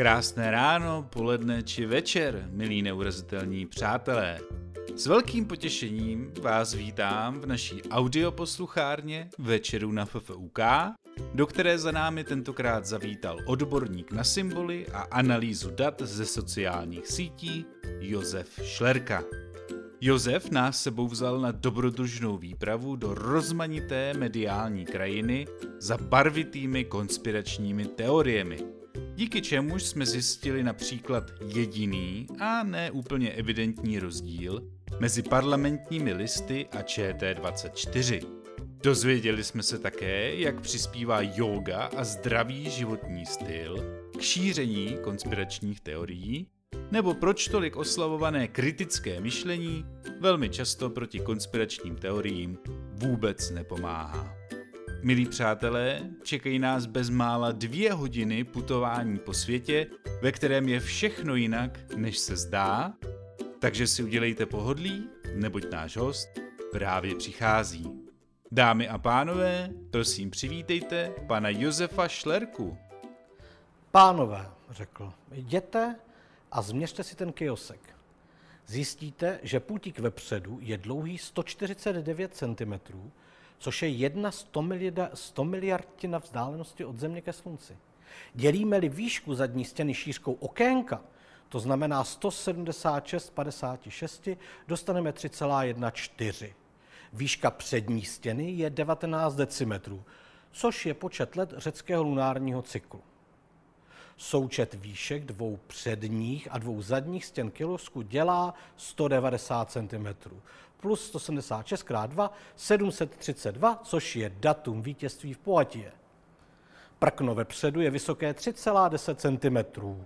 Krásné ráno, poledne či večer, milí neurazitelní přátelé. S velkým potěšením vás vítám v naší audioposluchárně Večeru na FFUK, do které za námi tentokrát zavítal odborník na symboly a analýzu dat ze sociálních sítí Josef Šlerka. Josef nás sebou vzal na dobrodružnou výpravu do rozmanité mediální krajiny za barvitými konspiračními teoriemi – díky čemuž jsme zjistili například jediný a ne úplně evidentní rozdíl mezi parlamentními listy a ČT24. Dozvěděli jsme se také, jak přispívá yoga a zdravý životní styl k šíření konspiračních teorií, nebo proč tolik oslavované kritické myšlení velmi často proti konspiračním teoriím vůbec nepomáhá. Milí přátelé, čekají nás bezmála dvě hodiny putování po světě, ve kterém je všechno jinak, než se zdá, takže si udělejte pohodlí, neboť náš host právě přichází. Dámy a pánové, prosím přivítejte pana Josefa Šlerku. Pánové, řekl, jděte a změřte si ten kiosek. Zjistíte, že pultík vepředu je dlouhý 149 cm, což je jedna 100, miliarda, 100 miliardina vzdálenosti od Země ke Slunci. Dělíme-li výšku zadní stěny šířkou okénka, to znamená 176 56, dostaneme 3,14. Výška přední stěny je 19 decimetrů, což je počet let řeckého lunárního cyklu. Součet výšek dvou předních a dvou zadních stěn kilosku dělá 190 cm plus 176 x 2, 732, což je datum vítězství v Poatie. Prkno vepředu je vysoké 3,10 cm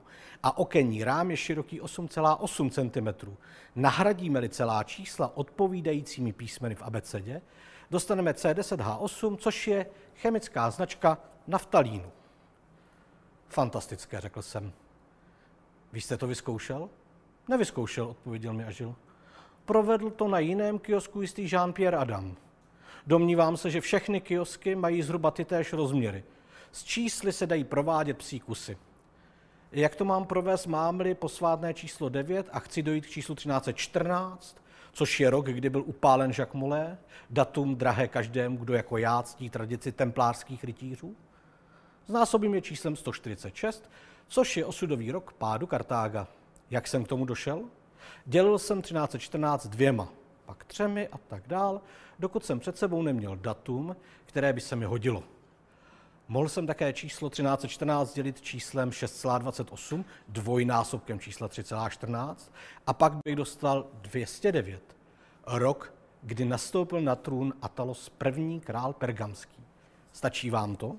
a okenní rám je široký 8,8 cm. Nahradíme-li celá čísla odpovídajícími písmeny v abecedě, dostaneme C10H8, což je chemická značka naftalínu. Fantastické, řekl jsem. Vy jste to vyzkoušel? Nevyzkoušel, odpověděl mi Ažil. Provedl to na jiném kiosku jistý Jean-Pierre Adam. Domnívám se, že všechny kiosky mají zhruba ty též rozměry. S čísly se dají provádět psí kusy. Jak to mám provést, mám-li posvátné číslo 9 a chci dojít k číslu 1314, což je rok, kdy byl upálen Jacques Molé, datum drahé každému, kdo jako já ctí tradici templářských rytířů? Znásobím je číslem 146, což je osudový rok pádu Kartága. Jak jsem k tomu došel? Dělil jsem 1314 dvěma, pak třemi a tak dál, dokud jsem před sebou neměl datum, které by se mi hodilo. Mohl jsem také číslo 1314 dělit číslem 6,28, dvojnásobkem čísla 3,14, a pak bych dostal 209. Rok, kdy nastoupil na trůn Atalos první král pergamský. Stačí vám to?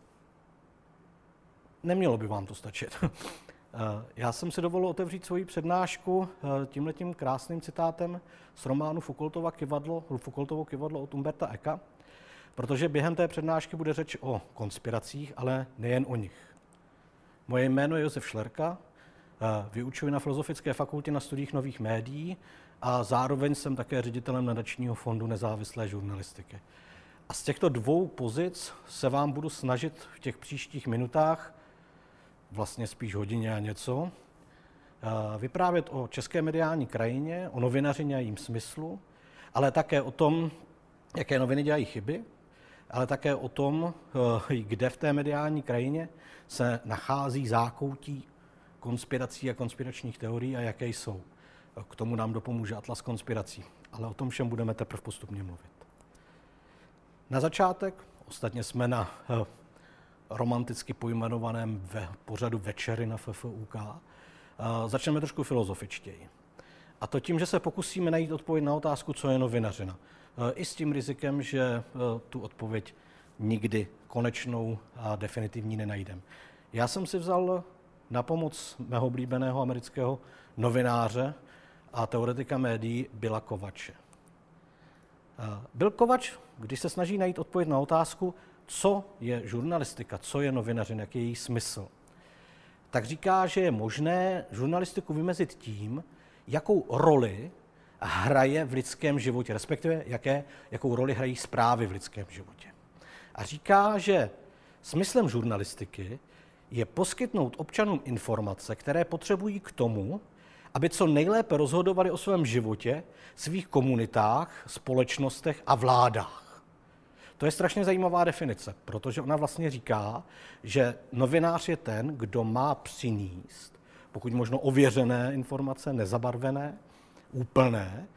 Nemělo by vám to stačit. Eh, já jsem si dovolil otevřít svoji přednášku eh, tímhletím krásným citátem z románu Foucaultova kivadlo, Foucaultovo kivadlo od Umberta Eka, protože během té přednášky bude řeč o konspiracích, ale nejen o nich. Moje jméno je Josef Šlerka, eh, vyučuji na Filozofické fakultě na studiích nových médií a zároveň jsem také ředitelem nadačního fondu nezávislé žurnalistiky. A z těchto dvou pozic se vám budu snažit v těch příštích minutách vlastně spíš hodině a něco, vyprávět o české mediální krajině, o novinařině a jím smyslu, ale také o tom, jaké noviny dělají chyby, ale také o tom, eh, kde v té mediální krajině se nachází zákoutí konspirací a konspiračních teorií a jaké jsou. K tomu nám dopomůže Atlas konspirací, ale o tom všem budeme teprve postupně mluvit. Na začátek, ostatně jsme na eh, romanticky pojmenovaném ve pořadu Večery na FFUK, začneme trošku filozofičtěji. A to tím, že se pokusíme najít odpověď na otázku, co je novinařina. I s tím rizikem, že tu odpověď nikdy konečnou a definitivní nenajdem. Já jsem si vzal na pomoc mého oblíbeného amerického novináře a teoretika médií Bila Kovače. Byl Kovač, když se snaží najít odpověď na otázku, co je žurnalistika, co je novinařina, jaký je její smysl, tak říká, že je možné žurnalistiku vymezit tím, jakou roli hraje v lidském životě, respektive jaké, jakou roli hrají zprávy v lidském životě. A říká, že smyslem žurnalistiky je poskytnout občanům informace, které potřebují k tomu, aby co nejlépe rozhodovali o svém životě, svých komunitách, společnostech a vládách. To je strašně zajímavá definice, protože ona vlastně říká, že novinář je ten, kdo má přinést, pokud možno ověřené informace, nezabarvené, úplné,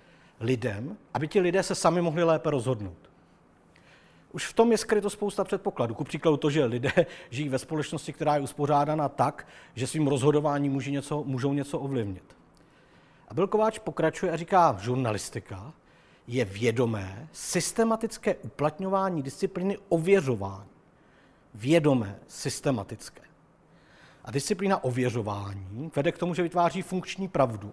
lidem, aby ti lidé se sami mohli lépe rozhodnout. Už v tom je skryto spousta předpokladů. Ku příkladu to, že lidé žijí ve společnosti, která je uspořádána tak, že svým rozhodováním můžou něco, můžou něco ovlivnit. A Bill Kováč pokračuje a říká, žurnalistika je vědomé, systematické uplatňování disciplíny ověřování. Vědomé, systematické. A disciplína ověřování vede k tomu, že vytváří funkční pravdu.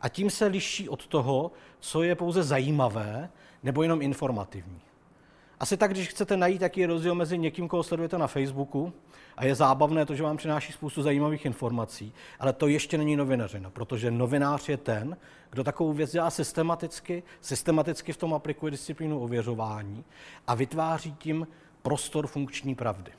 A tím se liší od toho, co je pouze zajímavé nebo jenom informativní. Asi tak, když chcete najít, jaký je rozdíl mezi někým, koho sledujete na Facebooku, a je zábavné to, že vám přináší spoustu zajímavých informací, ale to ještě není novinařina, protože novinář je ten, kdo takovou věc dělá systematicky, systematicky v tom aplikuje disciplínu ověřování a vytváří tím prostor funkční pravdy.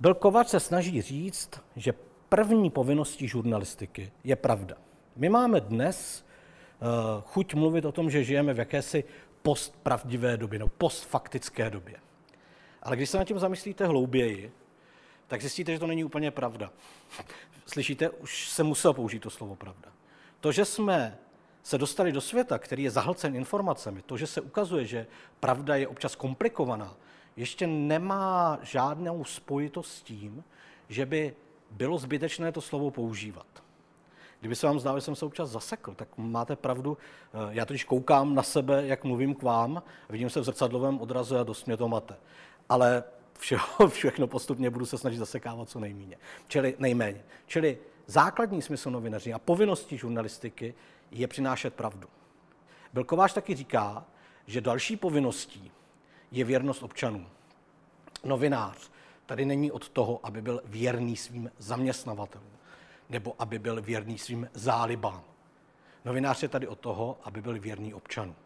Belkovač se snaží říct, že první povinností žurnalistiky je pravda. My máme dnes uh, chuť mluvit o tom, že žijeme v jakési postpravdivé době, no postfaktické době. Ale když se nad tím zamyslíte hlouběji, tak zjistíte, že to není úplně pravda. Slyšíte, už se musel použít to slovo pravda. To, že jsme se dostali do světa, který je zahlcen informacemi, to, že se ukazuje, že pravda je občas komplikovaná, ještě nemá žádnou spojitost s tím, že by bylo zbytečné to slovo používat. Kdyby se vám zdálo, že jsem se občas zasekl, tak máte pravdu. Eh, já totiž koukám na sebe, jak mluvím k vám, vidím se v zrcadlovém odrazu a dost mě to mate. Ale všeho, všechno postupně budu se snažit zasekávat co nejméně. Čili, nejméně. Čili základní smysl novinařiny a povinností žurnalistiky je přinášet pravdu. Belkováš taky říká, že další povinností je věrnost občanům. Novinář tady není od toho, aby byl věrný svým zaměstnavatelům nebo aby byl věrný svým zálibám. Novinář je tady od toho, aby byl věrný občanům.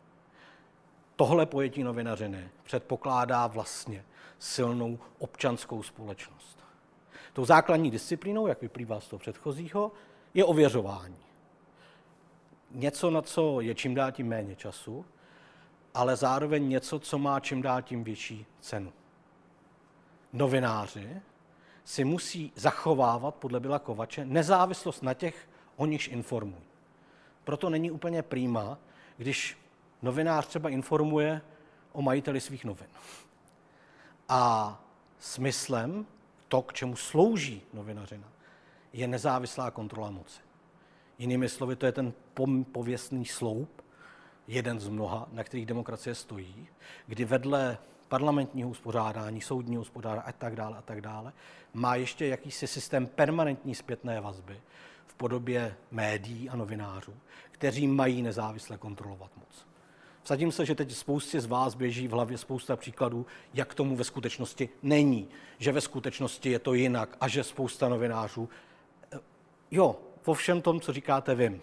Tohle pojetí novinařiny předpokládá vlastně silnou občanskou společnost. Tou základní disciplínou, jak vyplývá z toho předchozího, je ověřování. Něco, na co je čím dál tím méně času, ale zároveň něco, co má čím dál tím větší cenu. Novináři si musí zachovávat podle Byla Kovače nezávislost na těch, o nichž informují. Proto není úplně prýma, když novinář třeba informuje o majiteli svých novin. A smyslem, to, k čemu slouží novinařina, je nezávislá kontrola moci. Jinými slovy, to je ten pověstný sloup, jeden z mnoha, na kterých demokracie stojí, kdy vedle parlamentního uspořádání, soudního uspořádání a tak dále a tak dále, má ještě jakýsi systém permanentní zpětné vazby v podobě médií a novinářů, kteří mají nezávisle kontrolovat moc. Vsadím se, že teď spoustě z vás běží v hlavě spousta příkladů, jak tomu ve skutečnosti není, že ve skutečnosti je to jinak a že spousta novinářů. Eh, jo, po všem tom, co říkáte, vím.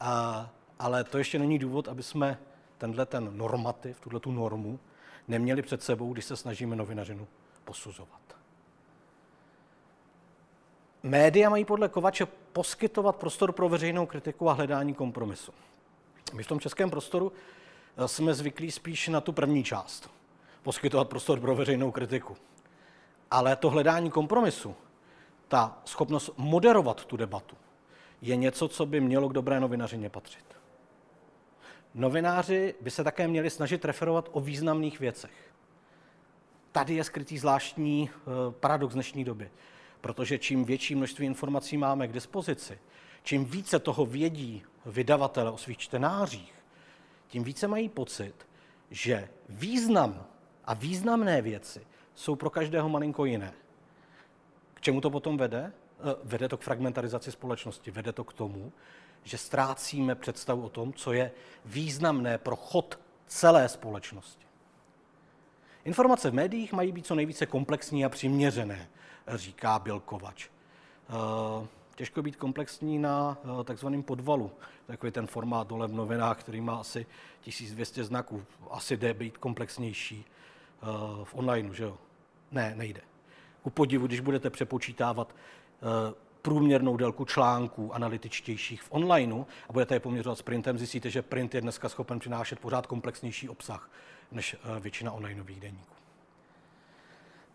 A, ale to ještě není důvod, aby jsme tenhle ten normativ, tuhle tu normu, neměli před sebou, když se snažíme novinařinu posuzovat. Média mají podle Kovače poskytovat prostor pro veřejnou kritiku a hledání kompromisu. My v tom českém prostoru eh, jsme zvyklí spíš na tu první část. Poskytovat prostor pro veřejnou kritiku. Ale to hledání kompromisu, ta schopnost moderovat tu debatu, je něco, co by mělo k dobré novinařině patřit. Novináři by se také měli snažit referovat o významných věcech. Tady je skrytý zvláštní eh, paradox dnešní doby, protože čím větší množství informací máme k dispozici, čím více toho vědí vydavatele o svých čtenářích, tím více mají pocit, že význam a významné věci jsou pro každého malinko jiné. K čemu to potom vede? Eh, vede to k fragmentarizaci společnosti, vede to k tomu, že ztrácíme představu o tom, co je významné pro chod celé společnosti. Informace v médiích mají být co nejvíce komplexní a přiměřené, říká Bilkovač. Eh, těžko být komplexní na eh, takzvaném podvalu. Takový ten formát dole v novinách, který má asi 1200 znaků. Asi jde být komplexnější eh, v onlineu, že jo? Ne, nejde. Ku podivu, když budete přepočítávat průměrnou délku článků analytičtějších v onlineu a budete je poměřovat s printem, zjistíte, že print je dneska schopen přinášet pořád komplexnější obsah než uh, většina onlineových denníků.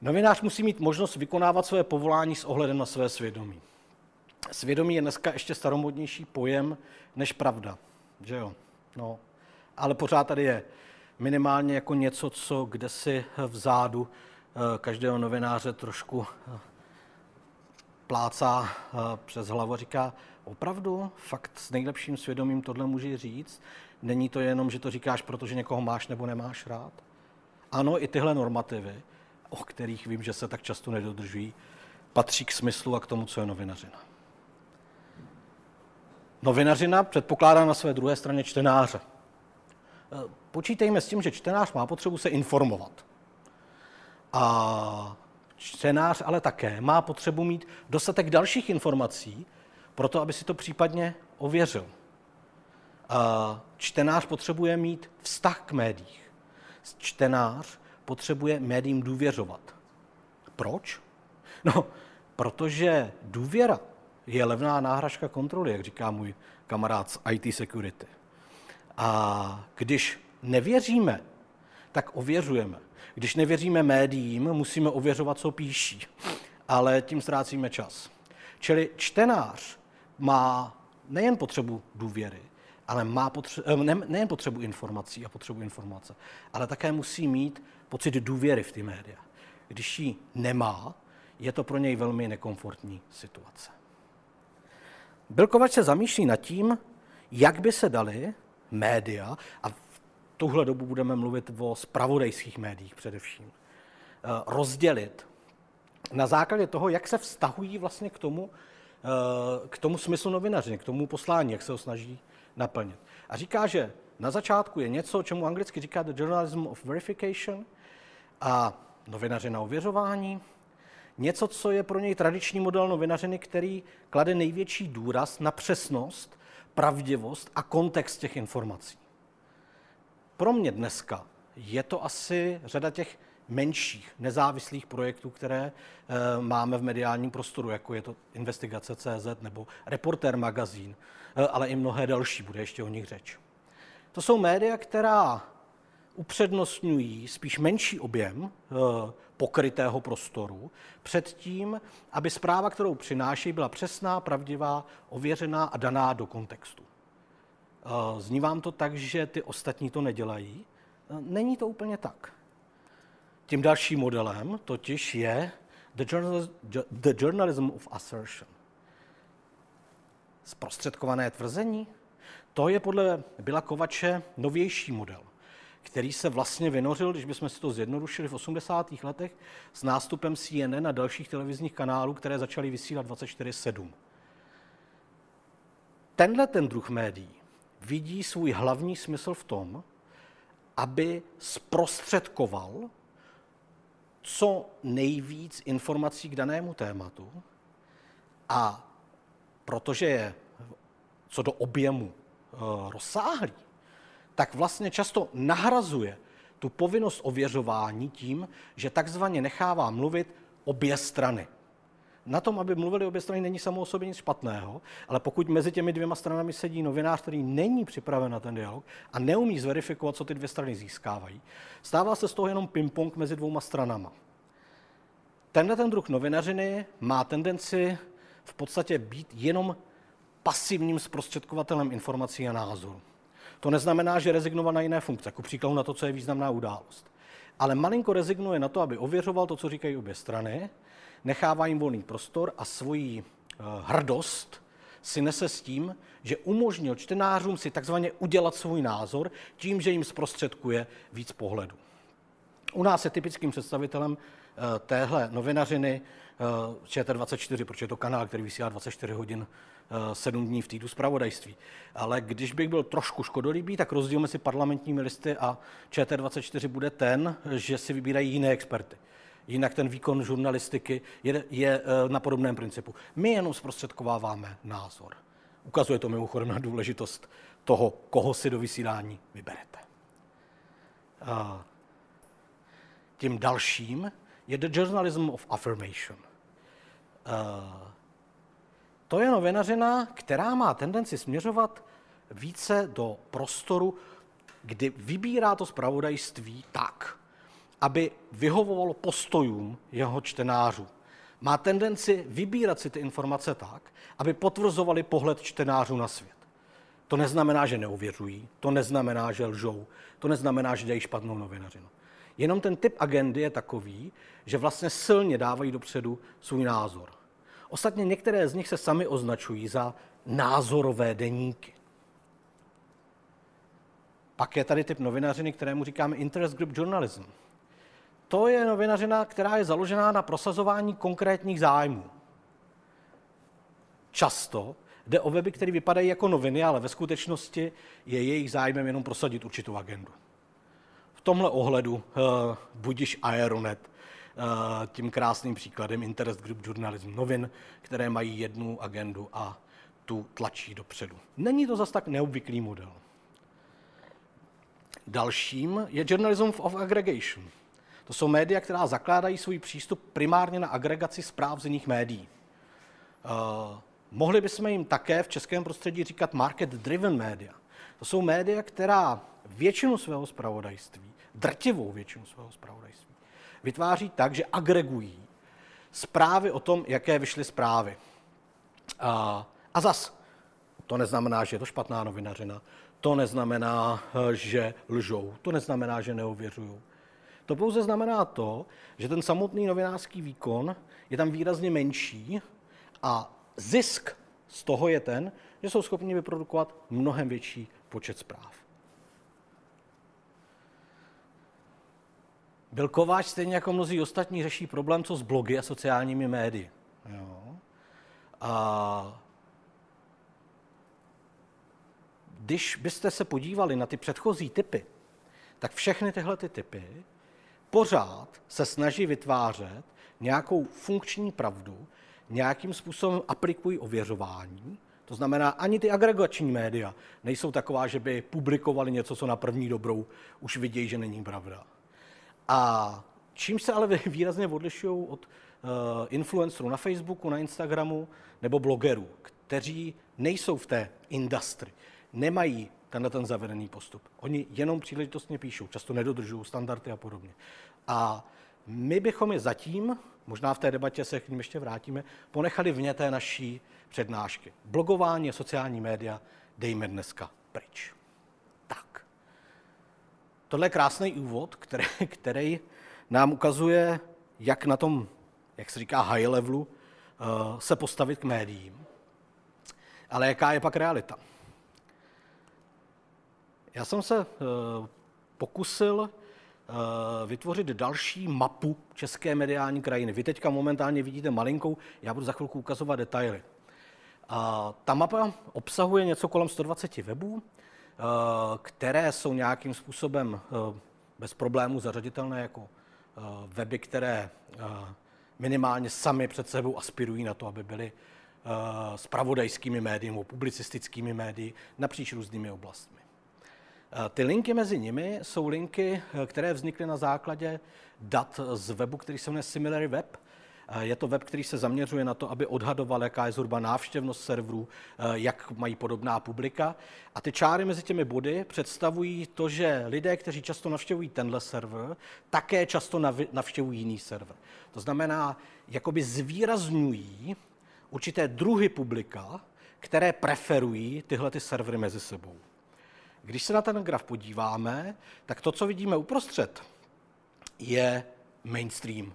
Novinář musí mít možnost vykonávat své povolání s ohledem na své svědomí. Svědomí je dneska ještě staromodnější pojem než pravda, že jo? No, ale pořád tady je minimálně jako něco, co kde si vzadu eh, každého novináře trošku eh, plácá eh, přes hlavu a říká, opravdu, fakt s nejlepším svědomím tohle může říct? Není to jenom, že to říkáš, protože někoho máš nebo nemáš rád? Ano, i tyhle normativy, o kterých vím, že se tak často nedodržují, patří k smyslu a k tomu, co je novinařina. Novinařina předpokládá na své druhé straně čtenáře. Eh, počítejme s tím, že čtenář má potřebu se informovat. A čtenář ale také má potřebu mít dostatek dalších informací, proto aby si to případně ověřil. Čtenář potřebuje mít vztah k médiích. Čtenář potřebuje médiím důvěřovat. Proč? No, protože důvěra je levná náhražka kontroly, jak říká můj kamarád z IT Security. A když nevěříme, tak ověřujeme. Když nevěříme médiím, musíme ověřovat, co píší. Ale tím ztrácíme čas. Čili čtenář má nejen potřebu důvěry, ale má potře- eh, ne, nejen potřebu informací a potřebu informace, ale také musí mít pocit důvěry v ty média. Když ji nemá, je to pro něj velmi nekomfortní situace. Bilkovač se zamýšlí nad tím, jak by se dali média, a tuhle dobu budeme mluvit o spravodajských médiích především, eh, rozdělit na základě toho, jak se vztahují vlastně k tomu, eh, k tomu smyslu novinařiny, k tomu poslání, jak se ho snaží naplnit. A říká, že na začátku je něco, čemu anglicky říká the journalism of verification a novinařina ověřování, něco, co je pro něj tradiční model novinařiny, který klade největší důraz na přesnost, pravdivost a kontext těch informací. Pro mě dneska je to asi řada těch menších nezávislých projektů, které e, máme v mediálním prostoru, jako je to Investigace CZ nebo Reporter magazín, e, ale i mnohé další, bude ještě o nich řeč. To jsou média, která upřednostňují spíš menší objem e, pokrytého prostoru před tím, aby zpráva, kterou přináší, byla přesná, pravdivá, ověřená a daná do kontextu. Eh, zní vám to tak, že ty ostatní to nedělají? Eh, není to úplně tak. Tím dalším modelem totiž je the journalism, the journalism of assertion. Zprostředkované tvrzení, to je podle Bila Kovače novější model který se vlastně vynořil, když bychom si to zjednodušili v 80. letech s nástupem CNN a dalších televizních kanálů, které začaly vysílat 24-7. Tenhle ten druh médií vidí svůj hlavní smysl v tom, aby zprostředkoval co nejvíc informací k danému tématu a protože je co do objemu eh, rozsáhlý, tak vlastně často nahrazuje tu povinnost ověřování tím, že takzvaně nechává mluvit obě strany. Na tom, aby mluvili obě strany, není samo o sobě nic špatného, ale pokud mezi těmi dvěma stranami sedí novinář, který není připraven na ten dialog a neumí zverifikovat, co ty dvě strany získávají, stává se z toho jenom ping-pong mezi dvouma stranama. Tenhle ten druh novinařiny má tendenci v podstatě být jenom pasivním zprostředkovatelem informací a názorů. To neznamená, že rezignoval na jiné funkce, jako příkladu na to, co je významná událost. Ale malinko rezignuje na to, aby ověřoval to, co říkají obě strany, nechává jim volný prostor a svoji uh, hrdost si nese s tím, že umožnil čtenářům si takzvaně udělat svůj názor tím, že jim zprostředkuje víc pohledu. U nás je typickým představitelem uh, téhle novinařiny uh, ČT24, protože je to kanál, který vysílá 24 hodin Eh, sedm dní v týdnu zpravodajství. Ale když bych byl trošku škodolibý, tak rozdíl mezi parlamentními listy a ČT24 bude ten, že si vybírají jiné experty. Jinak ten výkon žurnalistiky je, je eh, na podobném principu. My jenom zprostředkováváme názor. Ukazuje to mimochodem na důležitost toho, koho si do vysílání vyberete. Tím dalším je The Journalism of Affirmation. To je novinařina, která má tendenci směřovat více do prostoru, kdy vybírá to zpravodajství tak, aby vyhovovalo postojům jeho čtenářů. Má tendenci vybírat si ty informace tak, aby potvrzovali pohled čtenářů na svět. To neznamená, že neuvěřují, to neznamená, že lžou, to neznamená, že dělají špatnou novinařinu. Jenom ten typ agendy je takový, že vlastně silně dávají dopředu svůj názor. Ostatně některé z nich se sami označují za názorové deníky. Pak je tady typ novinařiny, kterému říkáme interest group journalism. To je novinařina, která je založená na prosazování konkrétních zájmů. Často jde o weby, které vypadají jako noviny, ale ve skutečnosti je jejich zájmem jenom prosadit určitou agendu. V tomhle ohledu uh, budiš Aeronet uh, tím krásným příkladem Interest Group Journalism novin, které mají jednu agendu a tu tlačí dopředu. Není to zas tak neobvyklý model. Dalším je Journalism of Aggregation. To jsou média, která zakládají svůj přístup primárně na agregaci zpráv z jiných médií. Uh, mohli bychom jim také v českém prostředí říkat market-driven média. To jsou média, která většinu svého zpravodajství, drtivou většinu svého zpravodajství, vytváří tak, že agregují zprávy o tom, jaké vyšly zprávy. A, a zas, to neznamená, že je to špatná novinařina, to neznamená, že lžou, to neznamená, že neuvěřují. To pouze znamená to, že ten samotný novinářský výkon je tam výrazně menší a zisk z toho je ten, že jsou schopni vyprodukovat mnohem větší počet zpráv. Bill Kováč, stejně jako mnozí ostatní, řeší problém, co s blogy a sociálními médii. Jo. A když byste se podívali na ty předchozí typy, tak všechny tyhle ty typy pořád se snaží vytvářet nějakou funkční pravdu, nějakým způsobem aplikují ověřování. To znamená, ani ty agregační média nejsou taková, že by publikovali něco, co na první dobrou už vidějí, že není pravda. A čím se ale výrazně odlišují od uh, influencerů na Facebooku, na Instagramu nebo blogerů, kteří nejsou v té industry, nemají tenhle ten zavedený postup. Oni jenom příležitostně píšou, často nedodržují standardy a podobně. A my bychom je zatím, možná v té debatě se k ním ještě vrátíme, ponechali vně té naší přednášky. Blogování a sociální média dejme dneska pryč. Tak. Tohle je krásný úvod, který, který nám ukazuje, jak na tom, jak se říká, high levelu uh, se postavit k médiím. Ale jaká je pak realita? Já jsem se uh, pokusil uh, vytvořit další mapu české mediální krajiny. Vy teďka momentálně vidíte malinkou, já budu za chvilku ukazovat detaily. Ta mapa obsahuje něco kolem 120 webů, uh, které jsou nějakým způsobem bez problémů zařaditelné jako weby, které minimálně sami před sebou aspirují na to, aby byly spravodajskými médii nebo publicistickými médii napříč různými oblastmi. Eh, ty linky mezi nimi jsou linky, eh, které vznikly na základě dat z webu, který se jmenuje Similar Web. Eh, je to web, který se zaměřuje na to, aby odhadoval, jaká je zhruba návštěvnost serverů, jak mají podobná publika. A ty čáry mezi těmi body představují to, že lidé, kteří často navštěvují tenhle server, také často navštěvují jiný server. To znamená, jakoby zvýrazňují určité druhy publika, které preferují tyhle ty servery mezi sebou. Když se na ten graf podíváme, tak to, co vidíme uprostřed, je mainstream.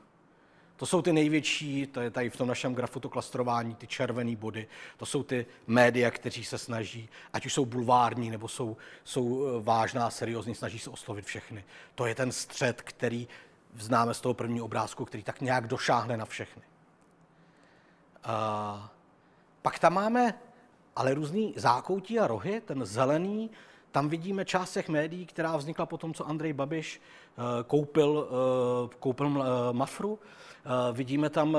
To jsou ty největší, to je tady v tom našem grafu to klastrování, ty červené body, to jsou ty média, kteří se snaží, ať už jsou bulvární, nebo jsou, jsou eh, vážná, seriózní, snaží se oslovit všechny. To je ten střed, který známe z toho prvního obrázku, který tak nějak došáhne na všechny. A pak tam máme ale různý zákoutí a rohy. Ten zelený tam vidíme část těch médií, která vznikla po tom, co Andrej Babiš koupil, koupil Mafru. Vidíme tam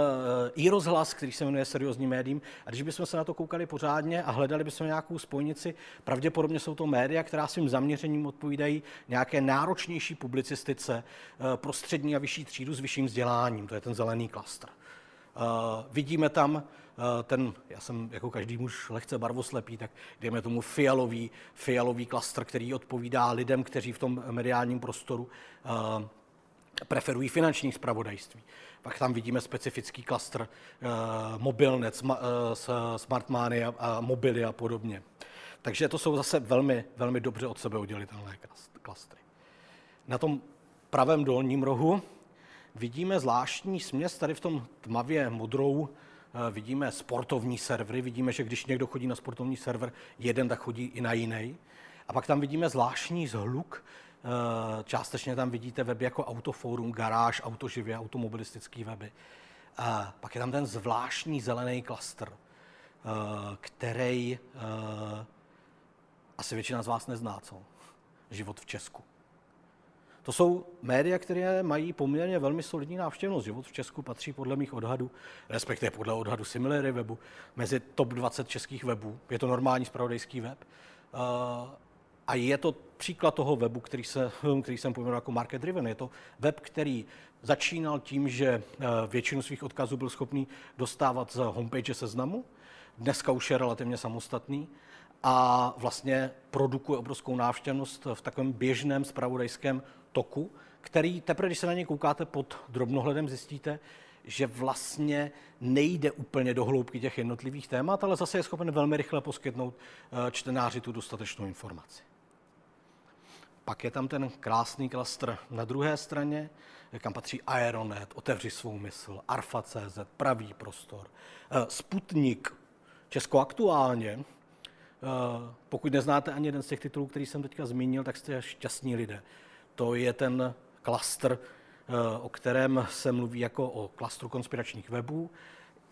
i rozhlas, který se jmenuje seriózní médiím. A když bychom se na to koukali pořádně a hledali bychom nějakou spojnici, pravděpodobně jsou to média, která svým zaměřením odpovídají nějaké náročnější publicistice pro střední a vyšší třídu s vyšším vzděláním. To je ten zelený klastr. Vidíme tam Eh, ten, já jsem jako každý muž lehce barvoslepý, tak dejme tomu fialový, fialový klastr, který odpovídá lidem, kteří v tom mediálním prostoru uh, preferují finanční spravodajství. Pak tam vidíme specifický klastr uh, mobilnet, smartmány a, mobily a podobně. Takže to jsou zase velmi, velmi dobře od sebe oddělitelné klastry. Na tom pravém dolním rohu vidíme zvláštní směs tady v tom tmavě modrou Eh, vidíme sportovní servery, vidíme, že když někdo chodí na sportovní server jeden, tak chodí i na jiný. A pak tam vidíme zvláštní zhluk, eh, částečně tam vidíte weby jako Autoforum, Garáž, Autoživě, automobilistický weby. A pak je tam ten zvláštní zelený klastr, eh, který asi většina z vás nezná, co? Život v Česku. To jsou média, které mají poměrně velmi solidní návštěvnost. Život v Česku patří podle mých odhadů, respektive podle odhadu Similary webu, mezi top 20 českých webů. Je to normální spravodajský web. Eh, a je to příklad toho webu, který, se, který jsem pojmenoval jako market driven. Je to web, který začínal tím, že eh, většinu svých odkazů byl schopný dostávat z homepage seznamu. Dneska už je relativně samostatný a vlastně produkuje obrovskou návštěvnost v takovém běžném spravodajském toku, který teprve, když se na ně koukáte pod drobnohledem, zjistíte, že vlastně nejde úplně do hloubky těch jednotlivých témat, ale zase je schopen velmi rychle poskytnout eh, čtenáři tu dostatečnou informaci. Pak je tam ten krásný klastr na druhé straně, kam patří Aeronet, Otevři svou mysl, Arfa.cz, Pravý prostor, eh, Sputnik, Česko aktuálně. Eh, pokud neznáte ani jeden z těch titulů, který jsem teďka zmínil, tak jste šťastní lidé to je ten klastr, eh, o kterém se mluví jako o klastru konspiračních webů.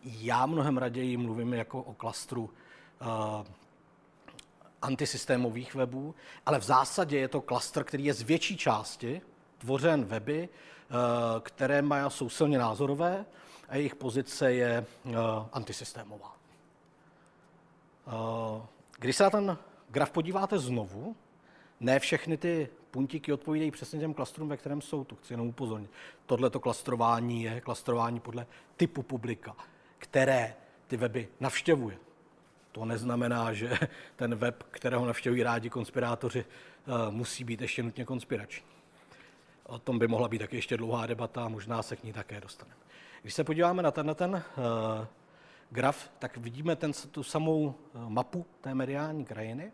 Já mnohem raději mluvím jako o klastru uh, antisystémových webů, ale v zásadě je to klastr, který je z větší části tvořen weby, uh, které mají, jsou silně názorové a jejich pozice je antisystémová. Když se na ten graf podíváte znovu, ne všechny ty puntíky odpovídají přesně těm klastrům, ve kterém jsou. To chci jenom upozornit. Tohle to klastrování je klastrování podle typu publika, které ty weby navštěvuje. To neznamená, že ten web, kterého navštěvují rádi konspirátoři, eh, musí být ještě nutně konspirační. O tom by mohla být taky ještě dlouhá debata a možná se k ní také dostaneme. Když se podíváme na tenhle ten uh, graf, tak vidíme ten, tu samou eh, mapu té mediální krajiny.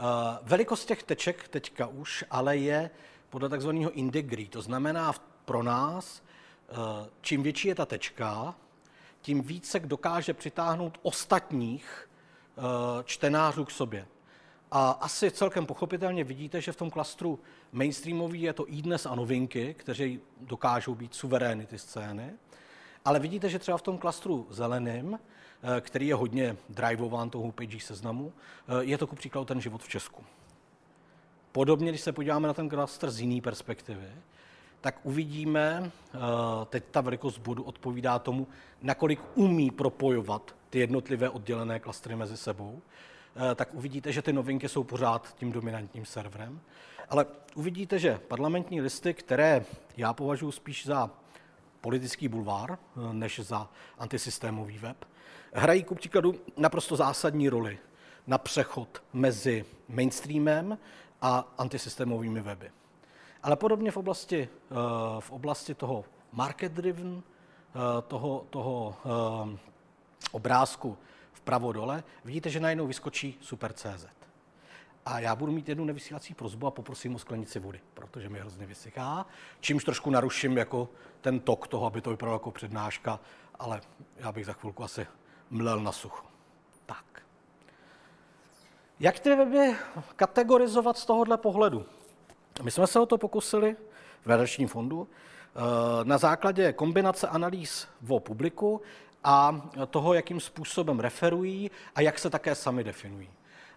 Uh, velikost těch teček teďka už ale je podle takzvaného indegree. To znamená pro nás, uh, čím větší je ta tečka, tím více dokáže přitáhnout ostatních uh, čtenářů k sobě. A asi celkem pochopitelně vidíte, že v tom klastru mainstreamový je to i dnes a novinky, kteří dokážou být suverény ty scény. Ale vidíte, že třeba v tom klastru zeleným Eh, který je hodně drivován tou homepage seznamu, eh, je to ku příkladu ten život v Česku. Podobně, když se podíváme na ten klaster z jiné perspektivy, tak uvidíme, eh, teď ta velikost bodu odpovídá tomu, nakolik umí propojovat ty jednotlivé oddělené klastry mezi sebou, tak uvidíte, že ty novinky jsou pořád tím dominantním serverem. Ale uvidíte, že parlamentní listy, které já považuji spíš za politický bulvár, než za antisystémový web, hrají ku příkladu naprosto zásadní roli na přechod mezi mainstreamem a antisystémovými weby. Ale podobně v oblasti, eh, v oblasti toho market-driven, eh, toho, toho eh, obrázku vpravo dole, vidíte, že najednou vyskočí Super.cz. A já budu mít jednu nevysílací prozbu a poprosím o sklenici vody, protože mi hrozně vysychá, čímž trošku naruším jako ten tok toho, aby to vypadalo jako přednáška, ale já bych za chvilku asi mlel na sucho. Tak. Jak ty weby kategorizovat z tohohle pohledu? My jsme se o to pokusili v Nadačním fondu eh, na základě kombinace analýz o publiku a toho, jakým způsobem referují a jak se také sami definují.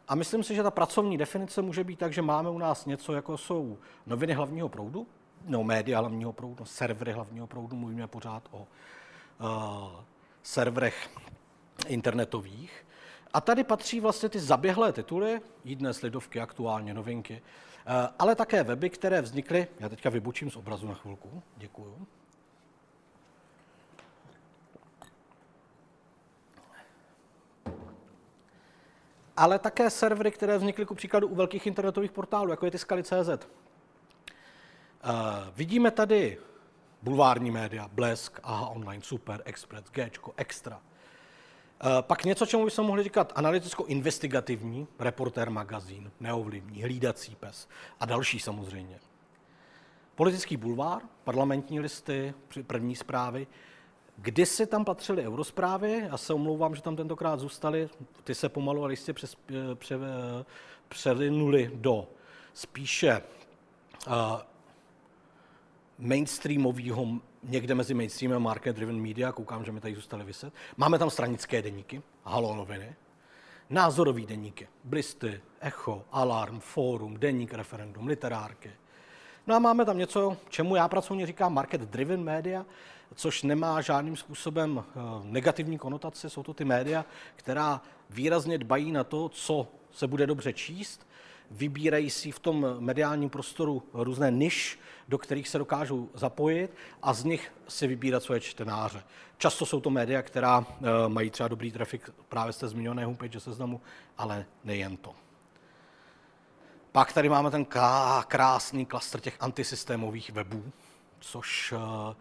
A myslím si, že ta pracovní definice může být tak, že máme u nás něco, jako jsou noviny hlavního proudu, no média hlavního proudu, no, servery hlavního proudu, mluvíme pořád o uh, serverech internetových. A tady patří vlastně ty zaběhlé tituly, dnes lidovky, aktuálně novinky, uh, ale také weby, které vznikly, já teďka vybučím z obrazu na chvilku, děkuju. ale také servery, které vznikly ku příkladu u velkých internetových portálů, jako je Tiskali.cz. Uh, vidíme tady bulvární média, Blesk, Aha Online, Super, Express, Gčko, Extra. Uh, pak něco, čemu bychom mohli říkat analyticko-investigativní, reportér magazín, neovlivní, hlídací pes a další samozřejmě. Politický bulvár, parlamentní listy, první zprávy, Kdysi tam patřily eurozprávy, já se omlouvám, že tam tentokrát zůstaly, ty se pomalu ale jistě přes, eh, pře, eh, do spíše uh, mainstreamového, někde mezi mainstreamem a market driven media, koukám, že mi tady zůstaly vyset. Máme tam stranické deníky, halo noviny, názorový deníky, Blisty, Echo, Alarm, Fórum, Deník, Referendum, Literárky. No a máme tam něco, čemu já pracovně říkám market driven media, což nemá žádným způsobem eh, negativní konotace. Jsou to ty média, která výrazně dbají na to, co se bude dobře číst, vybírají si v tom mediálním prostoru různé niž, do kterých se dokážou zapojit a z nich si vybírat svoje čtenáře. Často jsou to média, která eh, mají třeba dobrý trafik právě z té zmiňované homepage seznamu, ale nejen to. Pak tady máme ten krásný klastr těch antisystémových webů, což eh,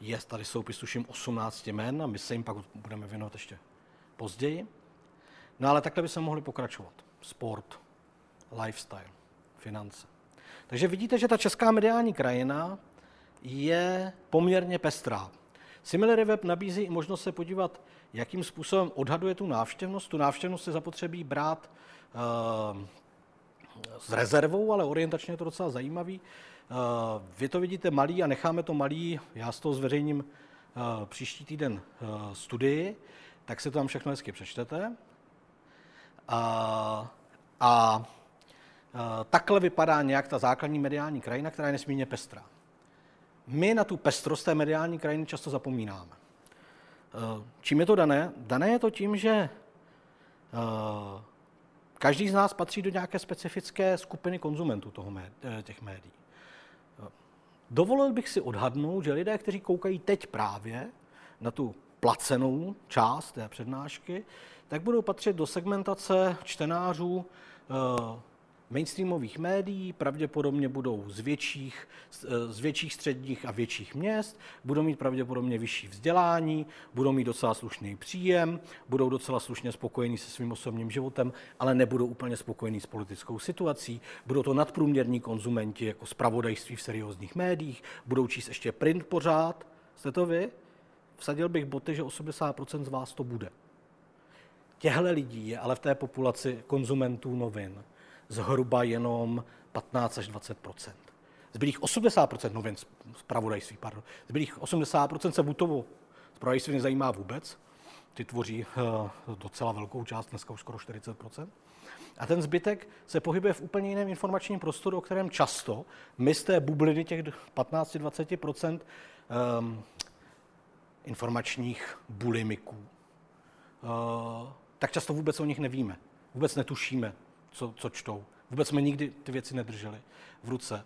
je, tady jsou tuším 18 jmen a my se jim pak budeme věnovat ještě později. No ale takhle by se mohli pokračovat. Sport, lifestyle, finance. Takže vidíte, že ta česká mediální krajina je poměrně pestrá. Similarity Web nabízí i možnost se podívat, jakým způsobem odhaduje tu návštěvnost. Tu návštěvnost se zapotřebí brát uh, s rezervou, ale orientačně je to docela zajímavý. Eh, vy to vidíte malý a necháme to malý, já z toho zveřejním eh, příští týden eh, studii, tak si to tam všechno hezky přečtete. A, a takhle vypadá nějak ta základní mediální krajina, která je nesmírně pestrá. My na tu pestrost té mediální krajiny často zapomínáme. Čím je to dané? Dané je to tím, že každý z nás patří do nějaké specifické skupiny konzumentů toho, těch médií. Dovolil bych si odhadnout, že lidé, kteří koukají teď právě na tu placenou část té přednášky, tak budou patřit do segmentace čtenářů eh, mainstreamových médií, pravděpodobně budou z větších, z větších středních a větších měst, budou mít pravděpodobně vyšší vzdělání, budou mít docela slušný příjem, budou docela slušně spokojení se svým osobním životem, ale nebudou úplně spokojení s politickou situací, budou to nadprůměrní konzumenti jako zpravodajství v seriózních médiích, budou číst ještě print pořád. Jste to vy? Vsadil bych boty, že 80% z vás to bude. Těhle lidí je ale v té populaci konzumentů novin zhruba jenom 15 až 20% Zbylých 80% novin zpravodajství, pardon, zbylých 80% se Vutovo zpravodajství nezajímá vůbec. Ty tvoří uh, docela velkou část, dneska už skoro 40% a ten zbytek se pohybuje v úplně jiném informačním prostoru, o kterém často my z té bubliny těch 15-20 um, informačních bulimiků, uh, tak často vůbec o nich nevíme. Vůbec netušíme, co, co čtou. Vůbec jsme nikdy ty věci nedrželi v ruce.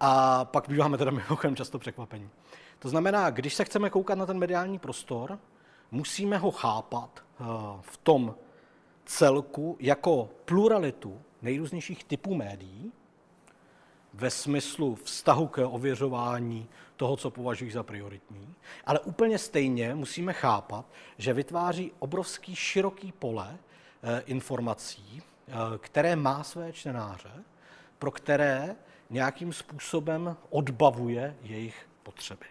A pak býváme teda mimochodem často překvapení. To znamená, když se chceme koukat na ten mediální prostor, musíme ho chápat eh, v tom celku jako pluralitu nejrůznějších typů médií, ve smyslu vztahu k ověřování toho, co považují za prioritní, ale úplně stejně musíme chápat, že vytváří obrovský široký pole eh, informací, které má své čtenáře, pro které nějakým způsobem odbavuje jejich potřeby.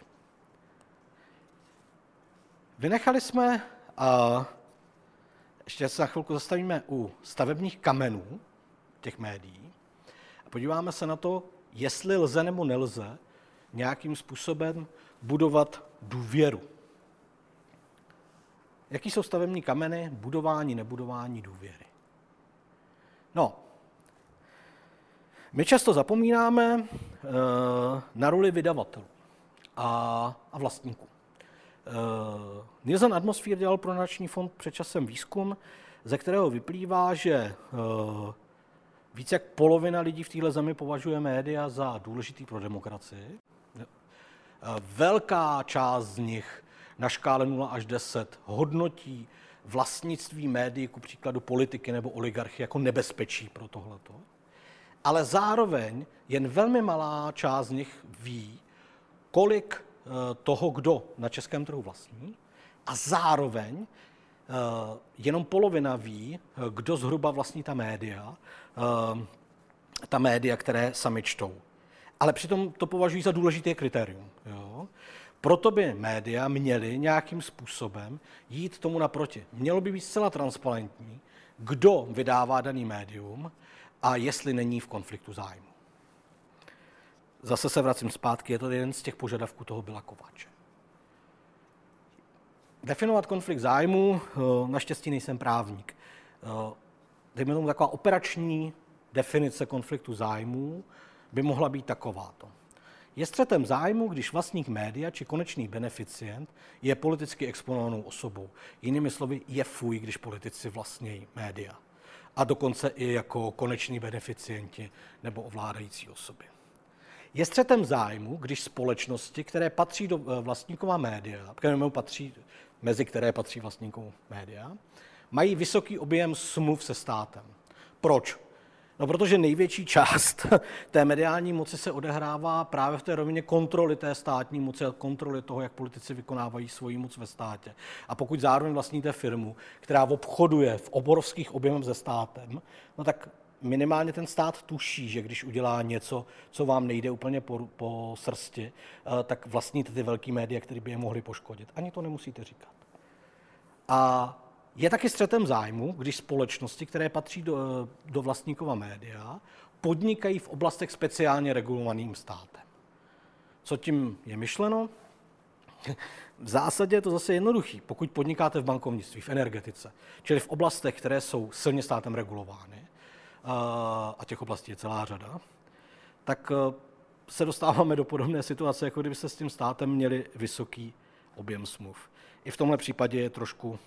Vynechali jsme, a ještě se za chvilku zastavíme u stavebních kamenů těch médií a podíváme se na to, jestli lze nebo nelze nějakým způsobem budovat důvěru. Jaký jsou stavební kameny budování, nebudování důvěry? No, my často zapomínáme uh, na roli vydavatelů a, a vlastníků. Uh, Nielsen Atmosphere dělal pro Nační fond před časem výzkum, ze kterého vyplývá, že uh, více jak polovina lidí v téhle zemi považuje média za důležitý pro demokracii. Velká část z nich na škále 0 až 10 hodnotí vlastnictví médií, ku příkladu politiky nebo oligarchy, jako nebezpečí pro tohleto. Ale zároveň jen velmi malá část z nich ví, kolik eh, toho, kdo na českém trhu vlastní, a zároveň eh, jenom polovina ví, eh, kdo zhruba vlastní ta média, ta média, které sami čtou. Ale přitom to považují za důležité kritérium. Jo? Proto by média měly nějakým způsobem jít tomu naproti. Mělo by být zcela transparentní, kdo vydává daný médium a jestli není v konfliktu zájmu. Zase se vracím zpátky, je to jeden z těch požadavků toho byla Kováče. Definovat konflikt zájmu, eh, naštěstí nejsem právník. Eh, dejme tomu taková operační definice konfliktu zájmů by mohla být takováto. Je střetem zájmu, když vlastník média či konečný beneficient je politicky exponovanou osobou. Jinými slovy, je fuj, když politici vlastní média. A dokonce i jako koneční beneficienti nebo ovládající osoby. Je střetem zájmu, když společnosti, které patří do eh, vlastníkova média, které patří, mezi které patří vlastníků média, mají vysoký objem smluv se státem. Proč? No, protože největší část té mediální moci se odehrává právě v té rovině kontroly té státní moci a kontroly toho, jak politici vykonávají svoji moc ve státě. A pokud zároveň vlastníte firmu, která obchoduje v obrovských objemech se státem, no tak minimálně ten stát tuší, že když udělá něco, co vám nejde úplně po, po srsti, eh, tak vlastníte ty velké média, které by je mohly poškodit. Ani to nemusíte říkat. A je taky střetem zájmu, když společnosti, které patří do, do vlastníkova média, podnikají v oblastech speciálně regulovaným státem. Co tím je myšleno? V zásadě je to zase jednoduchý. Pokud podnikáte v bankovnictví, v energetice, čili v oblastech, které jsou silně státem regulovány, a těch oblastí je celá řada, tak e, se dostáváme do podobné situace, jako kdyby se s tím státem měli vysoký objem smluv. I v tomhle případě je trošku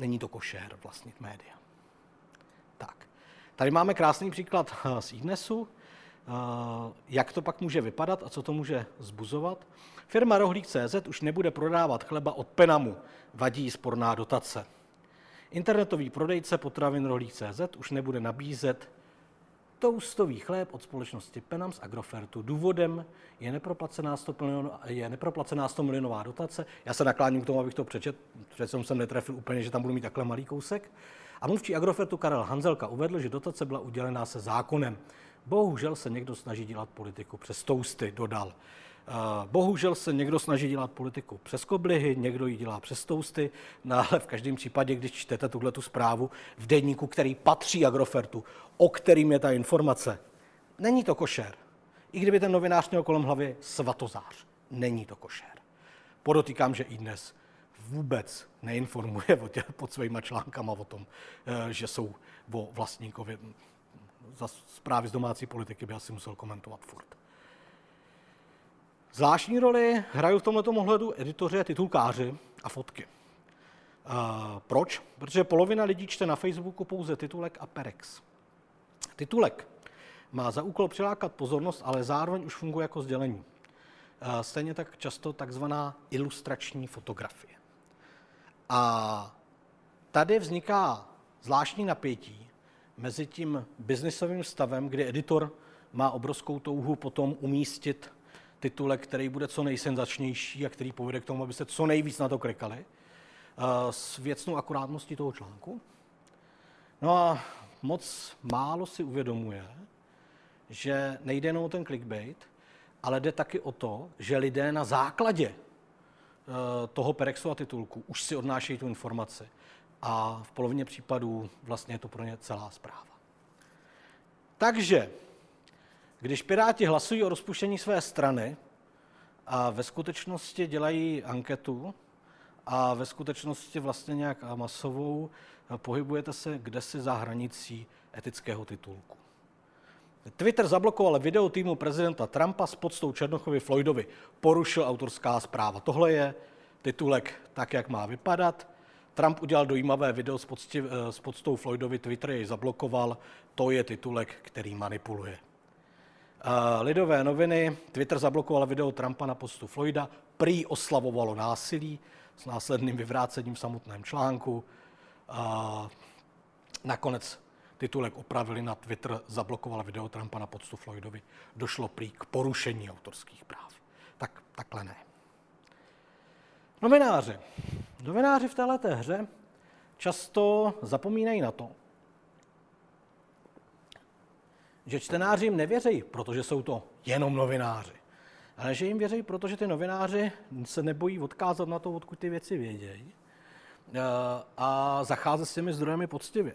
není to košer vlastnit média. Tak. Tady máme krásný příklad eh, z iDnesu, eh, jak to pak může vypadat a co to může zbuzovat. Firma Rohlík.cz už nebude prodávat chleba od Penamu, vadí sporná dotace. Internetový prodejce potravin Rohlík.cz už nebude nabízet toustový chléb od společnosti Penams Agrofertu. Důvodem je neproplacená 100, milion, je neproplacená 100 milionová dotace. Já se nakláním k tomu, abych to přečet, přece jsem netrefil úplně, že tam budu mít takhle malý kousek. A mluvčí Agrofertu Karel Hanzelka uvedl, že dotace byla udělená se zákonem. Bohužel se někdo snaží dělat politiku přes tousty, dodal. Bohužel se někdo snaží dělat politiku přes koblihy, někdo ji dělá přes tousty, no ale v každém případě, když čtete tuhle tu zprávu v denníku, který patří Agrofertu, o kterým je ta informace, není to košer. I kdyby ten novinář měl kolem hlavy svatozář, není to košer. Podotýkám, že i dnes vůbec neinformuje o tě, pod svýma článkama o tom, eh, že jsou o vlastníkovi. Za zprávy z domácí politiky by asi musel komentovat furt. Zvláštní roli hrají v tomto ohledu editoři, titulkáři a fotky. A proč? Protože polovina lidí čte na Facebooku pouze titulek a perex. Titulek má za úkol přilákat pozornost, ale zároveň už funguje jako sdělení. A stejně tak často takzvaná ilustrační fotografie. A tady vzniká zvláštní napětí mezi tím biznisovým stavem, kdy editor má obrovskou touhu potom umístit titulek, který bude co nejsenzačnější a který povede k tomu, abyste co nejvíc na to klikali, eh, s věcnou akurátností toho článku. No a moc málo si uvědomuje, že nejde jenom o ten clickbait, ale jde taky o to, že lidé na základě eh, toho perexu a titulku už si odnášejí tu informaci. A v polovině případů vlastně je to pro ně celá zpráva. Takže když Piráti hlasují o rozpuštění své strany a ve skutečnosti dělají anketu a ve skutečnosti vlastně nějak masovou pohybujete se kdesi za hranicí etického titulku. Twitter zablokoval video týmu prezidenta Trumpa s podstou Černochovi Floydovi. Porušil autorská zpráva. Tohle je titulek tak, jak má vypadat. Trump udělal dojímavé video s, pocti, s podstou Floydovi, Twitter jej zablokoval. To je titulek, který manipuluje. Lidové noviny, Twitter zablokoval video Trumpa na postu Floyda, prý oslavovalo násilí s následným vyvrácením v samotném článku. Nakonec titulek opravili na Twitter, zablokoval video Trumpa na poctu Floydovi. Došlo prý k porušení autorských práv. Tak takhle ne. Novináři. Novináři v této hře často zapomínají na to, že čtenáři jim nevěří, protože jsou to jenom novináři. Ale že jim věří, protože ty novináři se nebojí odkázat na to, odkud ty věci vědějí eh, a zacházet s těmi zdrojemi poctivě.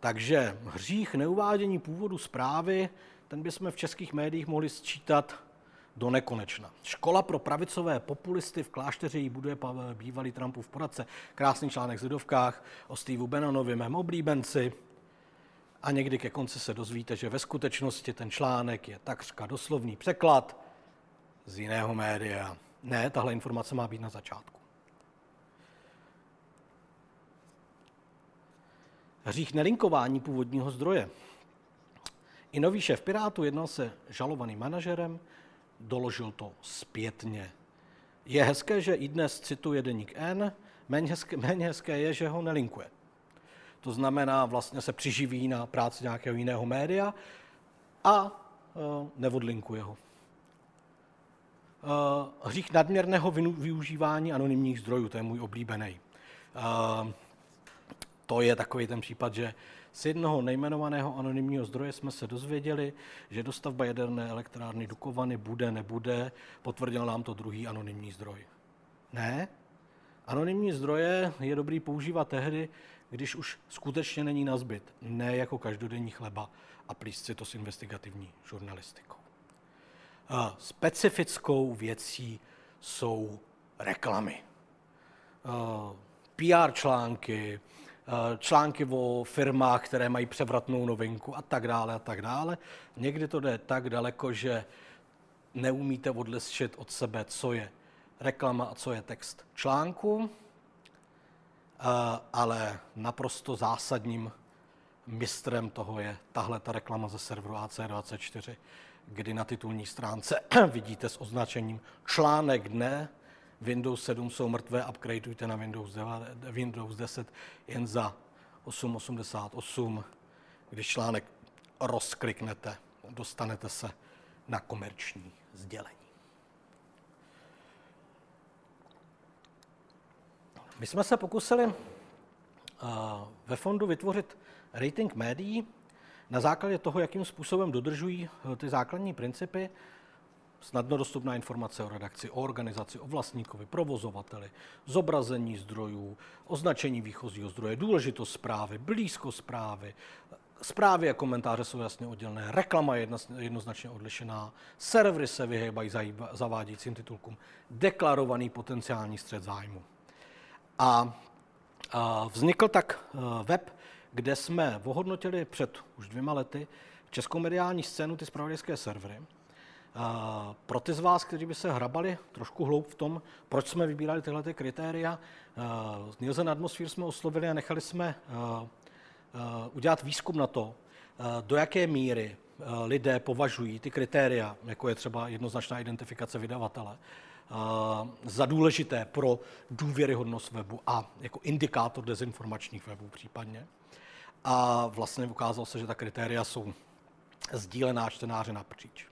Takže hřích neuvádění původu zprávy, ten bychom v českých médiích mohli sčítat do nekonečna. Škola pro pravicové populisty v klášteře jí buduje bývalý Trumpův poradce. Krásný článek v Zidovkách o Steve Bannonovi, mém oblíbenci. A někdy ke konci se dozvíte, že ve skutečnosti ten článek je takřka doslovný překlad z jiného média. Ne, tahle informace má být na začátku. hřích nelinkování původního zdroje. I nový šéf Pirátu jednal se žalovaným manažerem, doložil to zpětně. Je hezké, že i dnes cituje deník N, méně hezké, méně hezké je, že ho nelinkuje. To znamená, vlastně se přiživí na práci nějakého jiného média a uh, neodlinkuje ho. Uh, hřích nadměrného využívání anonymních zdrojů, to je můj oblíbený. Uh, to je takový ten případ, že z jednoho nejmenovaného anonymního zdroje jsme se dozvěděli, že dostavba jaderné elektrárny Dukovany bude, nebude, potvrdil nám to druhý anonymní zdroj. Ne, anonymní zdroje je dobrý používat tehdy, když už skutečně není na zbyt, ne jako každodenní chleba a plíst si to s investigativní žurnalistikou. Specifickou věcí jsou reklamy. PR články, články o firmách, které mají převratnou novinku a tak dále a tak dále. Někdy to jde tak daleko, že neumíte odlišit od sebe, co je reklama a co je text článku, ale naprosto zásadním mistrem toho je tahle ta reklama ze serveru AC24, kdy na titulní stránce vidíte s označením článek dne Windows 7 jsou mrtvé, upgradeujte na Windows 9, Windows 10 jen za 888. Když článek rozkliknete, dostanete se na komerční sdělení. My jsme se pokusili uh, ve fondu vytvořit rating médií na základě toho, jakým způsobem dodržují uh, ty základní principy snadno dostupná informace o redakci, o organizaci, o vlastníkovi, provozovateli, zobrazení zdrojů, označení výchozího zdroje, důležitost zprávy, blízko zprávy, zprávy a komentáře jsou jasně oddělené, reklama je jednoznačně odlišená, servery se vyhýbají zavádějícím titulkům, deklarovaný potenciální střed zájmu. A, vznikl tak e, web, kde jsme ohodnotili před už dvěma lety českou mediální scénu, ty spravodajské servery, pro ty z vás, kteří by se hrabali trošku hloub v tom, proč jsme vybírali tyhle ty kritéria, Nielsen Atmosphere jsme oslovili a nechali jsme udělat výzkum na to, do jaké míry lidé považují ty kritéria, jako je třeba jednoznačná identifikace vydavatele, za důležité pro důvěryhodnost webu a jako indikátor dezinformačních webů případně. A vlastně ukázalo se, že ta kritéria jsou sdílená čtenáři napříč.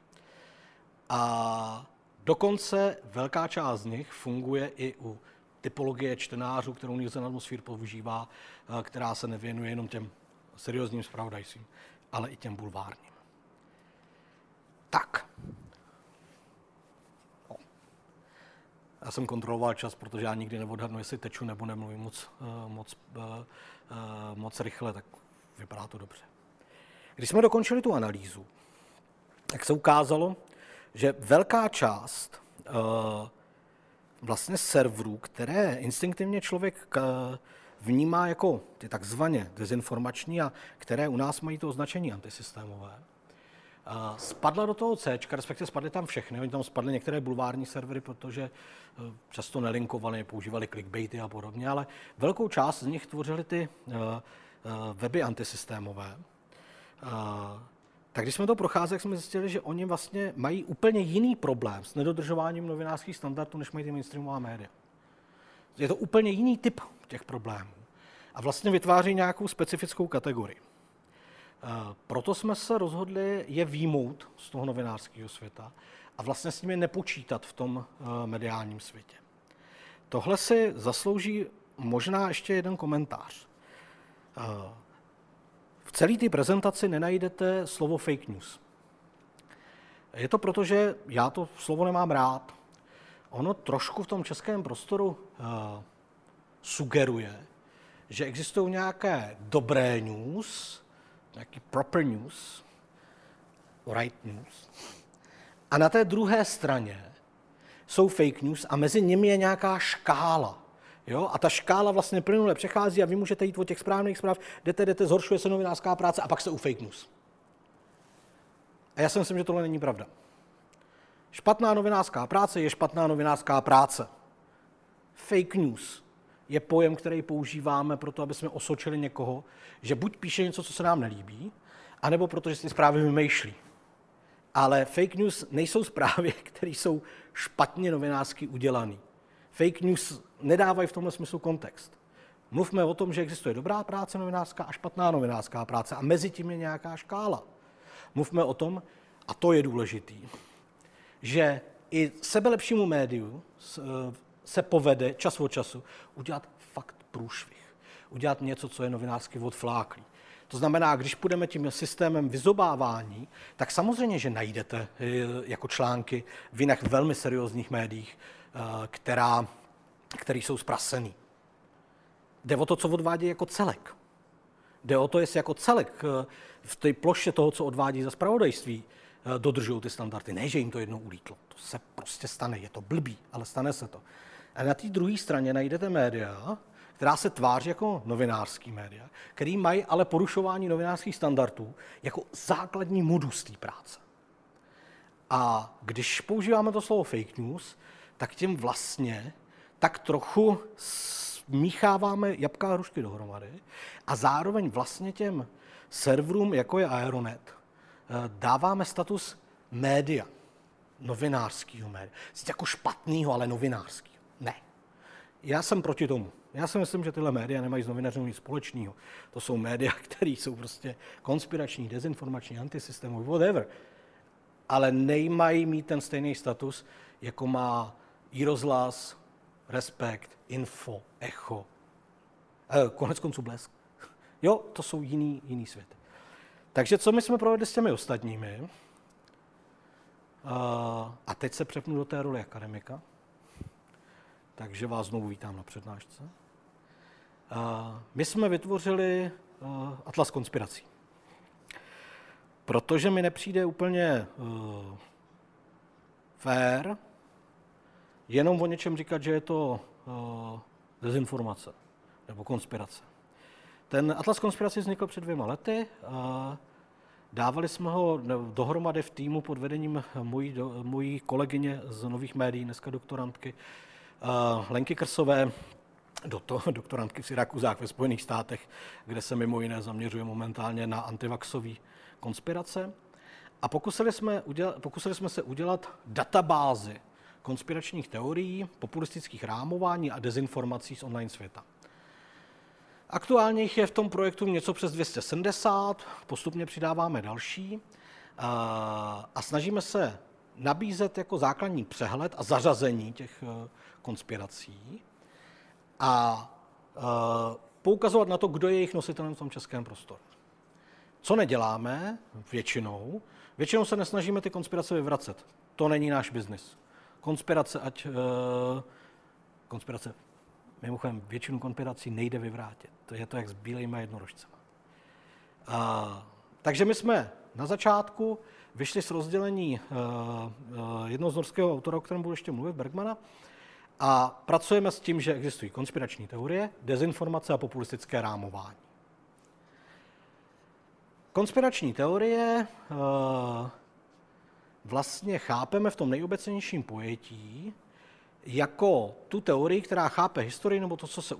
A dokonce velká část z nich funguje i u typologie čtenářů, kterou Nielsen Atmosphere používá, která se nevěnuje jenom těm seriózním zpravodajstvím, ale i těm bulvárním. Tak. O. Já jsem kontroloval čas, protože já nikdy neodhadnu, jestli teču nebo nemluvím moc, eh, moc, eh, moc rychle, tak vypadá to dobře. Když jsme dokončili tu analýzu, tak se ukázalo, že velká část vlastně serverů, které instinktivně člověk vnímá jako ty takzvaně dezinformační a které u nás mají to označení antisystémové. Spadla do toho C, respektive spadly tam všechny. Oni tam spadly některé bulvární servery, protože eh, často nelinkovali, používali clickbaity a podobně, ale velkou část z nich tvořily ty eh, eh, weby antisystémové. Tak když jsme to procházeli, jsme zjistili, že oni vlastně mají úplně jiný problém s nedodržováním novinářských standardů, než mají ty mainstreamová média. Je to úplně jiný typ těch problémů. A vlastně vytváří nějakou specifickou kategorii. Proto jsme se rozhodli je výmout z toho novinářského světa a vlastně s nimi nepočítat v tom mediálním světě. Tohle si zaslouží možná ještě jeden komentář. V celé té prezentaci nenajdete slovo fake news. Je to proto, že já to slovo nemám rád. Ono trošku v tom českém prostoru uh, sugeruje, že existují nějaké dobré news, nějaký proper news, right news, a na té druhé straně jsou fake news a mezi nimi je nějaká škála. Jo? A ta škála vlastně plynule přechází a vy můžete jít od těch správných zpráv, jdete, jdete, zhoršuje se novinářská práce a pak se u fake news. A já si myslím, že tohle není pravda. Špatná novinářská práce je špatná novinářská práce. Fake news je pojem, který používáme pro to, aby jsme osočili někoho, že buď píše něco, co se nám nelíbí, anebo protože si zprávy vymýšlí. Ale fake news nejsou zprávy, které jsou špatně novinářsky udělané. Fake news nedávají v tomhle smyslu kontext. Mluvme o tom, že existuje dobrá práce novinářská a špatná novinářská práce a mezi tím je nějaká škála. Mluvme o tom, a to je důležitý, že i sebelepšímu médiu eh, se povede čas od času udělat fakt průšvih. Udělat něco, co je novinářsky odfláklý. To znamená, když půjdeme tím systémem vyzobávání, tak samozřejmě, že najdete eh, jako články v jiných velmi seriózních médiích, eh, která, který jsou zprasený. Jde o to, co odvádí jako celek. Jde o to, jestli jako celek v té ploše toho, co odvádí za spravodajství, dodržují ty standardy. Ne, že jim to jednou ulítlo. To se prostě stane. Je to blbý, ale stane se to. A na té druhé straně najdete média, která se tváří jako novinářský média, který mají ale porušování novinářských standardů jako základní modus té práce. A když používáme to slovo fake news, tak tím vlastně tak trochu smícháváme jabka a hrušky dohromady a zároveň vlastně těm serverům, jako je Aeronet, eh, dáváme status média, novinářského média. Jako špatného, ale novinářského. Já jsem proti tomu. Já si myslím, že tyhle média nemají s novinařem nic společného. To jsou média, které jsou prostě konspirační, dezinformační, antisystémové, whatever. Ale nemají mít ten stejný status, jako má i rozhlas, Respekt, Info, Echo, eh, konec konců Blesk. Jo, to jsou jiný, jiný svět. Takže co my jsme provedli s těmi ostatními? Uh, a teď se přepnu do té roli akademika takže vás znovu vítám na přednášce. My jsme vytvořili Atlas konspirací. Protože mi nepřijde úplně fair jenom o něčem říkat, že je to dezinformace nebo konspirace. Ten Atlas konspirací vznikl před dvěma lety. Dávali jsme ho dohromady v týmu pod vedením mojí, mojí kolegyně z nových médií, dneska doktorantky, Lenky Krsové, do to, doktorantky v Syrakuzách ve Spojených státech, kde se mimo jiné zaměřuje momentálně na antivaxové konspirace. A pokusili jsme, udělat, pokusili jsme se udělat databázy konspiračních teorií, populistických rámování a dezinformací z online světa. Aktuálně jich je v tom projektu něco přes 270, postupně přidáváme další a snažíme se nabízet jako základní přehled a zařazení těch eh, konspirací a eh, poukazovat na to, kdo je jejich nositelem v tom českém prostoru. Co neděláme většinou? Většinou se nesnažíme ty konspirace vyvracet. To není náš biznis. Konspirace, ať... Uh, konspirace, mimochodem, většinu konspirací nejde vyvrátit. To je to jak s bílejma jednorožcema. Uh, takže my jsme na začátku vyšli z rozdělení uh, jednoho z norského autora, o kterém budu ještě mluvit, Bergmana, A pracujeme s tím, že existují konspirační teorie, dezinformace a populistické rámování. Konspirační teorie eh, vlastně chápeme v tom nejobecnějším pojetí jako tu teorii, která chápe historii nebo to, co se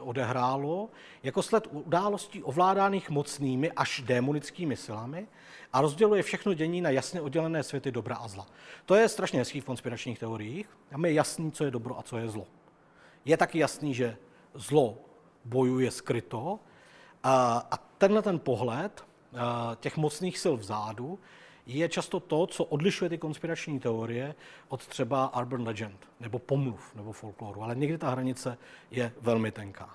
odehrálo, jako sled událostí ovládaných mocnými až démonickými silami a rozděluje všechno dění na jasně oddělené světy dobra a zla. To je strašně hezký v konspiračních teoriích. Tam je jasný, co je dobro a co je zlo. Je taky jasný, že zlo bojuje skryto a, tenhle ten pohled těch mocných sil vzadu je často to, co odlišuje ty konspirační teorie od třeba urban legend, nebo pomluv, nebo folkloru. Ale někdy ta hranice je velmi tenká.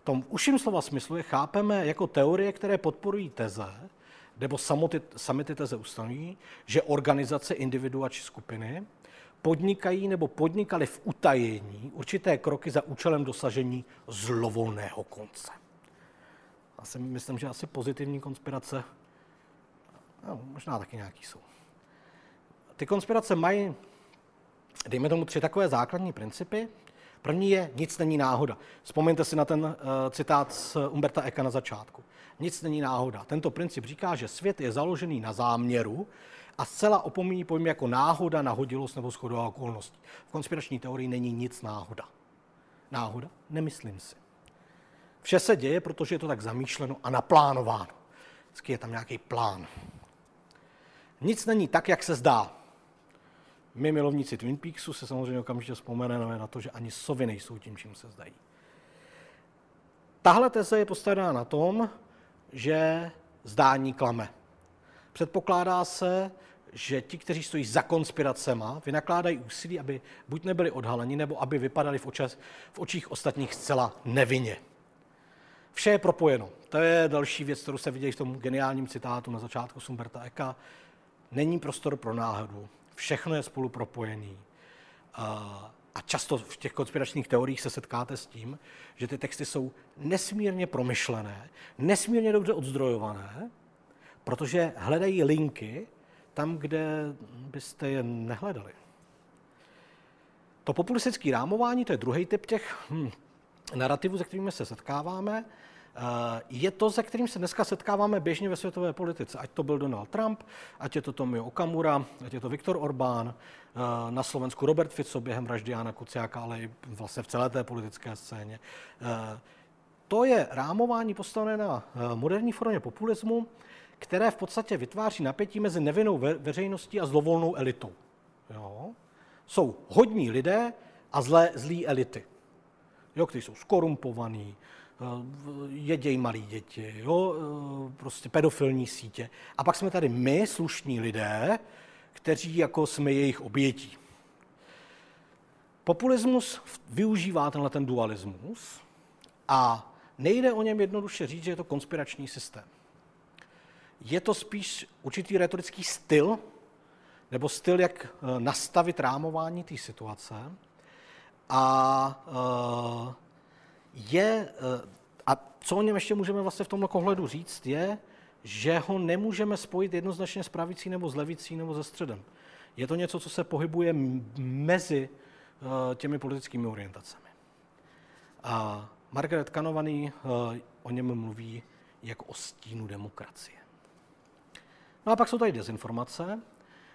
V tom užším slova smyslu je chápeme jako teorie, které podporují teze, nebo samoty, sami ty teze ustanoví, že organizace, individua či skupiny podnikají nebo podnikali v utajení určité kroky za účelem dosažení zlovolného konce. Já si myslím, že asi pozitivní konspirace No, možná taky nějaký jsou. Ty konspirace mají, dejme tomu, tři takové základní principy. První je, nic není náhoda. Vzpomeňte si na ten uh, citát z Umberta Eka na začátku. Nic není náhoda. Tento princip říká, že svět je založený na záměru a zcela opomíní pojmy jako náhoda, nahodilost nebo schodová okolností. V konspirační teorii není nic náhoda. Náhoda? Nemyslím si. Vše se děje, protože je to tak zamýšleno a naplánováno. Vždycky je tam nějaký plán. Nic není tak, jak se zdá. My, milovníci Twin Peaksu, se samozřejmě okamžitě vzpomeneme na to, že ani sovy nejsou tím, čím se zdají. Tahle teze je postavená na tom, že zdání klame. Předpokládá se, že ti, kteří stojí za konspiracema, vynakládají úsilí, aby buď nebyli odhaleni, nebo aby vypadali v, očas, v očích ostatních zcela nevinně. Vše je propojeno. To je další věc, kterou se vidějí v tom geniálním citátu na začátku Sumberta Eka není prostor pro náhodu. Všechno je spolu propojený. A často v těch konspiračních teoriích se setkáte s tím, že ty texty jsou nesmírně promyšlené, nesmírně dobře odzdrojované, protože hledají linky tam, kde byste je nehledali. To populistické rámování, to je druhý typ těch hm, narrativů, se kterými se setkáváme. Eh, je to, se kterým se dneska setkáváme běžně ve světové politice. Ať to byl Donald Trump, ať je to Tomio Okamura, ať je to Viktor Orbán, eh, na Slovensku Robert Fico během vraždy Jana Kuciáka, ale i vlastně v celé té politické scéně. Eh, to je rámování postavené na moderní formě populismu, které v podstatě vytváří napětí mezi nevinnou veřejností a zlovolnou elitou. Jo? Jsou hodní lidé a zlé, zlí elity, jo, kteří jsou skorumpovaní, Eh, jedějí malí děti, jo, eh, prostě pedofilní sítě. A pak jsme tady my, slušní lidé, kteří jako jsme jejich obětí. Populismus využívá tenhle ten dualismus a nejde o něm jednoduše říct, že je to konspirační systém. Je to spíš určitý retorický styl, nebo styl, jak eh, nastavit rámování té situace. A je, eh, a co o něm ještě můžeme vlastně v tomhle kohledu říct, je, že ho nemůžeme spojit jednoznačně s pravicí nebo s levicí nebo se středem. Je to něco, co se pohybuje mezi eh, těmi politickými orientacemi. A Margaret Kanovaný eh, o něm mluví jako o stínu demokracie. No a pak jsou tady dezinformace,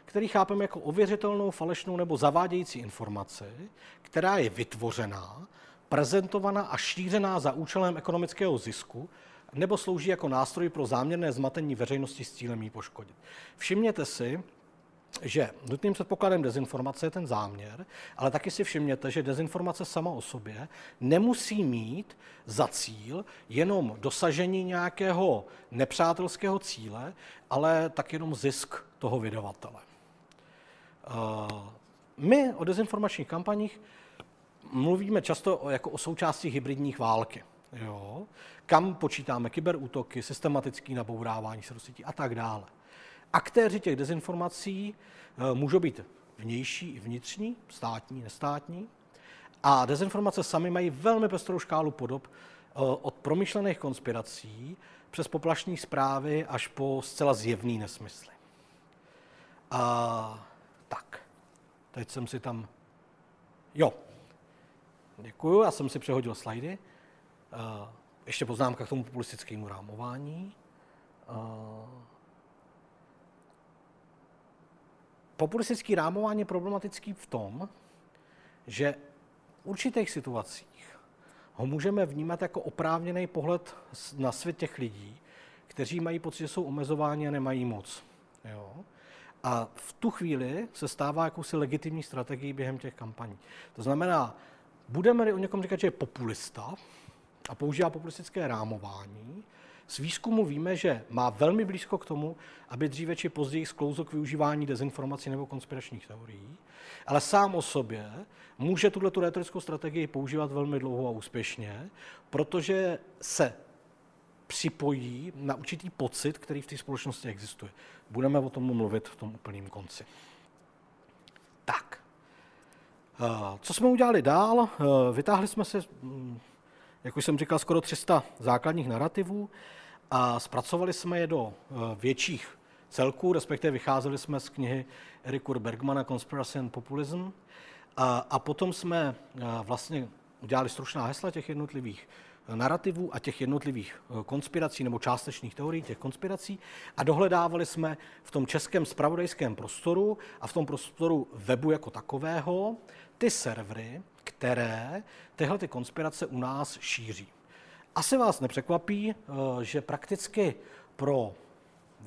který chápeme jako ověřitelnou, falešnou nebo zavádějící informaci, která je vytvořená prezentovaná a šířená za účelem ekonomického zisku nebo slouží jako nástroj pro záměrné zmatení veřejnosti s cílem jí poškodit. Všimněte si, že nutným předpokladem dezinformace je ten záměr, ale taky si všimněte, že dezinformace sama o sobě nemusí mít za cíl jenom dosažení nějakého nepřátelského cíle, ale tak jenom zisk toho vydavatele. Eh, my o dezinformačních kampaních mluvíme často o, jako o součástí hybridních války. Jo? Kam počítáme kyberútoky, systematický nabourávání se do sítí a tak dále. Aktéři těch dezinformací e, můžou být vnější i vnitřní, státní, nestátní. A dezinformace sami mají velmi pestrou škálu podob e, od promyšlených konspirací přes poplašní zprávy až po zcela zjevný nesmysly. A tak, teď jsem si tam... Jo, Děkuju, já jsem si přehodil slajdy. Uh, ještě poznámka k tomu populistickému rámování. Uh, populistický rámování je problematický v tom, že v určitých situacích ho můžeme vnímat jako oprávněný pohled na svět těch lidí, kteří mají pocit, že jsou omezováni a nemají moc. Jo? A v tu chvíli se stává jakousi legitimní strategií během těch kampaní. To znamená, budeme-li o někom říkat, že je populista a používá populistické rámování, z výzkumu víme, že má velmi blízko k tomu, aby dříve či později sklouzl k využívání dezinformací nebo konspiračních teorií, ale sám o sobě může tuto retorickou strategii používat velmi dlouho a úspěšně, protože se připojí na určitý pocit, který v té společnosti existuje. Budeme o tom mluvit v tom úplném konci. Eh, co jsme udělali dál? Eh, vytáhli jsme se, hm, jak už jsem říkal, skoro 300 základních narrativů a zpracovali jsme je do eh, větších celků, respektive vycházeli jsme z knihy Eriku Bergmana Conspiracy and Populism a, a potom jsme vlastně udělali stručná hesla těch jednotlivých narrativů a těch jednotlivých konspirací nebo částečných teorií těch konspirací a dohledávali jsme v tom českém spravodajském prostoru a v tom prostoru webu jako takového ty servery, které tyhle ty konspirace u nás šíří. Asi vás nepřekvapí, eh, že prakticky pro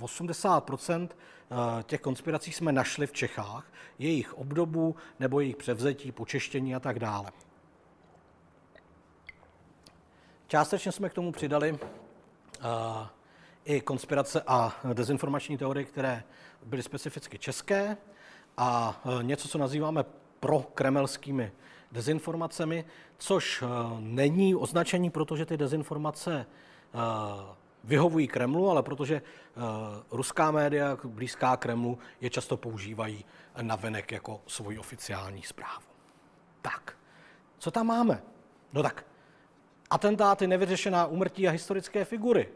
80 eh, těch konspirací jsme našli v Čechách, jejich obdobu nebo jejich převzetí, počeštění a tak dále. Částečně jsme k tomu přidali uh, i konspirace a dezinformační teorie, které byly specificky české a něco, co nazýváme prokremelskými dezinformacemi, což uh, není označení, protože ty dezinformace vyhovují Kremlu, ale protože ruská média blízká Kremlu je často používají na venek jako svoji oficiální zprávu. Tak, co tam máme? No tak, atentáty, nevyřešená umrtí a historické figury.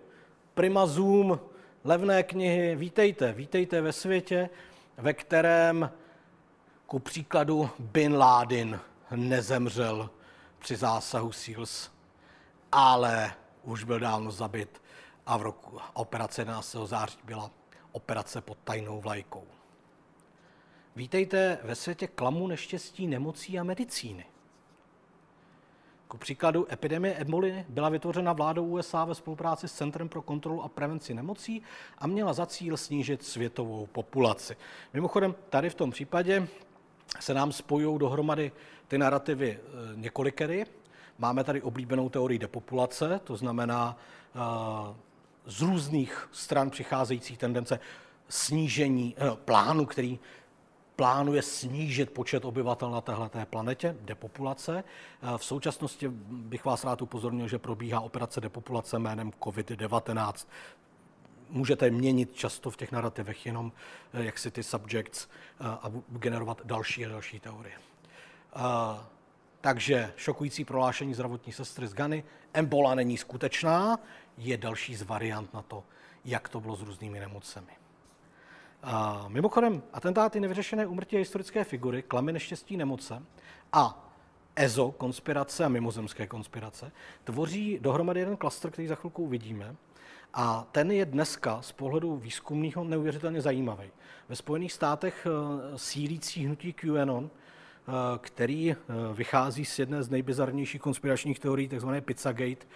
Prima Zoom, levné knihy, vítejte, vítejte ve světě, ve kterém ku příkladu Bin Laden nezemřel při zásahu SEALS, ale už byl dávno zabit a v roku operace 11. září byla operace pod tajnou vlajkou. Vítejte ve světě klamu, neštěstí, nemocí a medicíny. Ku příkladu epidemie eboli byla vytvořena vládou USA ve spolupráci s Centrem pro kontrolu a prevenci nemocí a měla za cíl snížit světovou populaci. Mimochodem, tady v tom případě se nám spojují dohromady ty narrativy e, několikery. Máme tady oblíbenou teorii depopulace, to znamená e, z různých stran přicházející tendence snížení e, plánu, který plánuje snížit počet obyvatel na této planetě, depopulace. V současnosti bych vás rád upozornil, že probíhá operace depopulace jménem COVID-19. Můžete měnit často v těch narrativech jenom eh, jak si ty subjects eh, a generovat další a další teorie. Eh, takže šokující prohlášení zdravotní sestry z Gany. Embola není skutečná, je další z variant na to, jak to bylo s různými nemocemi. A mimochodem, atentáty nevyřešené úmrtí a historické figury, klamy neštěstí nemoce a EZO, konspirace a mimozemské konspirace, tvoří dohromady jeden klaster, který za chvilku uvidíme. A ten je dneska z pohledu výzkumného neuvěřitelně zajímavý. Ve Spojených státech eh, sílící hnutí QAnon Eh, který eh, vychází z jedné z nejbizarnějších konspiračních teorií, takzvané Pizzagate,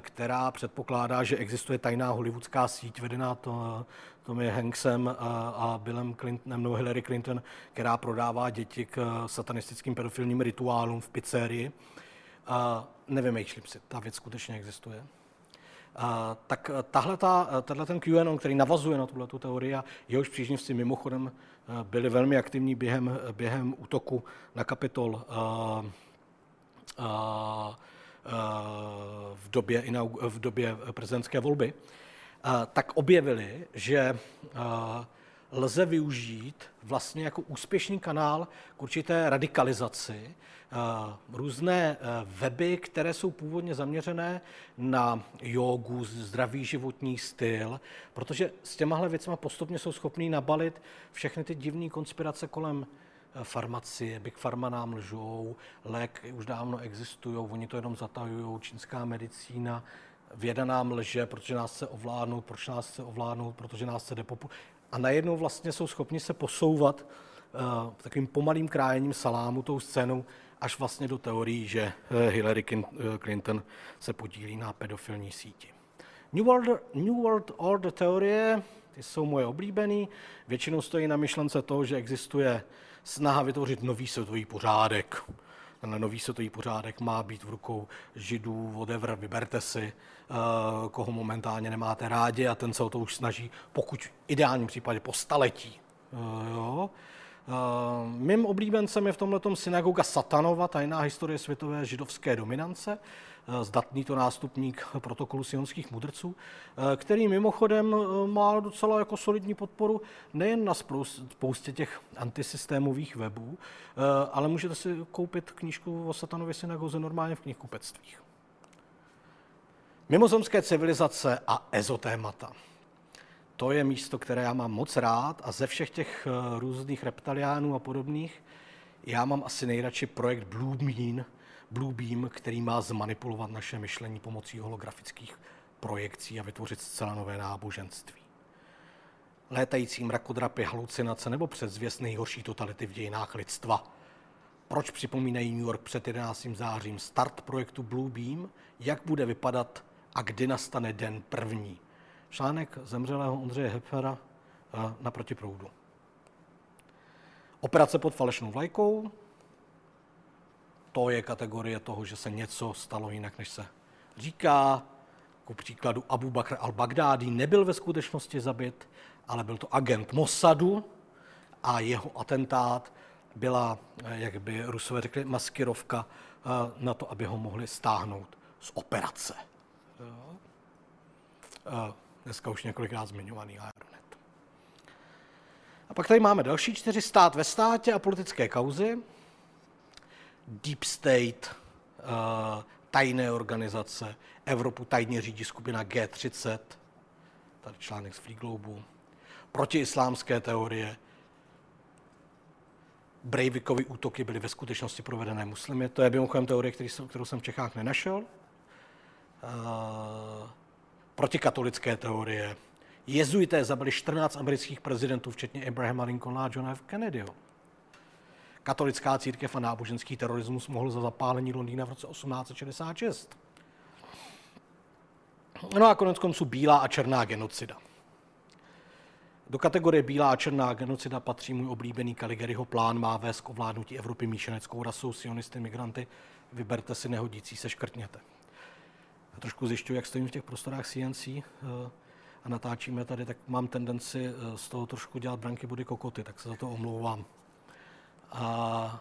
která předpokládá, že existuje tajná hollywoodská síť vedená to, Tommy Hanksem a Billem Clintonem nebo Hillary Clinton, která prodává děti k satanistickým pedofilním rituálům v pizzerii. Nevymýšlím si, ta věc skutečně existuje. Tak tahle tenhle ten QAnon, který navazuje na tuhle teorii a jehož příznivci mimochodem byli velmi aktivní během, během útoku na kapitol v době, v době prezidentské volby, tak objevili, že lze využít vlastně jako úspěšný kanál k určité radikalizaci různé weby, které jsou původně zaměřené na jogu, zdravý životní styl, protože s těmahle věcmi postupně jsou schopní nabalit všechny ty divné konspirace kolem farmacie, Big Pharma nám lžou, léky už dávno existují, oni to jenom zatajují, čínská medicína, věda nám lže, protože nás chce ovládnout, proč nás chce ovládnout, protože nás chce depopu. A najednou vlastně jsou schopni se posouvat uh, takovým pomalým krájením salámu tou scénou až vlastně do teorií, že eh, Hillary Clinton se podílí na pedofilní síti. New World, New World Order teorie, ty jsou moje oblíbený, většinou stojí na myšlence toho, že existuje snaha vytvořit nový světový pořádek. Ten nový světový pořádek má být v rukou židů, whatever, vyberte si, eh, koho momentálně nemáte rádi a ten se o to už snaží, pokud v ideálním případě po staletí. Eh, jo. Eh, mým oblíbencem je v tomhle synagoga Satanova, tajná historie světové židovské dominance, zdatný to nástupník protokolu sionských mudrců, eh, který mimochodem má docela jako solidní podporu nejen na spoustě těch antisystémových webů, ale můžete si koupit knížku o Satanově synagoze normálně v knihkupectvích. Mimozemské civilizace a ezotémata to je místo, které já mám moc rád a ze všech těch eh, různých reptiliánů a podobných, já mám asi nejradši projekt Blue Beam, Blue Beam, který má zmanipulovat naše myšlení pomocí holografických projekcí a vytvořit zcela nové náboženství. Létající mrakodrapy, halucinace nebo předzvěst nejhorší totality v dějinách lidstva. Proč připomínají New York před 11. zářím start projektu Blue Beam, jak bude vypadat a kdy nastane den první článek zemřelého Ondřeje Hepfera eh, na protiproudu. Operace pod falešnou vlajkou, to je kategorie toho, že se něco stalo jinak, než se říká. Ku příkladu Abu Bakr al-Baghdadi nebyl ve skutečnosti zabit, ale byl to agent Mossadu a jeho atentát byla, eh, jak by Rusové řekli, maskirovka eh, na to, aby ho mohli stáhnout z operace dneska už několikrát zmiňovaný Aeronet. A pak tady máme další čtyři stát ve státě a politické kauzy. Deep State, uh, tajné organizace, Evropu tajně řídí skupina G30, tady článek z Free Globu, protiislámské teorie, Breivikovy útoky byly ve skutečnosti provedené muslimy. To je mimochodem teorie, kterou jsem v Čechách nenašel. Uh, protikatolické teorie. Jezuité zabili 14 amerických prezidentů, včetně Abrahama Lincolna a Johna F. Kennedyho. Katolická církev a náboženský terorismus mohl za zapálení Londýna v roce 1866. No a konec konců bílá a černá genocida. Do kategorie bílá a černá genocida patří můj oblíbený Caligaryho plán má vést k ovládnutí Evropy míšeneckou rasou, sionisty, migranty. Vyberte si nehodící se, škrtněte já trošku zjišťuji, jak stojím v těch prostorách CNC eh, a natáčíme tady, tak mám tendenci eh, z toho trošku dělat branky body kokoty, tak se za to omlouvám. A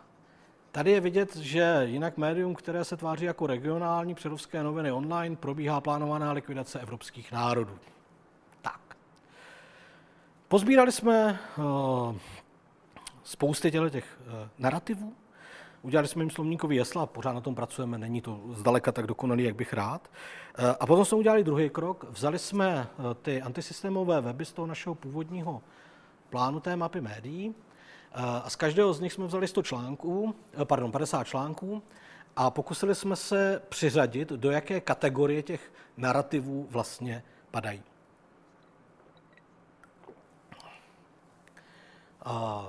tady je vidět, že jinak médium, které se tváří jako regionální předovské noviny online, probíhá plánovaná likvidace evropských národů. Tak. Pozbírali jsme uh, spousty těch uh, narrativů, Udělali jsme jim slovníkový jesla, pořád na tom pracujeme, není to zdaleka tak dokonalý, jak bych rád. Eh, a potom jsme udělali druhý krok, vzali jsme ty antisystémové weby z toho našeho původního plánu té mapy médií a z každého z nich jsme vzali 100 článků, pardon, 50 článků a pokusili jsme se přiřadit, do jaké kategorie těch narrativů vlastně padají. A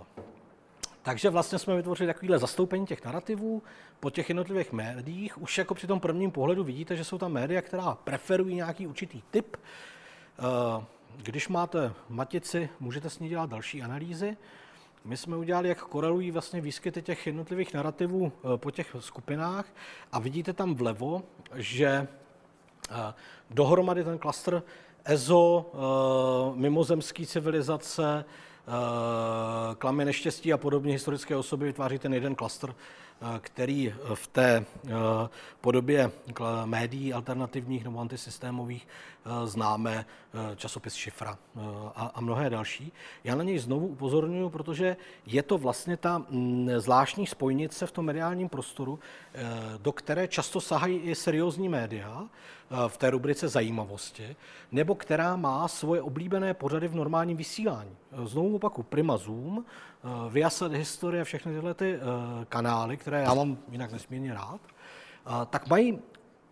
takže vlastně jsme vytvořili takovéhle zastoupení těch narrativů po těch jednotlivých médiích. Už jako při tom prvním pohledu vidíte, že jsou tam média, která preferují nějaký určitý typ. Eh, když máte matici, můžete s ní dělat další analýzy. My jsme udělali, jak korelují vlastně výskyty těch jednotlivých narrativů eh, po těch skupinách. A vidíte tam vlevo, že eh, dohromady ten klastr EZO, mimozemský civilizace, Eh, klamy neštěstí a podobně historické osoby vytváří ten jeden klaster který v té podobě médií alternativních nebo antisystémových známe časopis Šifra a mnohé další. Já na něj znovu upozorňuji, protože je to vlastně ta mm, zvláštní spojnice v tom mediálním prostoru, do které často sahají i seriózní média, v té rubrice zajímavosti, nebo která má svoje oblíbené pořady v normálním vysílání. Znovu opaku, Prima Zoom, Viasat Historie, všechny tyhle ty kanály, které já mám jinak nesmírně rád, tak mají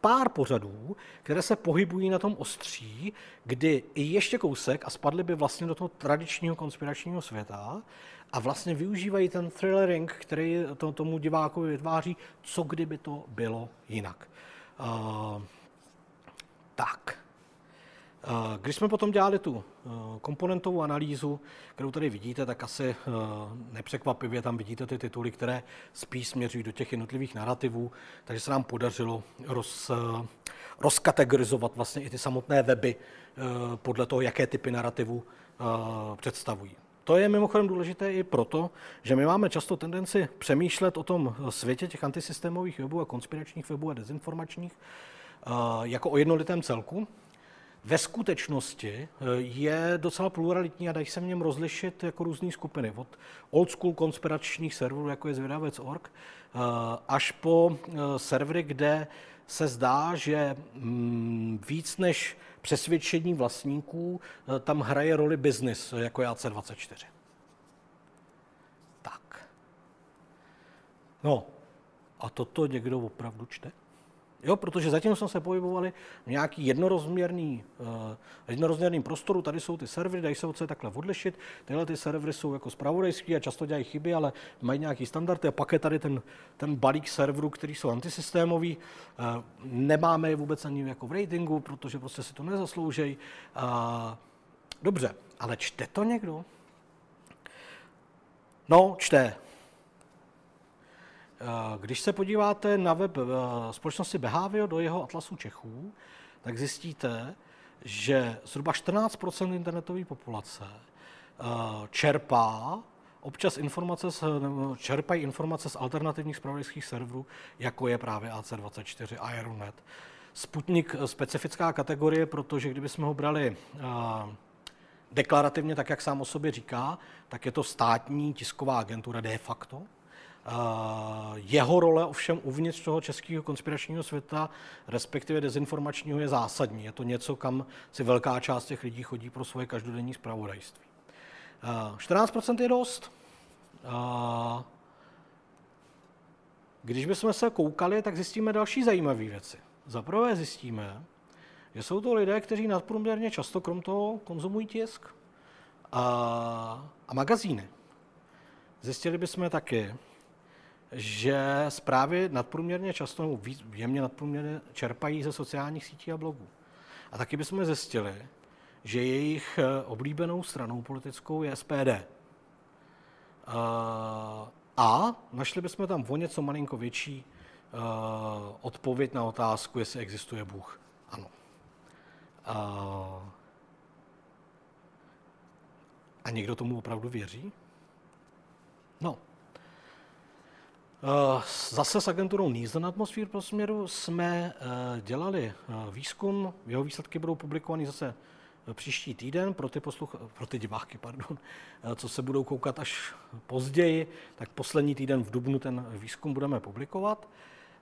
pár pořadů, které se pohybují na tom ostří, kdy i ještě kousek a spadly by vlastně do toho tradičního konspiračního světa a vlastně využívají ten thrillering, který to, tomu divákovi vytváří, co kdyby to bylo jinak. Uh, tak. Eh, když jsme potom dělali tu eh, komponentovou analýzu, kterou tady vidíte, tak asi eh, nepřekvapivě tam vidíte ty tituly, které spíš směřují do těch jednotlivých narrativů, takže se nám podařilo roz, rozkategorizovat vlastně i ty samotné weby podle toho, jaké typy narrativů představují. To je mimochodem důležité i proto, že my máme často tendenci přemýšlet o tom světě těch antisystémových webů a konspiračních webů a dezinformačních jako o jednolitém celku. Ve skutečnosti eh, je docela pluralitní a dají se v něm rozlišit jako různé skupiny. Od old school konspiračních serverů, jako je zvědavec.org, eh, až po eh, servery, kde se zdá, že mm, víc než přesvědčení vlastníků tam hraje roli business, jako je AC24. Tak. No, a toto někdo opravdu čte? Jo, protože zatím jsme se pohybovali v nějaký jednorozměrný, uh, jednorozměrným prostoru, tady jsou ty servery, dají se od sebe takhle odlišit, tyhle ty servery jsou jako spravodajský a často dělají chyby, ale mají nějaký standardy a pak je tady ten, ten balík serverů, který jsou antisystémový, uh, nemáme je vůbec ani jako v ratingu, protože prostě si to nezasloužejí. Uh, dobře, ale čte to někdo? No, čte. Eh, když se podíváte na web eh, společnosti Behavio do jeho atlasu Čechů, tak zjistíte, že zhruba 14% internetové populace eh, čerpá občas informace z, čerpají informace z alternativních spravodajských serverů, jako je právě AC24 a Aeronet. Sputnik specifická kategorie, protože kdybychom ho brali deklarativně, tak jak sám o sobě říká, tak je to státní tisková agentura de facto, jeho role ovšem uvnitř toho českého konspiračního světa, respektive dezinformačního, je zásadní. Je to něco, kam si velká část těch lidí chodí pro svoje každodenní zpravodajství. 14% je dost. Když bychom se koukali, tak zjistíme další zajímavé věci. Za prvé zjistíme, že jsou to lidé, kteří nadprůměrně často krom toho konzumují tisk a, a magazíny. Zjistili bychom taky, že zprávy nadprůměrně často, nebo jemně nadprůměrně čerpají ze sociálních sítí a blogů. A taky bychom zjistili, že jejich eh, oblíbenou stranou politickou je SPD. Eh, a našli bychom tam o něco malinko větší eh, odpověď na otázku, jestli existuje Bůh. Ano. A někdo tomu opravdu věří? No, zase s agenturou Nielsen Atmosphere pro směru jsme eh, dělali eh, výzkum, jeho výsledky budou publikovány zase příští týden pro ty, posluch, pro ty diváky, pardon, co se budou koukat až později, tak poslední týden v Dubnu ten výzkum budeme publikovat.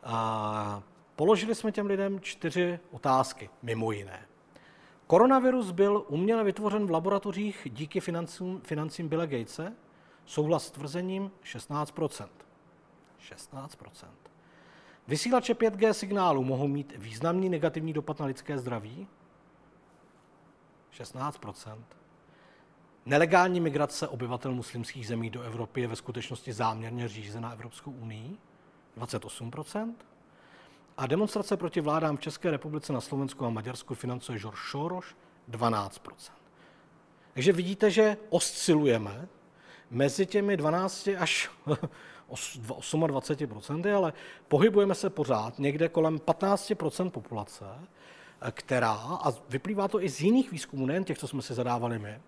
A položili jsme těm lidem čtyři otázky, mimo jiné. Koronavirus byl uměle vytvořen v laboratořích díky financím, financím Billa Gatese, souhlas s tvrzením 16 16% Vysílače 5G signálu mohou mít významný negativní dopad na lidské zdraví? 16% Nelegální migrace obyvatel muslimských zemí do Evropy je ve skutečnosti záměrně řízená Evropskou unii? 28% A demonstrace proti vládám v České republice na Slovensku a Maďarsku financuje George Soros 12% Takže vidíte, že oscilujeme mezi těmi 12 až 28%, ale pohybujeme se pořád někde kolem 15% populace, která, a vyplývá to i z jiných výzkumů, nejen těch, co jsme si zadávali my,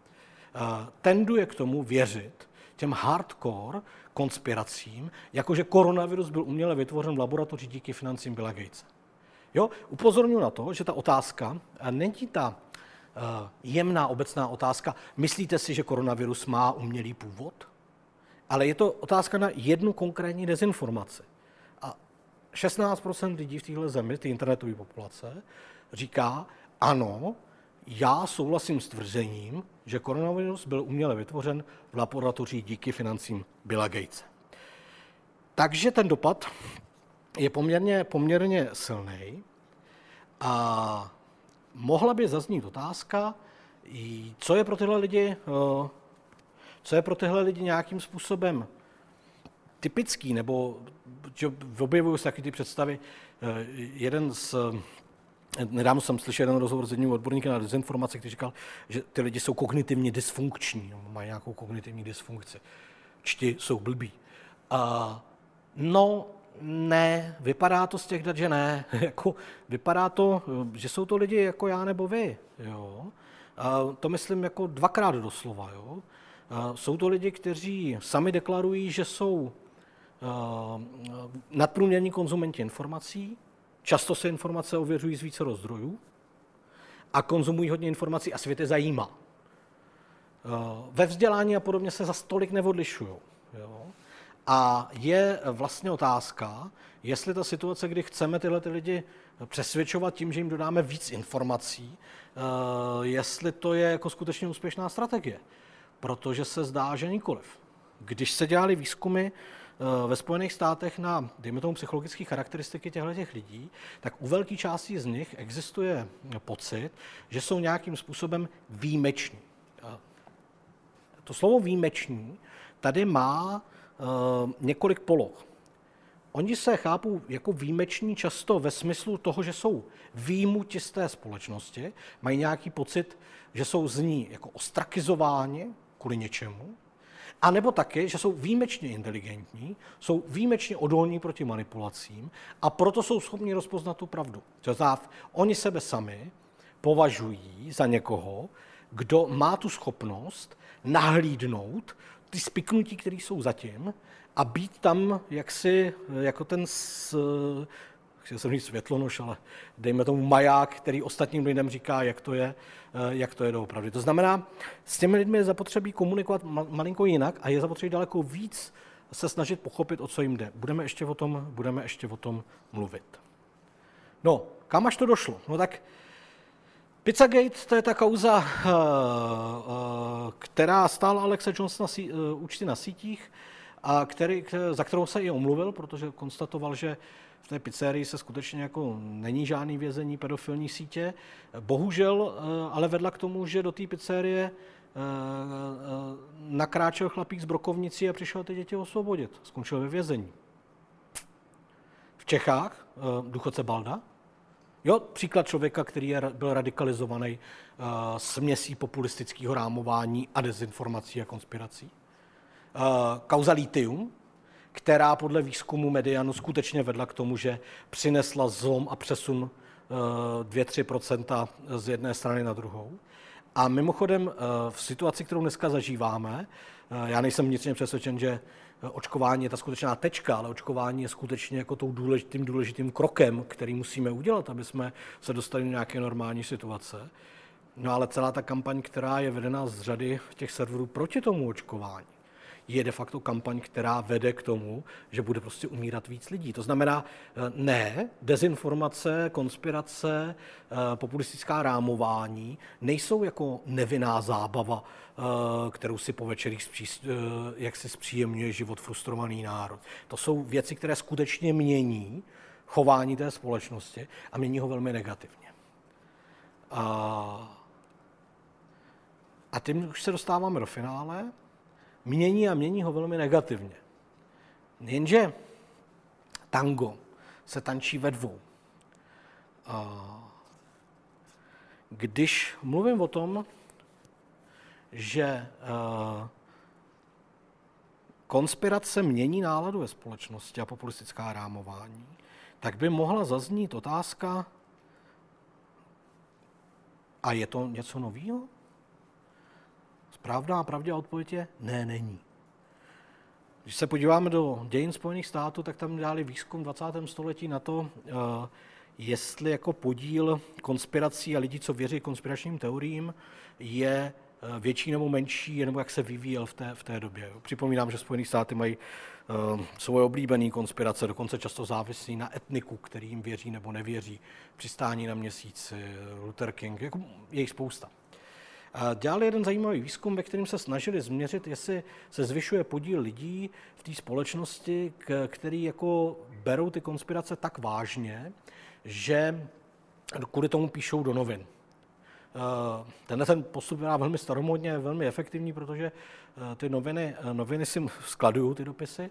tenduje k tomu věřit, těm hardcore konspiracím, jakože koronavirus byl uměle vytvořen v laboratoři díky financím Billa Gatese. Jo, upozorňuji na to, že ta otázka není ta jemná obecná otázka, myslíte si, že koronavirus má umělý původ? Ale je to otázka na jednu konkrétní dezinformaci. A 16% lidí v téhle zemi, ty internetové populace, říká, ano, já souhlasím s tvrzením, že koronavirus byl uměle vytvořen v laboratoři díky financím Billa Gatese. Takže ten dopad je poměrně, poměrně silný a mohla by zaznít otázka, co je pro tyhle lidi, eh, co je pro tyhle lidi nějakým způsobem typický, nebo že objevují se taky ty představy. Eh, jeden z Nedávno jsem slyšel jeden rozhovor s jedním odborníkem na dezinformace, který říkal, že ty lidi jsou kognitivně dysfunkční, mají nějakou kognitivní dysfunkci. Čti jsou blbí. A, no, ne, vypadá to z těch dat, že ne. jako, vypadá to, že jsou to lidi jako já nebo vy. Jo? A to myslím jako dvakrát doslova. Jo? Jsou to lidi, kteří sami deklarují, že jsou nadprůměrní konzumenti informací, Často se informace ověřují z více zdrojů a konzumují hodně informací a svět je zajímá. Eh, ve vzdělání a podobně se za stolik neodlišují. A je vlastně otázka, jestli ta situace, kdy chceme tyhle ty lidi přesvědčovat tím, že jim dodáme víc informací, eh, jestli to je jako skutečně úspěšná strategie. Protože se zdá, že nikoliv. Když se dělali výzkumy Eh, ve Spojených státech na, dejme tomu, psychologické charakteristiky těchto těch lidí, tak u velké části z nich existuje pocit, že jsou nějakým způsobem výjimeční. To slovo výjimeční tady má uh, několik poloh. Oni se chápou jako výjimeční často ve smyslu toho, že jsou výjimuti z té společnosti, mají nějaký pocit, že jsou z ní jako ostrakizováni kvůli něčemu, a nebo taky, že jsou výjimečně inteligentní, jsou výjimečně odolní proti manipulacím a proto jsou schopni rozpoznat tu pravdu. To znamená, oni sebe sami považují za někoho, kdo má tu schopnost nahlídnout ty spiknutí, které jsou zatím, a být tam jaksi jako ten s, chtěl jsem říct světlonož, ale dejme tomu maják, který ostatním lidem říká, jak to je, eh, jak to je doopravdy. To znamená, s těmi lidmi je zapotřebí komunikovat malinko jinak a je zapotřebí daleko víc se snažit pochopit, o co jim jde. Budeme ještě o tom, budeme ještě o tom mluvit. No, kam až to došlo? No tak Pizzagate, to je ta kauza, eh, eh, která stála Alexe Johnsona účty na sítích, a který, za kterou se i omluvil, protože konstatoval, že v té pizzerii se skutečně jako není žádný vězení pedofilní sítě. Bohužel eh, ale vedla k tomu, že do té pizzerie eh, eh, nakráčel chlapík z brokovnicí a přišel ty děti osvobodit. Skončil ve vězení. V Čechách důchodce Balda, Jo, příklad člověka, který je, byl radikalizovaný uh, směsí populistického rámování a dezinformací a konspirací. Uh, kauza litium, která podle výzkumu Medianu skutečně vedla k tomu, že přinesla zlom a přesun 2-3 eh, z jedné strany na druhou. A mimochodem eh, v situaci, kterou dneska zažíváme, eh, já nejsem vnitřně přesvědčen, že očkování je ta skutečná tečka, ale očkování je skutečně jako tou důležitým, důležitým krokem, který musíme udělat, aby jsme se dostali do nějaké normální situace. No ale celá ta kampaň, která je vedena z řady těch serverů proti tomu očkování, je de facto kampaň, která vede k tomu, že bude prostě umírat víc lidí. To znamená, eh, ne, dezinformace, konspirace, eh, populistická rámování nejsou jako nevinná zábava, eh, kterou si po večerích jak si zpříjemňuje život frustrovaný národ. To jsou věci, které skutečně mění chování té společnosti a mění ho velmi negativně. A, a tím už se dostáváme do finále mění a mění ho velmi negativně. Jenže tango se tančí ve dvou. Když mluvím o tom, že konspirace mění náladu ve společnosti a populistická rámování, tak by mohla zaznít otázka, a je to něco nového? Správná a pravdivá odpověď je, ne, není. Když se podíváme do dějin Spojených států, tak tam dělali výzkum v 20. století na to, eh, jestli jako podíl konspirací a lidí, co věří konspiračním teoriím, je eh, větší nebo menší, nebo jak se vyvíjel v té, v té době. Připomínám, že Spojené státy mají uh, svoje oblíbené konspirace, dokonce často závislí na etniku, který jim věří nebo nevěří. Přistání na měsíci, Luther King, jako je jich spousta. Dělali jeden zajímavý výzkum, ve kterém se snažili změřit, jestli se zvyšuje podíl lidí v té společnosti, který jako berou ty konspirace tak vážně, že kvůli tomu píšou do novin. Eh, tenhle ten postup je velmi staromodně, velmi efektivní, protože eh, ty noviny, eh, noviny si skladují ty dopisy.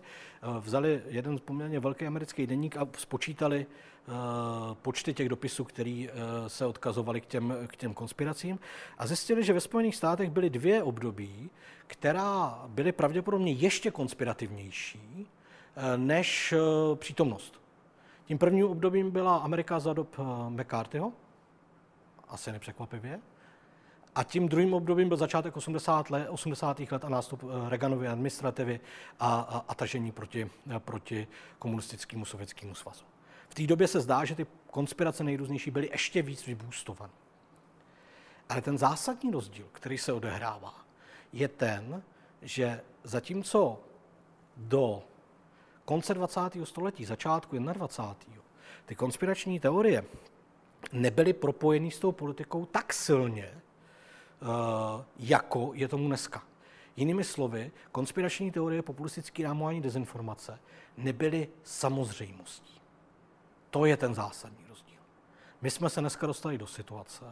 Vzali jeden poměrně velký americký denník a spočítali počty těch dopisů, které se odkazovaly k těm, k těm konspiracím a zjistili, že ve Spojených státech byly dvě období, která byly pravděpodobně ještě konspirativnější než přítomnost. Tím prvním obdobím byla Amerika za dob McCarthyho, asi nepřekvapivě. A tím druhým obdobím byl začátek 80. let, 80. let a nástup eh, Reaganovy administrativy a, a, a tažení proti, eh, proti komunistickému sovětskému svazu. V té době se zdá, že ty konspirace nejrůznější byly ještě víc vybůstované. Ale ten zásadní rozdíl, který se odehrává, je ten, že zatímco do konce 20. století, začátku 21. ty konspirační teorie nebyli propojení s tou politikou tak silně, eh, jako je tomu dneska. Jinými slovy, konspirační teorie, populistický rámování, dezinformace nebyly samozřejmostí. To je ten zásadní rozdíl. My jsme se dneska dostali do situace,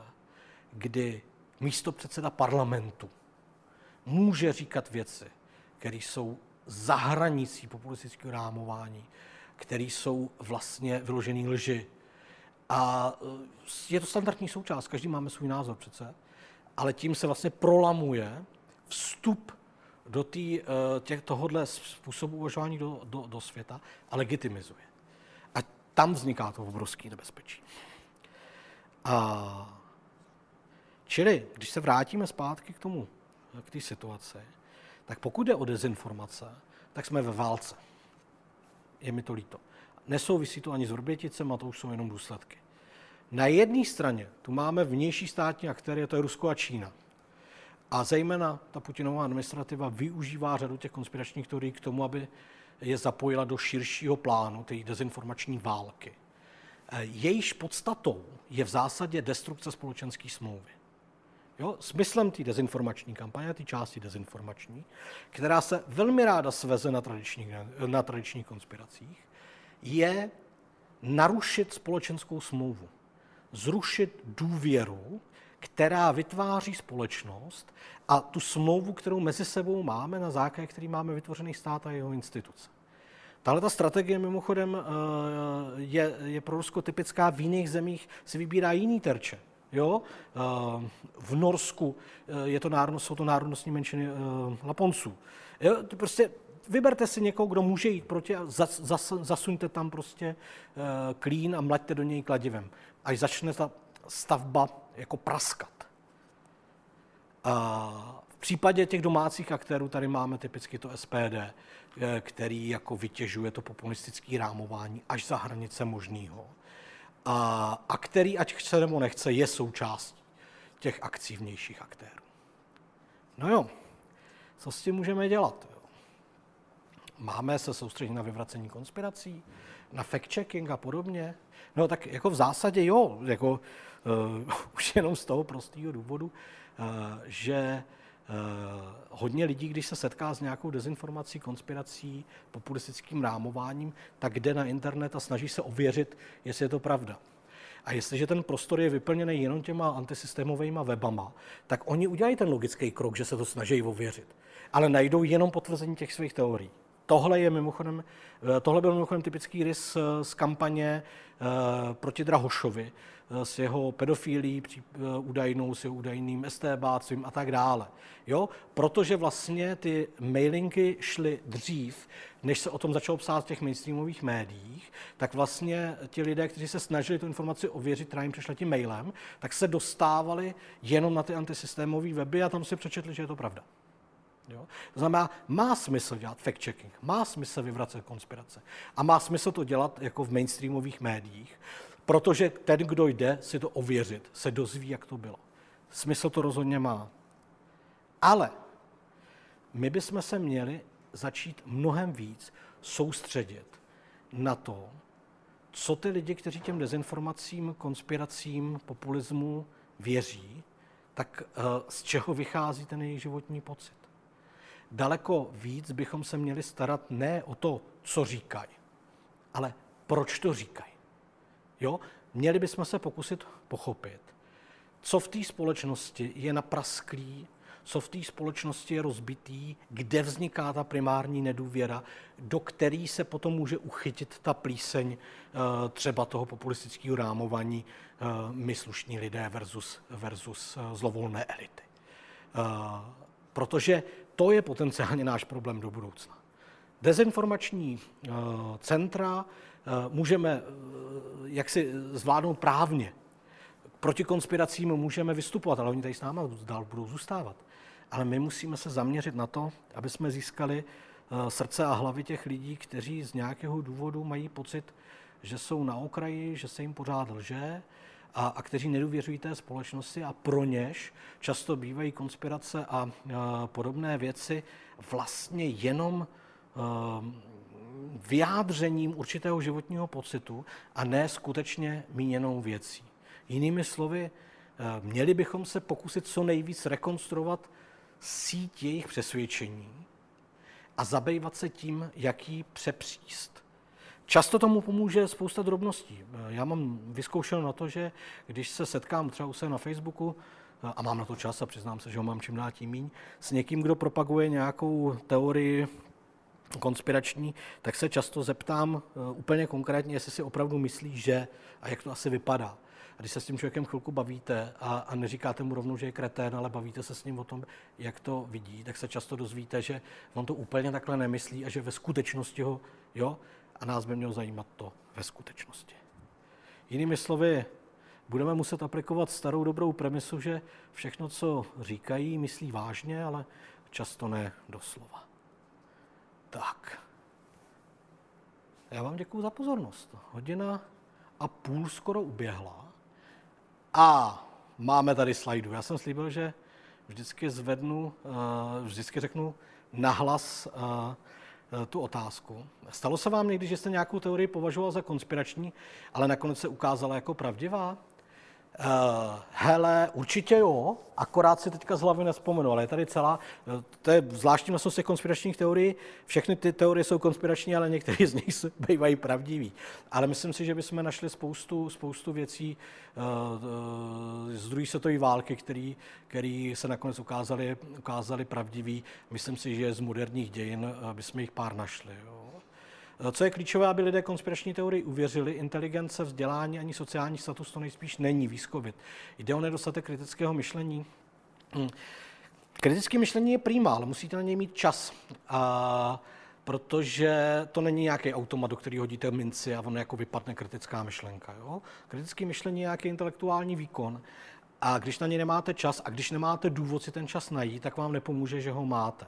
kdy místo předseda parlamentu může říkat věci, které jsou za hranicí populistického rámování, které jsou vlastně vyložené lži, a eh, je to standardní součást, každý máme svůj názor přece, ale tím se vlastně prolamuje vstup do tý, eh, těch, tohohle způsobu uvažování do, do, do světa a legitimizuje. A tam vzniká to obrovské nebezpečí. A čili, když se vrátíme zpátky k tomu, k té situaci, tak pokud jde o dezinformace, tak jsme ve válce. Je mi to líto. Nesouvisí to ani s Vrběticem a to už jsou jenom důsledky. Na jedné straně tu máme vnější státní aktéry, to je Rusko a Čína. A zejména ta Putinová administrativa využívá řadu těch konspiračních teorií k tomu, aby je zapojila do širšího plánu, té dezinformační války. E, jejíž podstatou je v zásadě destrukce společenské smlouvy. Jo? Smyslem té dezinformační kampaně, té části dezinformační, která se velmi ráda sveze na tradičních, na tradičních konspiracích, je narušit společenskou smlouvu zrušit důvěru, která vytváří společnost a tu smlouvu, kterou mezi sebou máme, na základě který máme vytvořený stát a jeho instituce. Tahle ta strategie mimochodem eh, je, je pro Rusko typická, v jiných zemích si vybírá jiný terče. Jo? Eh, v Norsku eh, je to národnost, jsou to národnostní menšiny Laponců. Jo? Prostě vyberte si někoho, kdo může jít proti a zas, zas, zasuňte tam prostě klín a mlaďte do něj kladivem až začne ta stavba jako praskat. A v případě těch domácích aktérů tady máme typicky to SPD, eh, který jako vytěžuje to populistické rámování až za hranice možného. A, a který, ať chce nebo nechce, je součástí těch akcí vnějších aktérů. No jo, co s tím můžeme dělat? Máme se soustředit na vyvracení konspirací, na fact-checking a podobně? No tak jako v zásadě jo, jako uh, už jenom z toho prostého důvodu, uh, že uh, hodně lidí, když se setká s nějakou dezinformací, konspirací, populistickým rámováním, tak jde na internet a snaží se ověřit, jestli je to pravda. A jestliže ten prostor je vyplněný jenom těma antisystémovými webama, tak oni udělají ten logický krok, že se to snaží ověřit. Ale najdou jenom potvrzení těch svých teorií. Tohle je mimochodem, eh, tohle byl mimochodem typický rys eh, z kampaně eh, proti Drahošovi, s jeho pedofilí údajnou, s jeho údajným STBáctvím a tak dále. Jo? Protože vlastně ty mailinky šly dřív, než se o tom začalo psát v těch mainstreamových médiích, tak vlastně ti lidé, kteří se snažili tu informaci ověřit, která jim přišla tím mailem, tak se dostávali jenom na ty antisystémové weby a tam si přečetli, že je to pravda. Jo? To znamená, má smysl dělat fact-checking, má smysl vyvracet konspirace a má smysl to dělat jako v mainstreamových médiích, protože ten, kdo jde si to ověřit, se dozví, jak to bylo. Smysl to rozhodně má. Ale my bychom se měli začít mnohem víc soustředit na to, co ty lidi, kteří těm dezinformacím, konspiracím, populismu věří, tak eh, z čeho vychází ten jejich životní pocit. Daleko víc bychom se měli starat ne o to, co říkají, ale proč to říkají. Jo? Měli bychom se pokusit pochopit, co v té společnosti je naprasklý, co v té společnosti je rozbitý, kde vzniká ta primární nedůvěra, do který se potom může uchytit ta plíseň eh, třeba toho populistického rámování eh, my slušní lidé versus, versus eh, zlovolné elity. Protože to je potenciálně náš problém do budoucna. Dezinformační centra můžeme jak si zvládnout právně. Proti konspiracím můžeme vystupovat, ale oni tady s námi dál budou zůstávat. Ale my musíme se zaměřit na to, aby jsme získali eh, srdce a hlavy těch lidí, kteří z nějakého důvodu mají pocit, že jsou na okraji, že se jim pořád lže a, a kteří nedůvěřují té společnosti a pro něž často bývají konspirace a, a eh, podobné věci vlastně jenom a, eh, vyjádřením určitého životního pocitu a ne skutečně míněnou věcí. Jinými slovy, měli bychom se pokusit co nejvíc rekonstruovat síť jejich přesvědčení a zabývat se tím, jaký přepříst. Často tomu pomůže spousta drobností. Já mám vyzkoušel na to, že když se setkám třeba u se na Facebooku, a mám na to čas a přiznám se, že ho mám čím dál tím míň, s někým, kdo propaguje nějakou teorii konspirační, tak se často zeptám eh, úplně konkrétně, jestli si opravdu myslí, že a jak to asi vypadá. A když se s tím člověkem chvilku bavíte a, a neříkáte mu rovnou, že je kretén, ale bavíte se s ním o tom, jak to vidí, tak se často dozvíte, že on to úplně takhle nemyslí a že ve skutečnosti ho, jo, a nás by mělo zajímat to ve skutečnosti. Jinými slovy, budeme muset aplikovat starou dobrou premisu, že všechno, co říkají, myslí vážně, ale často ne doslova. Tak. Já vám děkuji za pozornost. Hodina a půl skoro uběhla. A máme tady slajdu. Já jsem slíbil, že vždycky zvednu, eh, vždycky řeknu nahlas eh, tu otázku. Stalo se vám někdy, že jste nějakou teorii považoval za konspirační, ale nakonec se ukázala jako pravdivá? Uh, hele, určitě jo, akorát si teďka z hlavy nespomenu, ale je tady celá, eh, to je zvláštní vlastnost těch konspiračních teorií, všechny ty teorie jsou konspirační, ale některé z nich bývají pravdivý. Ale myslím si, že bychom našli spoustu, spoustu věcí uh, z druhé světové války, které se nakonec ukázaly, ukázaly pravdivý. Myslím si, že z moderních dějin bychom jich pár našli. Jo. Co je klíčové, aby lidé konspirační teorii uvěřili, inteligence, vzdělání ani sociální status to nejspíš není výzkovit. Jde o nedostatek kritického myšlení. Hm. Kritické myšlení je prýmá, ale musíte na něj mít čas. A protože to není nějaký automat, do kterého hodíte minci a on jako vypadne kritická myšlenka. Jo? Kritické myšlení je nějaký intelektuální výkon a když na ně nemáte čas a když nemáte důvod si ten čas najít, tak vám nepomůže, že ho máte.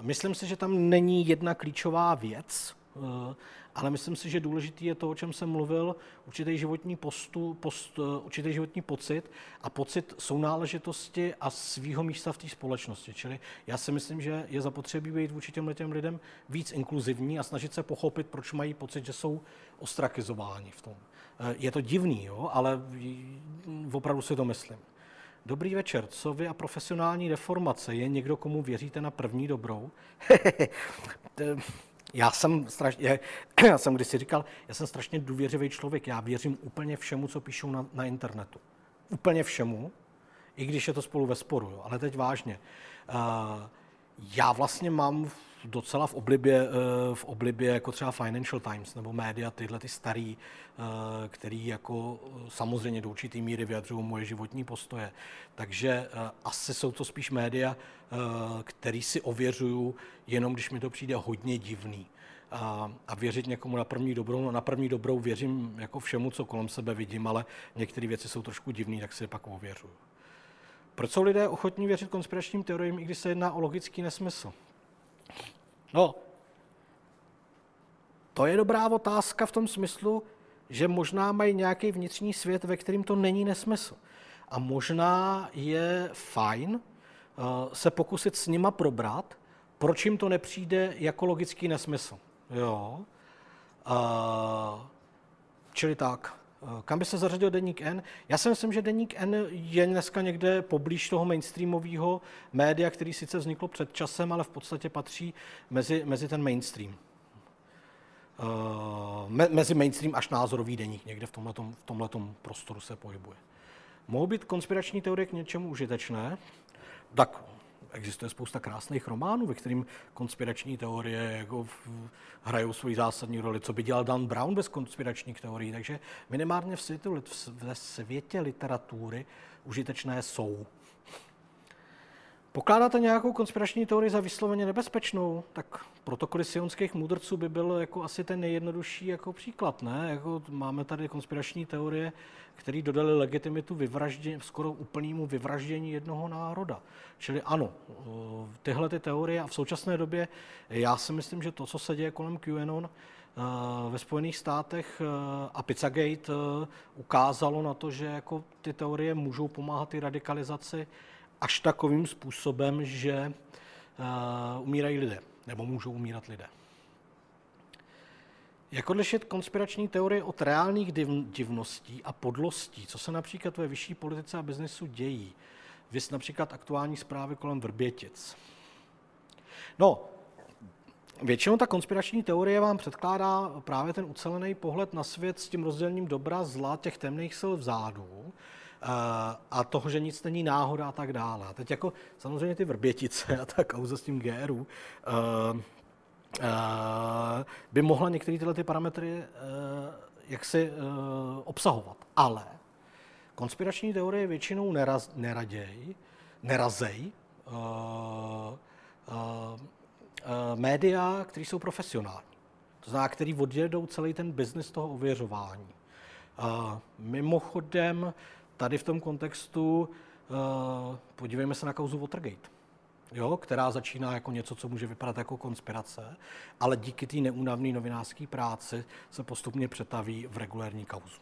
Myslím si, že tam není jedna klíčová věc, eh, ale myslím si, že důležitý je to, o čem jsem mluvil, určitý životní, postu, post, eh, určitý životní pocit a pocit sounáležitosti a svýho místa v té společnosti. Čili já si myslím, že je zapotřebí být vůči těm těm lidem víc inkluzivní a snažit se pochopit, proč mají pocit, že jsou ostrakizováni v tom. Eh, je to divný, jo, ale opravdu si to myslím. Dobrý večer, co vy a profesionální deformace? Je někdo, komu věříte na první dobrou? já jsem strašně, já jsem kdysi říkal, já jsem strašně důvěřivý člověk, já věřím úplně všemu, co píšou na, na internetu. Úplně všemu, i když je to spolu ve sporu, jo. ale teď vážně. Uh, já vlastně mám docela v oblibě, eh, v oblibě jako třeba Financial Times nebo média, tyhle ty starý, eh, který jako eh, samozřejmě do určitý míry vyjadřují moje životní postoje. Takže asi jsou to spíš média, který si ověřuju jenom, když mi to přijde hodně divný. A, a věřit někomu na první dobrou, no na první dobrou věřím jako všemu, co kolem sebe vidím, ale některé věci jsou trošku divné, tak si je pak ověřuju. Proč jsou lidé ochotní věřit konspiračním teoriím, i když se jedná o logický nesmysl? No, to je dobrá otázka v tom smyslu, že možná mají nějaký vnitřní svět, ve kterým to není nesmysl. A možná je fajn uh, se pokusit s nima probrat, proč jim to nepřijde jako logický nesmysl. Jo. Uh, čili tak. Uh, kam by se zařadil Deník N? Já si myslím, že Deník N je dneska někde poblíž toho mainstreamového média, který sice vzniklo před časem, ale v podstatě patří mezi, mezi ten mainstream. Me, mezi mainstream až názorový deník, někde v tomhletom, v tomhletom prostoru se pohybuje. Mohou být konspirační teorie k něčemu užitečné? Tak existuje spousta krásných románů, ve kterým konspirační teorie jako hrajou svoji zásadní roli. Co by dělal Dan Brown bez konspiračních teorií? Takže minimálně v světě, ve světě literatury užitečné jsou. Pokládáte nějakou konspirační teorii za vysloveně nebezpečnou? Tak protokoly sionských mudrců by byl jako asi ten nejjednodušší jako příklad, ne? Jako máme tady konspirační teorie, které dodali legitimitu vyvraždění, skoro úplnému vyvraždění jednoho národa. Čili ano, tyhle ty teorie a v současné době já si myslím, že to, co se děje kolem QAnon, eh, ve Spojených státech eh, a Pizzagate eh, ukázalo na to, že jako ty teorie můžou pomáhat i radikalizaci až takovým způsobem, že umírají lidé, nebo můžou umírat lidé. Jak odlišit konspirační teorie od reálných div, divností a podlostí, co se například ve vyšší politice a biznesu dějí? Vys například aktuální zprávy kolem Vrbětic. No, většinou ta konspirační teorie vám předkládá právě ten ucelený pohled na svět s tím rozdělením dobra, zla, těch temných sil vzadu, a toho, že nic není náhoda a tak dále. A teď jako samozřejmě ty vrbětice a ta kauza s tím GRU uh, uh, by mohla některé tyhle ty parametry uh, jaksi uh, obsahovat. Ale konspirační teorie většinou neraz, neraděj, nerazej uh, uh, uh, média, které jsou profesionální. To znamená, který odjedou celý ten biznis toho ověřování. Uh, mimochodem, tady v tom kontextu uh, podívejme se na kauzu Watergate, jo, která začíná jako něco, co může vypadat jako konspirace, ale díky té neúnavné novinářské práci se postupně přetaví v regulární kauzu.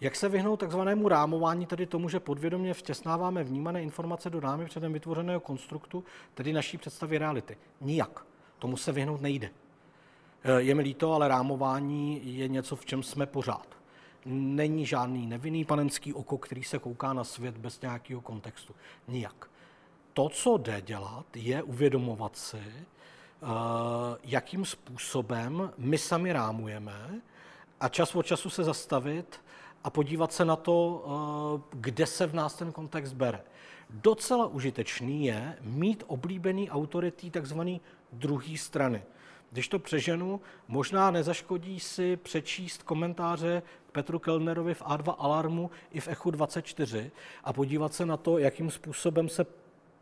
Jak se vyhnout takzvanému rámování, tedy tomu, že podvědomě vtěsnáváme vnímané informace do námi předem vytvořeného konstruktu, tedy naší představy reality? Nijak. Tomu se vyhnout nejde. Eh, je mi líto, ale rámování je něco, v čem jsme pořád není žádný nevinný panenský oko, který se kouká na svět bez nějakého kontextu. Nijak. To, co jde dělat, je uvědomovat si, eh, jakým způsobem my sami rámujeme a čas od času se zastavit a podívat se na to, eh, kde se v nás ten kontext bere. Docela užitečný je mít oblíbený autoritý takzvaný druhý strany. Když to přeženu, možná nezaškodí si přečíst komentáře Petru Kellnerovi v A2 Alarmu i v Echu 24 a podívat se na to, jakým způsobem se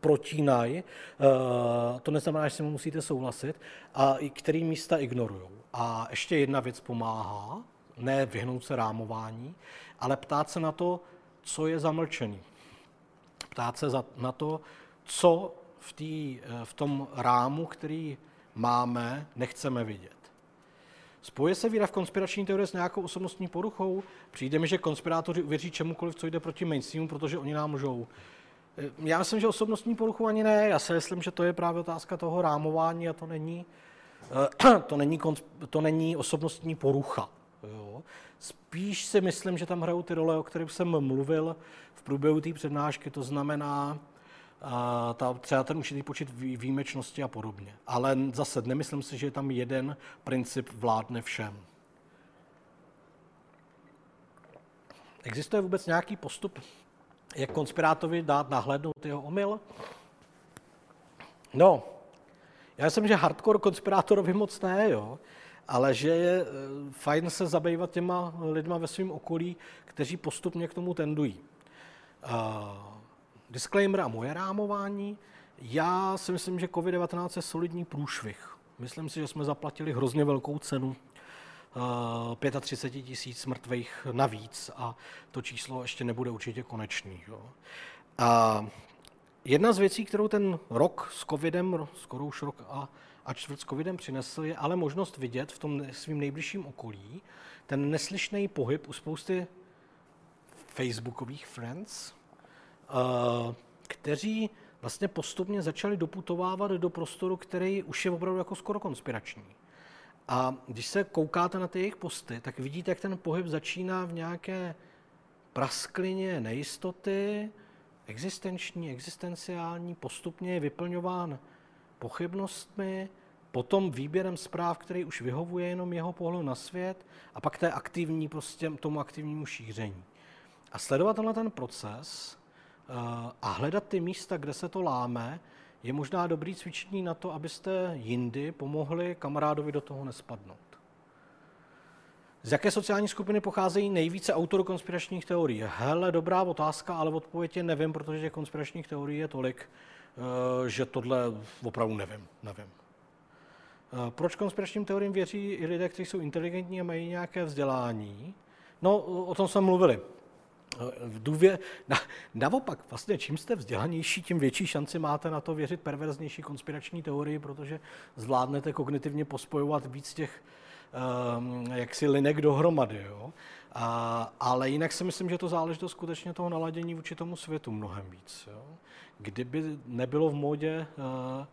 protínají, uh, to neznamená, že si mu musíte souhlasit, a který místa ignorují. A ještě jedna věc pomáhá, ne vyhnout se rámování, ale ptát se na to, co je zamlčený. Ptát se na to, co v, tý, eh, v tom rámu, který máme, nechceme vidět. Spoje se víra v konspirační teorie s nějakou osobnostní poruchou? Přijde mi, že konspirátoři uvěří čemukoliv, co jde proti mainstreamu, protože oni nám lžou. Já myslím, že osobnostní poruchu ani ne. Já si myslím, že to je právě otázka toho rámování a to není, to není, to není osobnostní porucha. Jo. Spíš si myslím, že tam hrajou ty role, o kterých jsem mluvil v průběhu té přednášky, to znamená a ta, třeba ten určitý počet výjimečnosti a podobně. Ale zase nemyslím si, že je tam jeden princip vládne všem. Existuje vůbec nějaký postup, jak konspirátovi dát nahlédnout jeho omyl? No, já myslím, že hardcore konspirátorovi moc ne, jo, ale že je eh, fajn se zabývat těma lidma ve svém okolí, kteří postupně k tomu tendují. Uh, disclaimer a moje rámování. Já si myslím, že COVID-19 je solidní průšvih. Myslím si, že jsme zaplatili hrozně velkou cenu 35 eh, tisíc mrtvých navíc a to číslo ještě nebude určitě konečný. Jo. A jedna z věcí, kterou ten rok s covidem, skoro už rok a, a čtvrt s covidem přinesl, je ale možnost vidět v tom svým nejbližším okolí ten neslyšný pohyb u spousty facebookových friends, kteří vlastně postupně začali doputovávat do prostoru, který už je opravdu jako skoro konspirační. A když se koukáte na ty jejich posty, tak vidíte, jak ten pohyb začíná v nějaké prasklině nejistoty, existenční, existenciální, postupně je vyplňován pochybnostmi, potom výběrem zpráv, který už vyhovuje jenom jeho pohledu na svět a pak té aktivní, prostě tomu aktivnímu šíření. A sledovat tenhle ten proces eh, a hledat ty místa, kde se to láme, je možná dobrý cvičení na to, abyste jindy pomohli kamarádovi do toho nespadnout. Z jaké sociální skupiny pocházejí nejvíce autorů konspiračních teorií? Hele, dobrá otázka, ale odpověď je nevím, protože těch konspiračních teorií je tolik, eh, že tohle opravdu nevím. nevím. Eh, proč konspiračním teoriím věří i lidé, kteří jsou inteligentní a mají nějaké vzdělání? No, o tom jsme mluvili. V důvě, na, naopak, vlastně čím jste vzdělanější, tím větší šanci máte na to věřit perverznější konspirační teorii, protože zvládnete kognitivně pospojovat víc těch um, jaksi linek dohromady. Jo? A, ale jinak si myslím, že to záleží skutečně toho naladění vůči tomu světu mnohem víc. Jo? Kdyby nebylo v módě uh,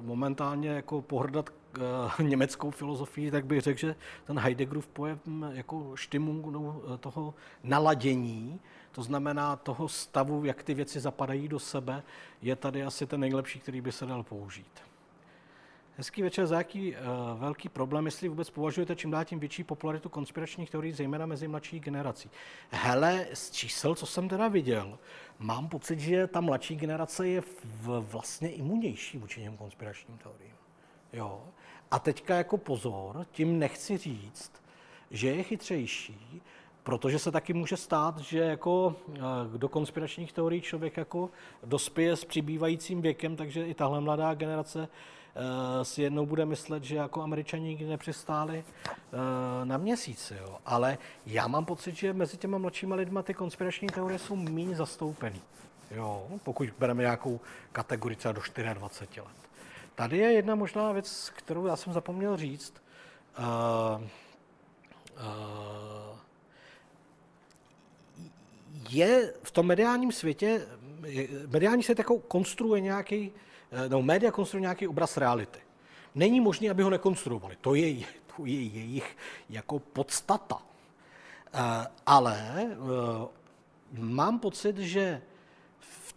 momentálně jako pohrdat německou filozofii, tak bych řekl, že ten Heideggerův pojem jako Stimmung no, eh, toho naladění, to znamená toho stavu, jak ty věci zapadají do sebe, je tady asi ten nejlepší, který by se dal použít. Hezký večer, za jaký uh, velký problém, jestli vůbec považujete čím dál tím větší popularitu konspiračních teorií, zejména mezi mladší generací. Hele, z čísel, co jsem teda viděl, mám pocit, že ta mladší generace je v, vlastně imunější vůči těm konspiračním teoriím. Jo. A teďka jako pozor, tím nechci říct, že je chytřejší, protože se taky může stát, že jako eh, do konspiračních teorií člověk jako dospěje s přibývajícím věkem, takže i tahle mladá generace Eh, si jednou bude myslet, že jako američani nikdy nepřistáli eh, na měsíci. Jo. Ale já mám pocit, že mezi těma mladšíma lidma ty konspirační teorie jsou méně zastoupený. Jo, pokud bereme nějakou kategorii třeba do 24 let. Tady je jedna možná věc, kterou já jsem zapomněl říct. Uh, uh, je v tom mediálním světě, mediální svět jako konstruuje nějaký Eh, no, média konstruují nějaký obraz reality. Není možné, aby ho nekonstruovali. To je, to je jejich jako podstata. Ale mám pocit, že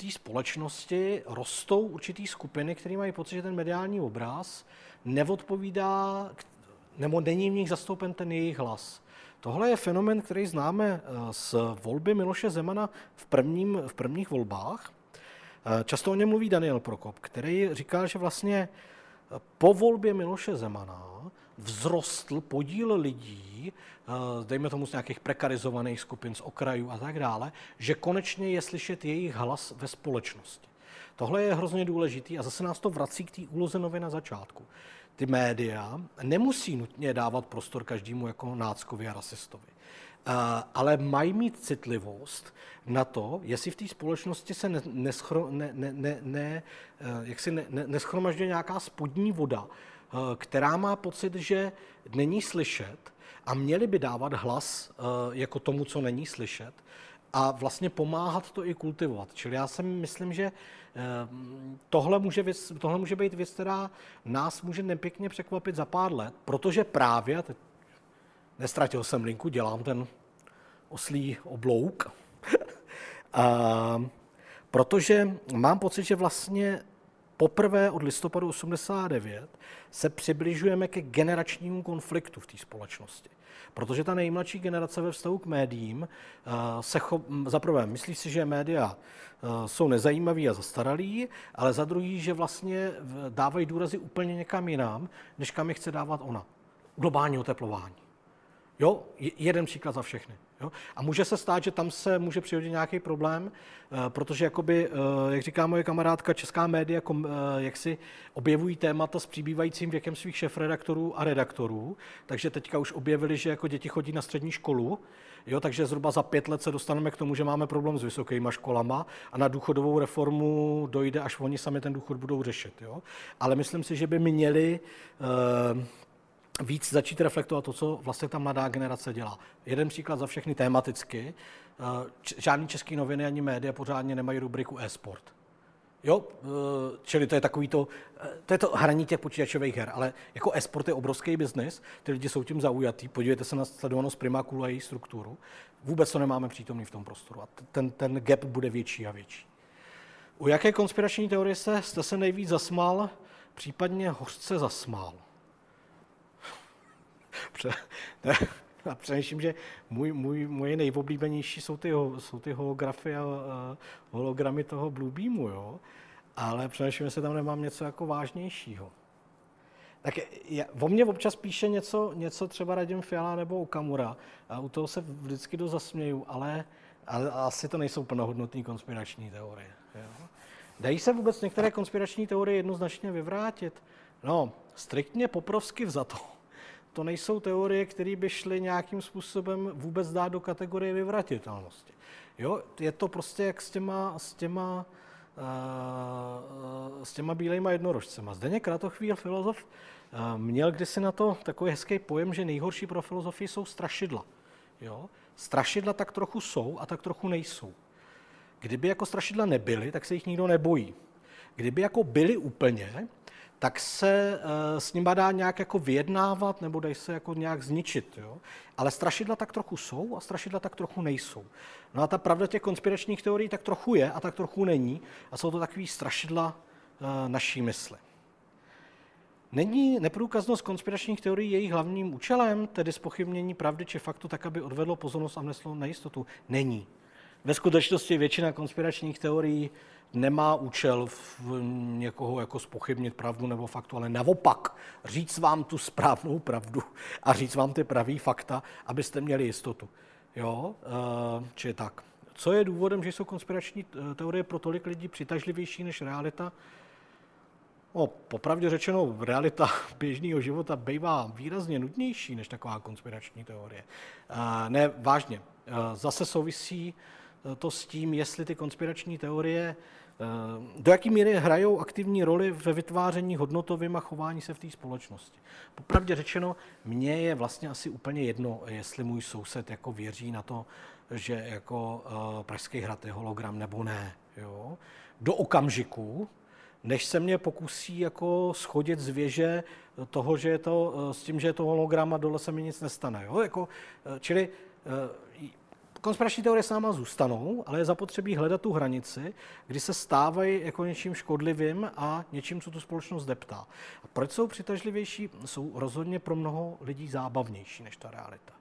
té společnosti rostou určitý skupiny, které mají pocit, že ten mediální obraz neodpovídá, nebo není v nich zastoupen ten jejich hlas. Tohle je fenomen, který známe z volby Miloše Zemana v, prvním, v prvních volbách, Eh, často o něm mluví Daniel Prokop, který říká, že vlastně eh, po volbě Miloše Zemana vzrostl podíl lidí, eh, dejme tomu z nějakých prekarizovaných skupin, z okrajů a tak dále, že konečně je slyšet jejich hlas ve společnosti. Tohle je hrozně důležitý a zase nás to vrací k té úloze na začátku. Ty média nemusí nutně dávat prostor každému jako náckovi a rasistovi ale mají mít citlivost na to, jestli v té společnosti se ne, neschro, ne, ne, ne, ne, eh, ne, ne, nějaká spodní voda, eh, která má pocit, že není slyšet a měli by dávat hlas eh, jako tomu, co není slyšet a vlastně pomáhat to i kultivovat. Čili já si myslím, že tohle může, věc, tohle může být věc, která nás může nepěkně překvapit za pár let, protože právě, teď nestratil jsem linku, dělám ten oslý oblouk. a, protože mám pocit, že vlastně poprvé od listopadu 89 se přibližujeme ke generačnímu konfliktu v té společnosti. Protože ta nejmladší generace ve vztahu k médiím se cho... za myslí si, že média jsou nezajímaví a zastaralí, ale za druhý, že vlastně dávají důrazy úplně někam jinam, než kam je chce dávat ona. Globální oteplování. Jo, jeden příklad za všechny. Jo? A může se stát, že tam se může přihodit nějaký problém, eh, protože, jakoby, eh, jak říká moje kamarádka, česká média eh, jak si objevují témata s přibývajícím věkem svých šefredaktorů a redaktorů, takže teďka už objevili, že jako děti chodí na střední školu, Jo, takže zhruba za pět let se dostaneme k tomu, že máme problém s vysokýma školama a na důchodovou reformu dojde, až oni sami ten důchod budou řešit. Jo. Ale myslím si, že by měli víc začít reflektovat to, co vlastně ta mladá generace dělá. Jeden příklad za všechny tematicky. Žádný český noviny ani média pořádně nemají rubriku e-sport. Jo, eh, čili to je takový to, eh, to je to hraní těch počítačových her, ale jako e-sport je obrovský biznis, ty lidi jsou tím zaujatý, podívejte se na sledovanost Primakulu a její strukturu, vůbec to nemáme přítomný v tom prostoru a ten, ten gap bude větší a větší. U jaké konspirační teorie se, jste se nejvíc zasmál, případně hořce zasmál? a přemýšlím, že můj, můj, moje nejoblíbenější jsou ty, jsou ty holografy a, hologramy toho Bluebeamu, jo? ale přemýšlím, jestli tam nemám něco jako vážnějšího. Tak je, o mě občas píše něco, něco třeba Radim Fiala nebo Okamura a u toho se vždycky do zasměju, ale, ale asi to nejsou plnohodnotné konspirační teorie. Jo? Dají se vůbec některé konspirační teorie jednoznačně vyvrátit? No, striktně poprovsky vzato to nejsou teorie, které by šly nějakým způsobem vůbec dát do kategorie vyvratitelnosti. Jo, je to prostě jak s těma, s těma, uh, s těma bílejma jednorožcema. Zdeněk Kratochvíl, filozof, uh, měl kdysi na to takový hezký pojem, že nejhorší pro filozofii jsou strašidla. Jo? Strašidla tak trochu jsou a tak trochu nejsou. Kdyby jako strašidla nebyly, tak se jich nikdo nebojí. Kdyby jako byly úplně, tak se uh, s nima dá nějak jako vyjednávat nebo dají se jako nějak zničit. Jo? Ale strašidla tak trochu jsou a strašidla tak trochu nejsou. No a ta pravda těch konspiračních teorií tak trochu je a tak trochu není. A jsou to takový strašidla uh, naší mysli. Není neprůkaznost konspiračních teorií jejich hlavním účelem, tedy spochybnění pravdy či faktu, tak, aby odvedlo pozornost a vneslo na jistotu? Není. Ve skutečnosti většina konspiračních teorií nemá účel v někoho jako spochybnit pravdu nebo faktu, ale naopak říct vám tu správnou pravdu a říct vám ty pravý fakta, abyste měli jistotu. Jo, uh, či tak. Co je důvodem, že jsou konspirační eh, teorie pro tolik lidí přitažlivější než realita? No, popravdě řečeno, realita běžného života bývá výrazně nudnější než taková konspirační teorie. Uh, ne, vážně. Zase souvisí to s tím, jestli ty konspirační teorie Eh, do jaké míry hrajou aktivní roli ve vytváření hodnotovým a chování se v té společnosti. Popravdě řečeno, mně je vlastně asi úplně jedno, jestli můj soused jako věří na to, že jako uh, Pražský hrad je hologram nebo ne. Jo? Do okamžiku, než se mě pokusí jako schodit z věže toho, že je to, uh, s tím, že je to hologram a dole se mi nic nestane. Jo? Jako, čili konspirační teorie s náma zůstanou, ale je zapotřebí hledat tu hranici, kdy se stávají jako něčím škodlivým a něčím, co tu společnost deptá. A proč jsou přitažlivější? Jsou rozhodně pro mnoho lidí zábavnější než ta realita.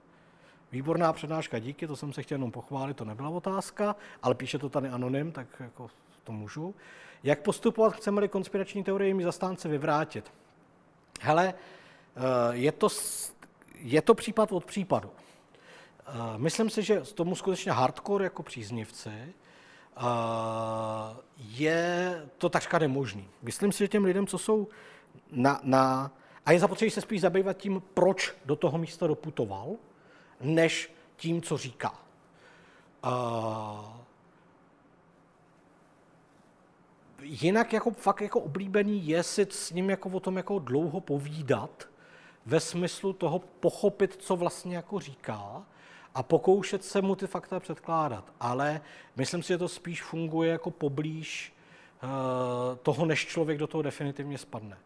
Výborná přednáška, díky, to jsem se chtěl jenom pochválit, to nebyla otázka, ale píše to tady anonym, tak jako to můžu. Jak postupovat, chceme-li konspirační teorie mi zastánce vyvrátit? Hele, eh, je to, je to případ od případu. Myslím si, že tomu skutečně hardcore jako příznivci je to takřka nemožný. Myslím si, že těm lidem, co jsou na, na a je zapotřebí se spíš zabývat tím, proč do toho místa doputoval, než tím, co říká. Uh, jinak jako fakt jako oblíbený je si s ním jako o tom jako dlouho povídat, ve smyslu toho pochopit, co vlastně jako říká, a pokoušet se mu ty fakta předkládat. Ale myslím si, že to spíš funguje jako poblíž uh, toho, než člověk do toho definitivně spadne.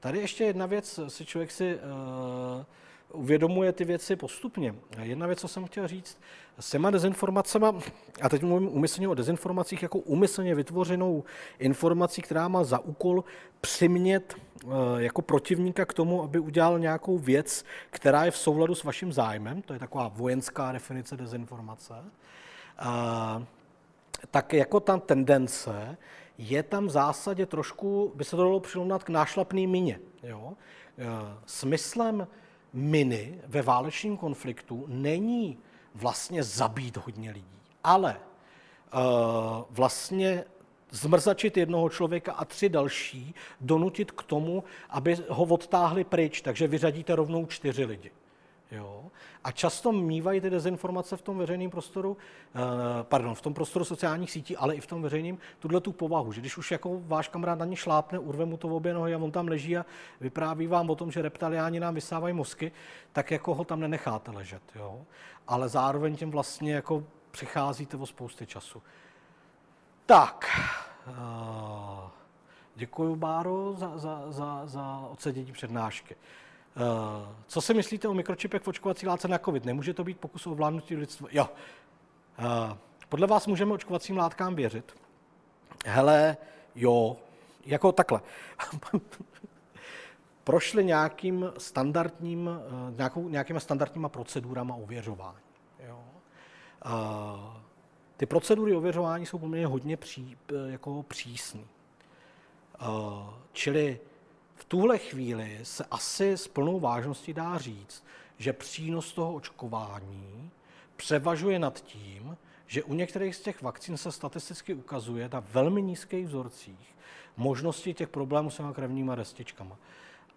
Tady ještě jedna věc, si člověk si uh, uvědomuje ty věci postupně. Jedna věc, co jsem chtěl říct, s těma dezinformacemi, a teď mluvím umyslně o dezinformacích jako umyslně vytvořenou informací, která má za úkol přimět eh, jako protivníka k tomu, aby udělal nějakou věc, která je v souladu s vaším zájmem, to je taková vojenská definice dezinformace, a, tak jako ta tendence je tam v zásadě trošku, by se to dalo přirovnat k nášlapný mině. Jo? Eh, smyslem miny ve válečném konfliktu není vlastně zabít hodně lidí, ale uh, vlastně zmrzačit jednoho člověka a tři další, donutit k tomu, aby ho odtáhli pryč, takže vyřadíte rovnou čtyři lidi. Jo? A často mývají ty dezinformace v tom veřejném prostoru, uh, pardon, v tom prostoru sociálních sítí, ale i v tom veřejném, tuhle tu povahu, že když už jako váš kamarád na šlápne, urve mu to v obě nohy a on tam leží a vypráví vám o tom, že reptiliáni nám vysávají mozky, tak jako ho tam nenecháte ležet. Jo? Ale zároveň tím vlastně jako přicházíte o spousty času. Tak, uh, děkuji Báro za, za, za, za odsedění přednášky. Uh, co si myslíte o mikročipech v očkovací látce na COVID? Nemůže to být pokus o ovládnutí lidstva? Jo. Uh, podle vás můžeme očkovacím látkám věřit? Hele, jo, jako takhle. Prošli nějakým standardním, uh, nějakou, nějakýma standardníma procedurama ověřování. Jo. Uh, ty procedury ověřování jsou poměrně hodně pří, jako přísné. Čili tuhle chvíli se asi s plnou vážností dá říct, že přínos toho očkování převažuje nad tím, že u některých z těch vakcín se statisticky ukazuje na velmi nízkých vzorcích možnosti těch problémů s těma krevníma destičkama.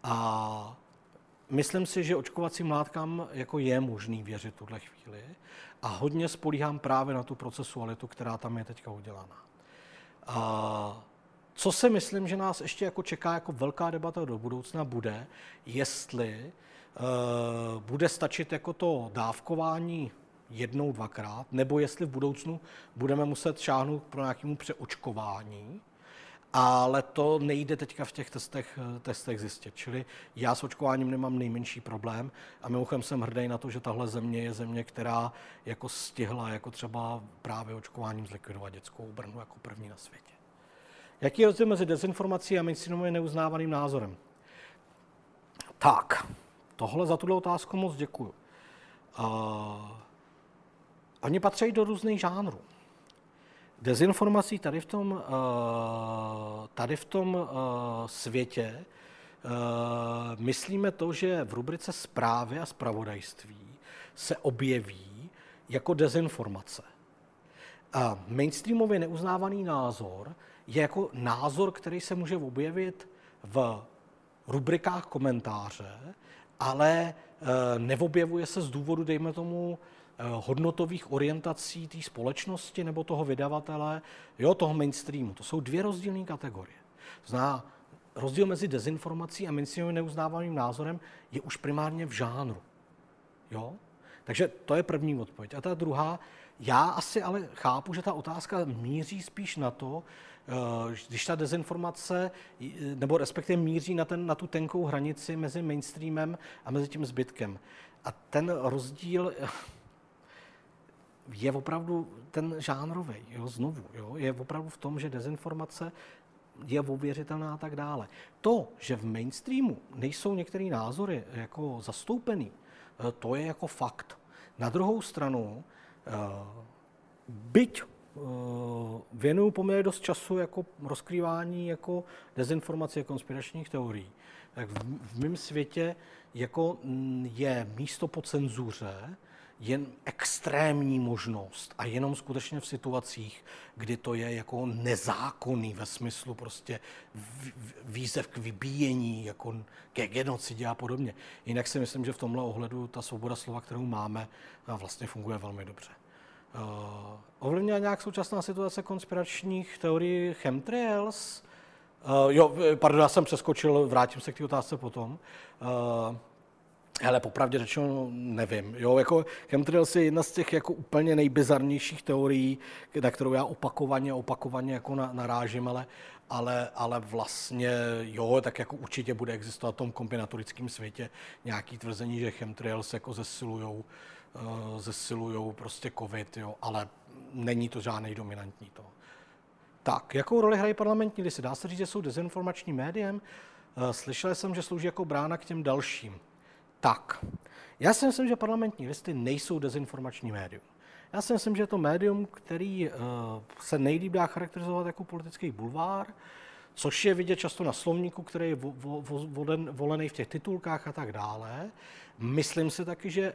A myslím si, že očkovacím látkám jako je možný věřit tuhle chvíli a hodně spolíhám právě na tu procesualitu, která tam je teďka udělaná. A co si myslím, že nás ještě jako čeká jako velká debata do budoucna bude, jestli uh, bude stačit jako to dávkování jednou, dvakrát, nebo jestli v budoucnu budeme muset šáhnout pro nějakému přeočkování, ale to nejde teďka v těch testech, testech zjistit. Čili já s očkováním nemám nejmenší problém a mimochodem jsem hrdý na to, že tahle země je země, která jako stihla jako třeba právě očkováním zlikvidovat dětskou obrnu jako první na světě. Jaký je rozdíl mezi dezinformací a mainstreamovým neuznávaným názorem? Tak, tohle za tuto otázku moc děkuju. Uh, oni patří do různých žánrů. Dezinformací tady v tom, uh, tady v tom uh, světě uh, myslíme to, že v rubrice zprávy a zpravodajství se objeví jako dezinformace. A mainstreamově neuznávaný názor je jako názor, který se může objevit v rubrikách komentáře, ale neobjevuje se z důvodu, dejme tomu, Eh, hodnotových orientací té společnosti nebo toho vydavatele, jo, toho mainstreamu. To jsou dvě rozdílné kategorie. Zná rozdíl mezi dezinformací a mainstreamovým neuznávaným názorem je už primárně v žánru. Jo? Takže to je první odpověď. A ta druhá, já asi ale chápu, že ta otázka míří spíš na to, eh, když ta dezinformace, nebo respektive míří na, ten, na tu tenkou hranici mezi mainstreamem a mezi tím zbytkem. A ten rozdíl, je opravdu ten žánrový, jo, znovu, jo, je opravdu v tom, že dezinformace je ověřitelná a tak dále. To, že v mainstreamu nejsou některé názory jako zastoupený, eh, to je jako fakt. Na druhou stranu, eh, byť eh, věnuju poměrně dost času jako rozkrývání jako dezinformací a konspiračních teorií, tak v, v mém světě jako mm, je místo po cenzuře, jen extrémní možnost a jenom skutečně v situacích, kdy to je jako nezákonný ve smyslu prostě výzev k vybíjení, jako ke genocidě a podobně. Jinak si myslím, že v tomhle ohledu ta svoboda slova, kterou máme, vlastně funguje velmi dobře. Uh, ovlivnila nějak současná situace konspiračních teorií chemtrails? Uh, jo, pardon, já jsem přeskočil, vrátím se k té otázce potom. Uh, Hele, popravdě řečeno nevím. Jo, jako chemtrails je jedna z těch jako úplně nejbizarnějších teorií, na kterou já opakovaně, opakovaně jako na, narážím, ale, ale, ale vlastně jo, tak jako určitě bude existovat v tom kombinatorickém světě nějaký tvrzení, že chemtrails jako zesilujou, uh, zesilujou prostě covid, jo, ale není to žádný dominantní to. Tak, jakou roli hrají parlamentní listy? Dá se říct, že jsou dezinformační médiem? Uh, slyšel jsem, že slouží jako brána k těm dalším. Tak, já si myslím, že parlamentní listy nejsou dezinformační médium. Já si myslím, že je to médium, který uh, se nejlíp dá charakterizovat jako politický bulvár, což je vidět často na slovníku, který je vo, vo, volen, volený v těch titulkách a tak dále. Myslím si taky, že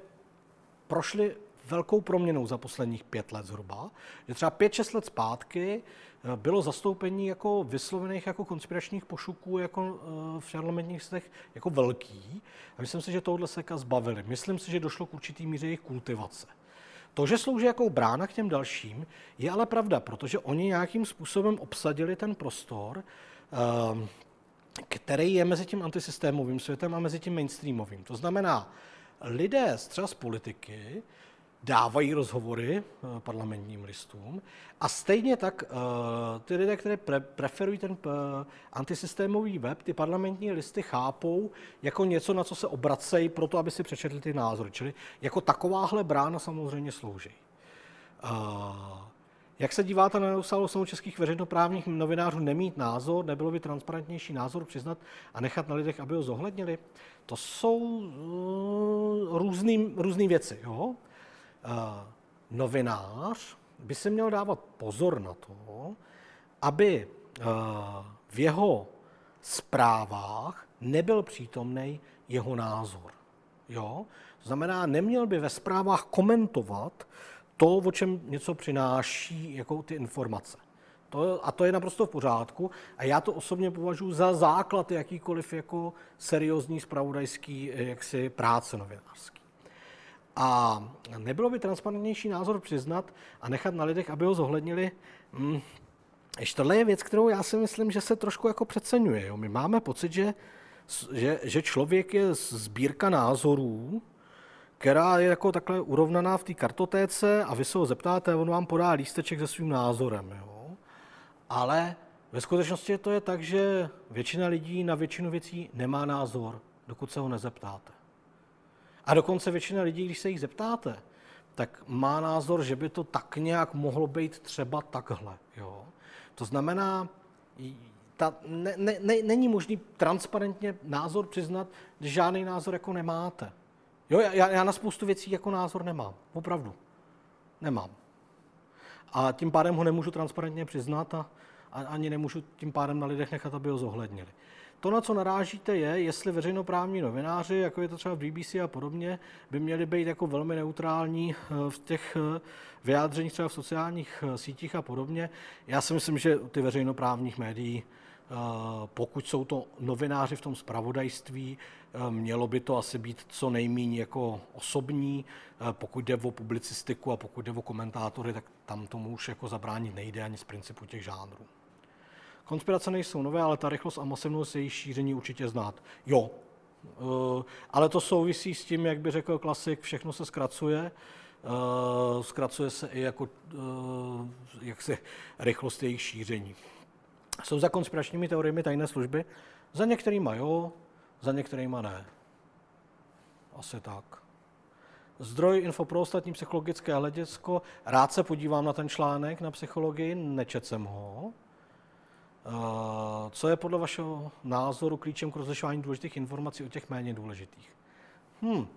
prošli velkou proměnou za posledních pět let zhruba. Že třeba pět, šest let zpátky eh, bylo zastoupení jako vyslovených jako konspiračních pošuků jako eh, v parlamentních stech jako velký. A myslím si, že tohle se zbavili. Myslím si, že došlo k určitý míře jejich kultivace. To, že slouží jako brána k těm dalším, je ale pravda, protože oni nějakým způsobem obsadili ten prostor, eh, který je mezi tím antisystémovým světem a mezi tím mainstreamovým. To znamená, lidé třeba z politiky dávají rozhovory eh, parlamentním listům a stejně tak eh, ty lidé, kteří pre, preferují ten eh, antisystémový web, ty parlamentní listy chápou jako něco, na co se obracejí proto, aby si přečetli ty názory. Čili jako takováhle brána samozřejmě slouží. Jak se díváte na neustálou snahu českých veřejnoprávních novinářů nemít názor, nebylo by transparentnější názor přiznat a nechat na lidech, aby ho zohlednili? To jsou uh, různé věci. Jo? novinář by se měl dávat pozor na to, aby v jeho zprávách nebyl přítomný jeho názor. Jo? To znamená, neměl by ve zprávách komentovat to, o čem něco přináší, jako ty informace. To, a to je naprosto v pořádku. A já to osobně považuji za základ jakýkoliv jako seriózní spravodajský jaksi práce novinářský. A nebylo by transparentnější názor přiznat a nechat na lidech, aby ho zohlednili? Hmm. Ještě tohle je věc, kterou já si myslím, že se trošku jako přeceňuje. Jo. My máme pocit, že, že, že člověk je sbírka názorů, která je jako takhle urovnaná v té kartotéce a vy se ho zeptáte, on vám podá lísteček se svým názorem. Jo. Ale ve skutečnosti to je tak, že většina lidí na většinu věcí nemá názor, dokud se ho nezeptáte. A dokonce většina lidí, když se jich zeptáte, tak má názor, že by to tak nějak mohlo být třeba takhle. Jo? To znamená, ta, ne, ne, ne, není možný transparentně názor přiznat, když žádný názor jako nemáte. Jo, já, já na spoustu věcí jako názor nemám. Opravdu. Nemám. A tím pádem ho nemůžu transparentně přiznat a, a ani nemůžu tím pádem na lidech nechat, aby ho zohlednili. To, na co narážíte, je, jestli veřejnoprávní novináři, jako je to třeba v BBC a podobně, by měli být jako velmi neutrální eh, v těch eh, vyjádřeních třeba v sociálních eh, sítích a podobně. Já si myslím, že ty veřejnoprávních médií, pokud jsou to novináři v tom spravodajství, mělo by to asi být co nejméně jako osobní. Pokud jde o publicistiku a pokud jde o komentátory, tak tam tomu už jako zabránit nejde ani z principu těch žánrů. Konspirace nejsou nové, ale ta rychlost a masivnost jejich šíření určitě znát. Jo, eh, ale to souvisí s tím, jak by řekl klasik, všechno se zkracuje. Eh, zkracuje se i jako eh, jak se, rychlost jejich šíření. Jsou za konspiračními teoriemi tajné služby? Za některýma jo, za některýma ne. Asi tak. Zdroj info pro ostatní psychologické hledisko. Rád se podívám na ten článek na psychologii, nečet jsem ho. Co je podle vašeho názoru klíčem k rozlišování důležitých informací od těch méně důležitých? Hmm.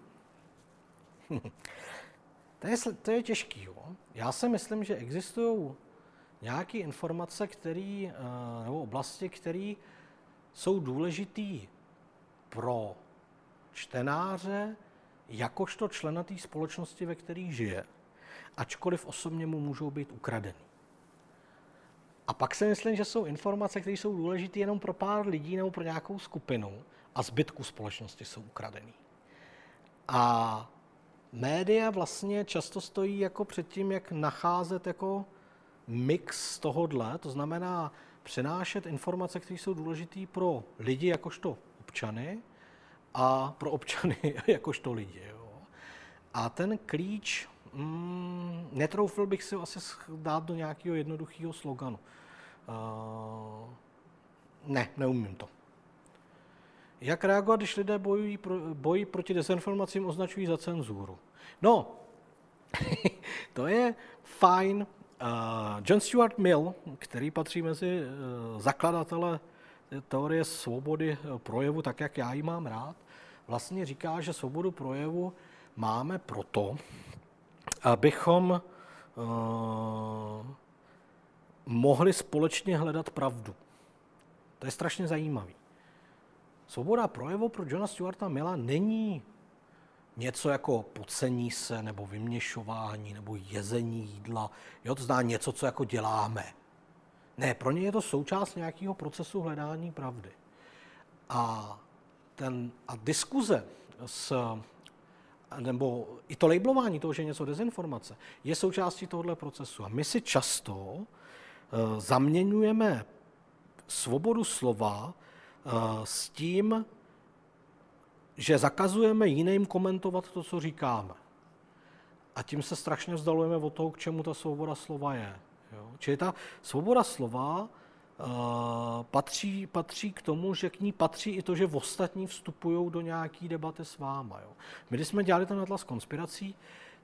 to, je, to je těžký. Jo? Já si myslím, že existují nějaké informace, který, eh, nebo oblasti, které jsou důležité pro čtenáře, jakožto člena té společnosti, ve které žije, ačkoliv osobně mu můžou být ukradeny. A pak si myslím, že jsou informace, které jsou důležité jenom pro pár lidí nebo pro nějakou skupinu a zbytku společnosti jsou ukradený. A média vlastně často stojí jako před tím, jak nacházet jako mix tohohle, to znamená přenášet informace, které jsou důležité pro lidi jakožto občany a pro občany jakožto lidi. Jo. A ten klíč, mm, netroufil bych si asi dát do nějakého jednoduchého sloganu. Uh, ne, neumím to. Jak reagovat, když lidé bojují, pro, bojí proti dezinformacím, označují za cenzuru? No, to je fajn. John Stuart Mill, který patří mezi uh, zakladatele teorie svobody projevu, tak jak já ji mám rád, vlastně říká, že svobodu projevu máme proto, abychom uh, mohli společně hledat pravdu. To je strašně zajímavý. Svoboda projevu pro Johna Stewarta Milla není něco jako pocení se, nebo vyměšování, nebo jezení jídla. Jo, to zná něco, co jako děláme. Ne, pro ně je to součást nějakého procesu hledání pravdy. A, ten, a diskuze s, nebo i to labelování toho, že je něco dezinformace, je součástí tohoto procesu. A my si často uh, zaměňujeme svobodu slova uh, s tím, že zakazujeme jiným komentovat to, co říkáme. A tím se strašně vzdalujeme od toho, k čemu ta svoboda slova je. Jo? Čili ta svoboda slova uh, patří, patří k tomu, že k ní patří i to, že ostatní vstupují do nějaké debaty s váma. Jo? My, když jsme dělali ten atlas konspirací,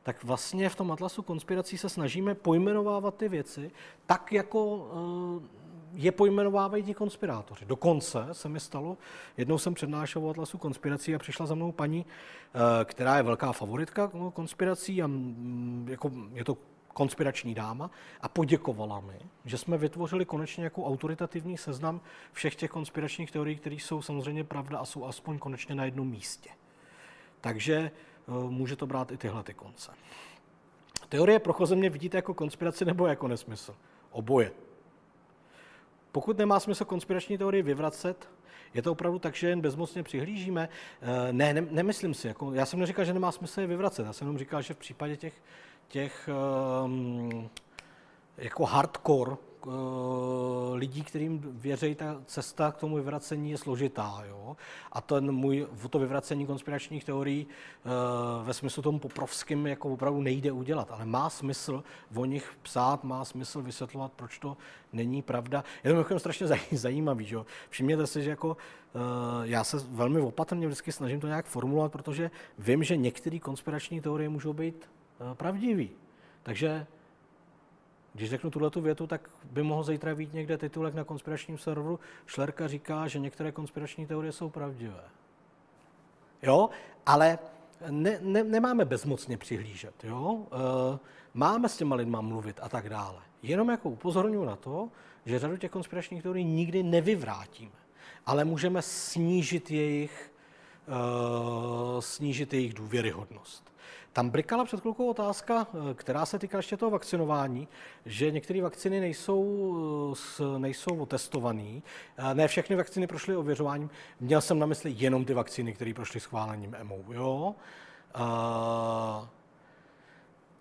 tak vlastně v tom atlasu konspirací se snažíme pojmenovávat ty věci tak, jako uh, je pojmenovávají ti konspirátoři. Dokonce se mi stalo, jednou jsem přednášel o Atlasu konspirací a přišla za mnou paní, eh, která je velká favoritka konspirací a mm, jako je to konspirační dáma a poděkovala mi, že jsme vytvořili konečně jako autoritativní seznam všech těch konspiračních teorií, které jsou samozřejmě pravda a jsou aspoň konečně na jednom místě. Takže eh, může to brát i tyhle ty konce. Teorie prochozemě vidíte jako konspiraci nebo jako nesmysl? Oboje. Pokud nemá smysl konspirační teorie vyvracet, je to opravdu tak, že jen bezmocně přihlížíme? Eh, ne, ne nemyslím si. Jako, já jsem neříkal, že nemá smysl je vyvracet. Já jsem jenom říkal, že v případě těch, těch um, jako hardcore lidí, kterým věří, ta cesta k tomu vyvracení je složitá. Jo? A ten můj, to vyvracení konspiračních teorií uh, ve smyslu tomu poprovským jako opravdu nejde udělat. Ale má smysl o nich psát, má smysl vysvětlovat, proč to není pravda. Je to mimochodem strašně zajímavý. Že? Všimněte si, že jako, uh, já se velmi opatrně vždycky snažím to nějak formulovat, protože vím, že některé konspirační teorie můžou být pravdivý. Takže když řeknu tuhle větu, tak by mohl zítra být někde titulek na konspiračním serveru. Šlerka říká, že některé konspirační teorie jsou pravdivé. Jo, ale ne, ne, nemáme bezmocně přihlížet. Jo? E, máme s těma lidma mluvit a tak dále. Jenom jako upozorňuji na to, že řadu těch konspiračních teorií nikdy nevyvrátíme, ale můžeme snížit jejich, e, snížit jejich důvěryhodnost. Tam blikala před chvilkou otázka, eh, která se týká ještě toho vakcinování, že některé vakciny nejsou, eh, nejsou otestované. Ne všechny vakciny prošly ověřováním. Měl jsem na mysli jenom ty vakcíny, které prošly schválením EMO. Jo? A...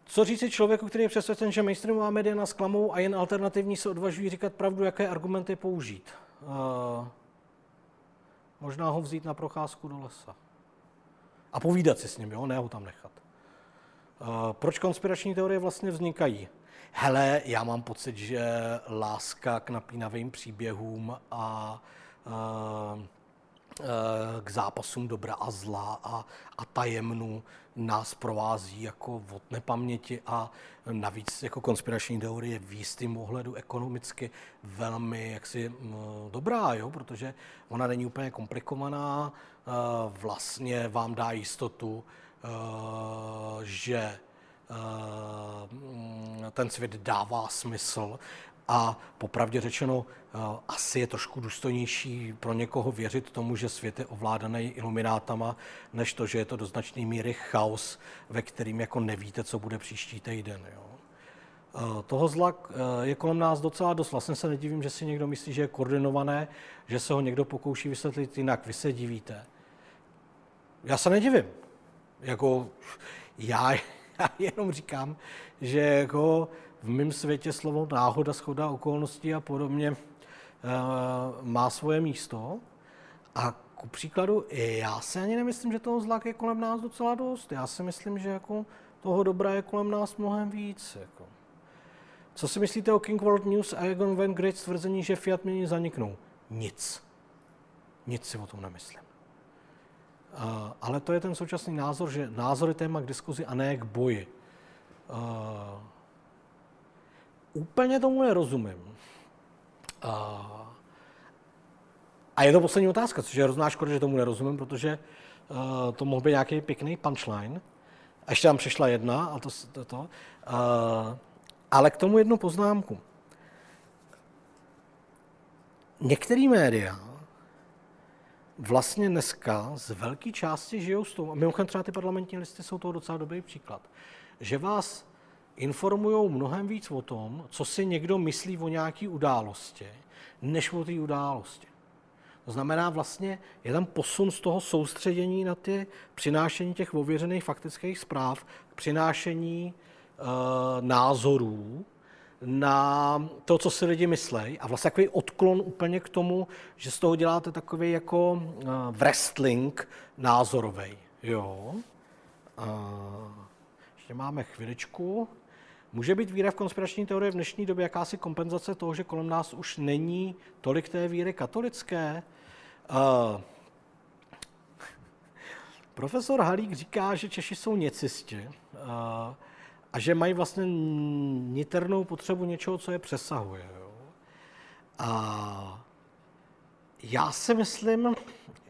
Co říci člověku, který je přesvědčen, že mainstreamová média nás klamou a jen alternativní se odvažují říkat pravdu, jaké argumenty použít? A... Možná ho vzít na procházku do lesa. A povídat si s ním, jo? ne ho tam nechat. Proč konspirační teorie vlastně vznikají? Hele, já mám pocit, že láska k napínavým příběhům a, a k zápasům dobra a zla a, a tajemnu nás provází jako od nepaměti a navíc jako konspirační teorie v jistým ohledu ekonomicky velmi jaksi dobrá, jo? protože ona není úplně komplikovaná, vlastně vám dá jistotu, Eh, že eh, ten svět dává smysl a popravdě řečeno, eh, asi je trošku důstojnější pro někoho věřit tomu, že svět je ovládaný iluminátama, než to, že je to do značné míry chaos, ve kterým jako nevíte, co bude příští týden. Jo. Toho zla je kolem nás docela dost. Vlastně se nedivím, že si někdo myslí, že je koordinované, že se ho někdo pokouší vysvětlit jinak. Vy se divíte. Já se nedivím jako já, já jenom říkám, že jako v mém světě slovo náhoda, schoda okolností a podobně uh, má svoje místo. A ku příkladu, já si ani nemyslím, že toho zla je kolem nás docela dost. Já si myslím, že jako toho dobra je kolem nás mnohem víc. Jako. Co si myslíte o King World News a Egon Van Great tvrzení, že Fiat mění zaniknou? Nic. Nic si o tom nemyslím. Ale to je ten současný názor, že názor je téma k diskuzi a ne k boji. Úplně tomu nerozumím. A je to poslední otázka, což je hrozná škoda, že tomu nerozumím, protože to mohl být nějaký pěkný punchline. A ještě tam přišla jedna, a to, to, to. Ale k tomu jednu poznámku. některé média vlastně dneska z velké části žijou s tou, a mimochodem třeba ty parlamentní listy jsou toho docela dobrý příklad, že vás informují mnohem víc o tom, co si někdo myslí o nějaké události, než o té události. To znamená vlastně, je tam posun z toho soustředění na ty přinášení těch ověřených faktických zpráv k přinášení e, názorů na to, co si lidi myslejí a vlastně takový odklon úplně k tomu, že z toho děláte takový jako e, wrestling názorový. Jo. E, ještě máme chviličku. Může být víra v konspirační teorie v dnešní době jakási kompenzace toho, že kolem nás už není tolik té víry katolické? Uh, profesor Halík říká, že Češi jsou něcisti uh, a že mají vlastně niternou potřebu něčeho, co je přesahuje. Jo? A já si myslím,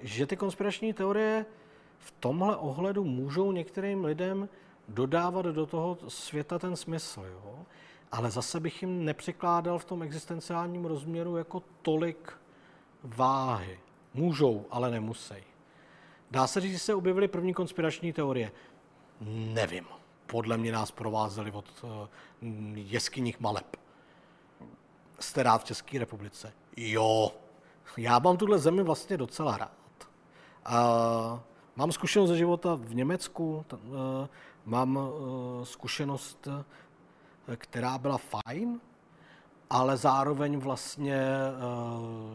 že ty konspirační teorie v tomhle ohledu můžou některým lidem dodávat do toho světa ten smysl. Jo? Ale zase bych jim nepřikládal v tom existenciálním rozměru jako tolik váhy. Můžou, ale nemusí. Dá se říct, že se objevily první konspirační teorie? Nevím. Podle mě nás provázely od uh, jeskyních maleb. Jste rád v České republice? Jo. Já mám tuhle zemi vlastně docela rád. Mám zkušenost ze života v Německu, uh, mám uh, zkušenost, která byla fajn, ale zároveň vlastně,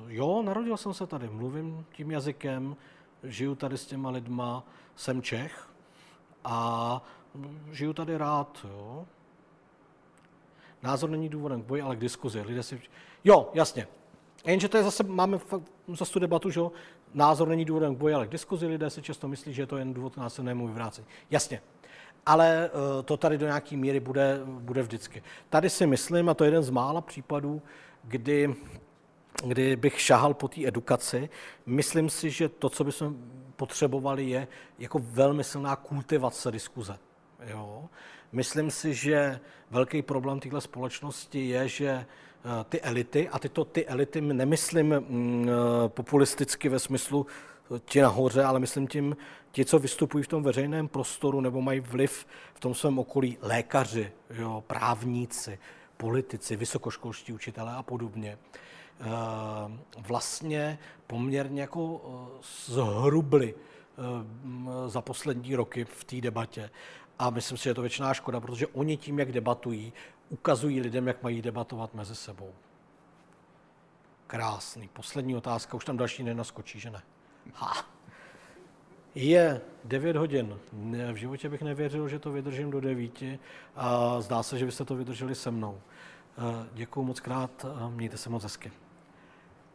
jo, narodil jsem se tady, mluvím tím jazykem, žiju tady s těma lidma, jsem Čech a žiju tady rád, jo. Názor není důvodem k boji, ale k diskuzi. Lidé si... Jo, jasně. Jenže to je zase, máme fakt zase tu debatu, že názor není důvodem k boji, ale k diskuzi. Lidé si často myslí, že je to jen důvod k násilnému vyvrácení. Jasně ale eh, to tady do nějaké míry bude, bude vždycky. Tady si myslím, a to je jeden z mála případů, kdy, kdy bych šahal po té edukaci, myslím si, že to, co bychom potřebovali, je jako velmi silná kultivace diskuze. Jo? Myslím si, že velký problém téhle společnosti je, že eh, ty elity, a tyto ty elity nemyslím mm, eh, populisticky ve smyslu ti nahoře, ale myslím tím ti, co vystupují v tom veřejném prostoru nebo mají vliv v tom svém okolí, lékaři, jo, právníci, politici, vysokoškolští učitelé a podobně, eh, vlastně poměrně jako eh, zhrubli eh, za poslední roky v té debatě. A myslím si, že je to většiná škoda, protože oni tím, jak debatují, ukazují lidem, jak mají debatovat mezi sebou. Krásný. Poslední otázka, už tam další nenaskočí, že ne? Ha. Je 9 hodin. V životě bych nevěřil, že to vydržím do 9 a zdá se, že byste to vydrželi se mnou. Děkuji moc krát mějte se moc hezky.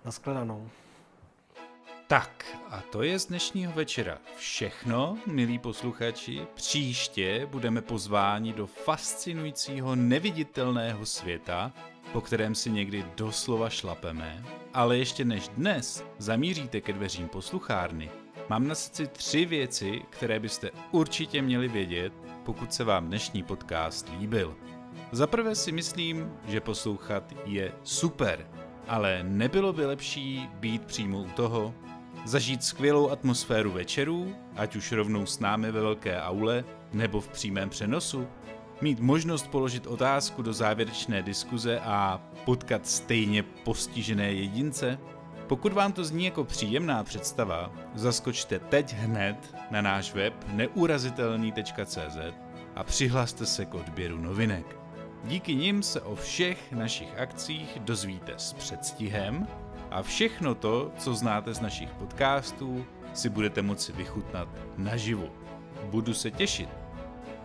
Naschledanou. Tak a to je z dnešního večera všechno, milí posluchači. Příště budeme pozváni do fascinujícího neviditelného světa, po kterém si někdy doslova šlapeme. Ale ještě než dnes zamíříte ke dveřím posluchárny, mám na srdci tři věci, které byste určitě měli vědět, pokud se vám dnešní podcast líbil. Za prvé si myslím, že poslouchat je super, ale nebylo by lepší být přímo u toho, zažít skvělou atmosféru večerů, ať už rovnou s námi ve velké aule nebo v přímém přenosu, mít možnost položit otázku do závěrečné diskuze a potkat stejně postižené jedince? Pokud vám to zní jako příjemná představa, zaskočte teď hned na náš web neurazitelný.cz a přihlaste se k odběru novinek. Díky nim se o všech našich akcích dozvíte s předstihem a všechno to, co znáte z našich podcastů, si budete moci vychutnat naživu. Budu se těšit.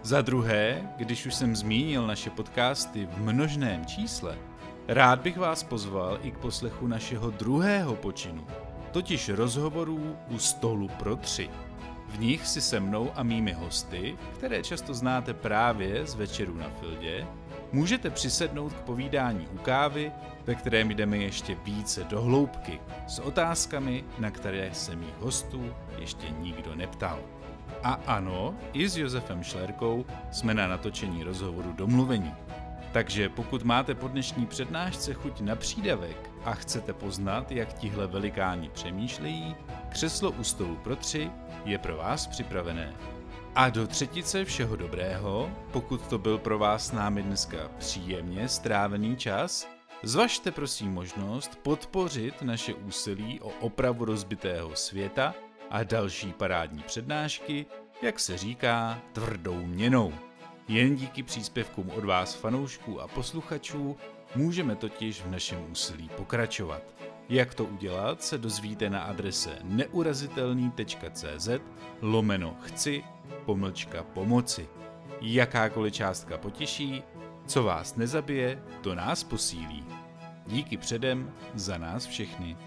Za druhé, když už jsem zmínil naše podcasty v množném čísle, rád bych vás pozval i k poslechu našeho druhého počinu, totiž rozhovorů u stolu pro tři. V nich si se mnou a mými hosty, které často znáte právě z večeru na Fildě, můžete přisednout k povídání u kávy, ve kterém jdeme ještě více do hloubky, s otázkami, na které se mých hostů ještě nikdo neptal. A ano, i s Josefem Šlerkou jsme na natočení rozhovoru domluvení. Takže pokud máte po dnešní přednášce chuť na přídavek, a chcete poznat, jak tihle velikáni přemýšlejí, křeslo u stolu pro tři je pro vás připravené. A do třetice všeho dobrého, pokud to byl pro vás s námi dneska příjemně strávený čas, zvažte prosím možnost podpořit naše úsilí o opravu rozbitého světa a další parádní přednášky, jak se říká, tvrdou měnou. Jen díky příspěvkům od vás fanoušků a posluchačů můžeme totiž v našem úsilí pokračovat. Jak to udělat, se dozvíte na adrese neurazitelný.cz lomeno chci pomlčka pomoci. Jakákoliv částka potěší, co vás nezabije, to nás posílí. Díky předem za nás všechny.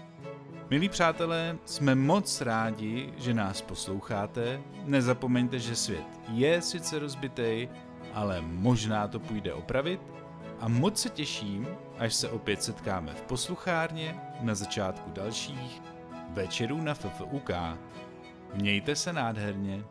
Milí přátelé, jsme moc rádi, že nás posloucháte. Nezapomeňte, že svět je sice rozbitej, ale možná to půjde opravit a moc se těším, až se opět setkáme v posluchárně na začátku dalších večerů na FFUK. Mějte se nádherně.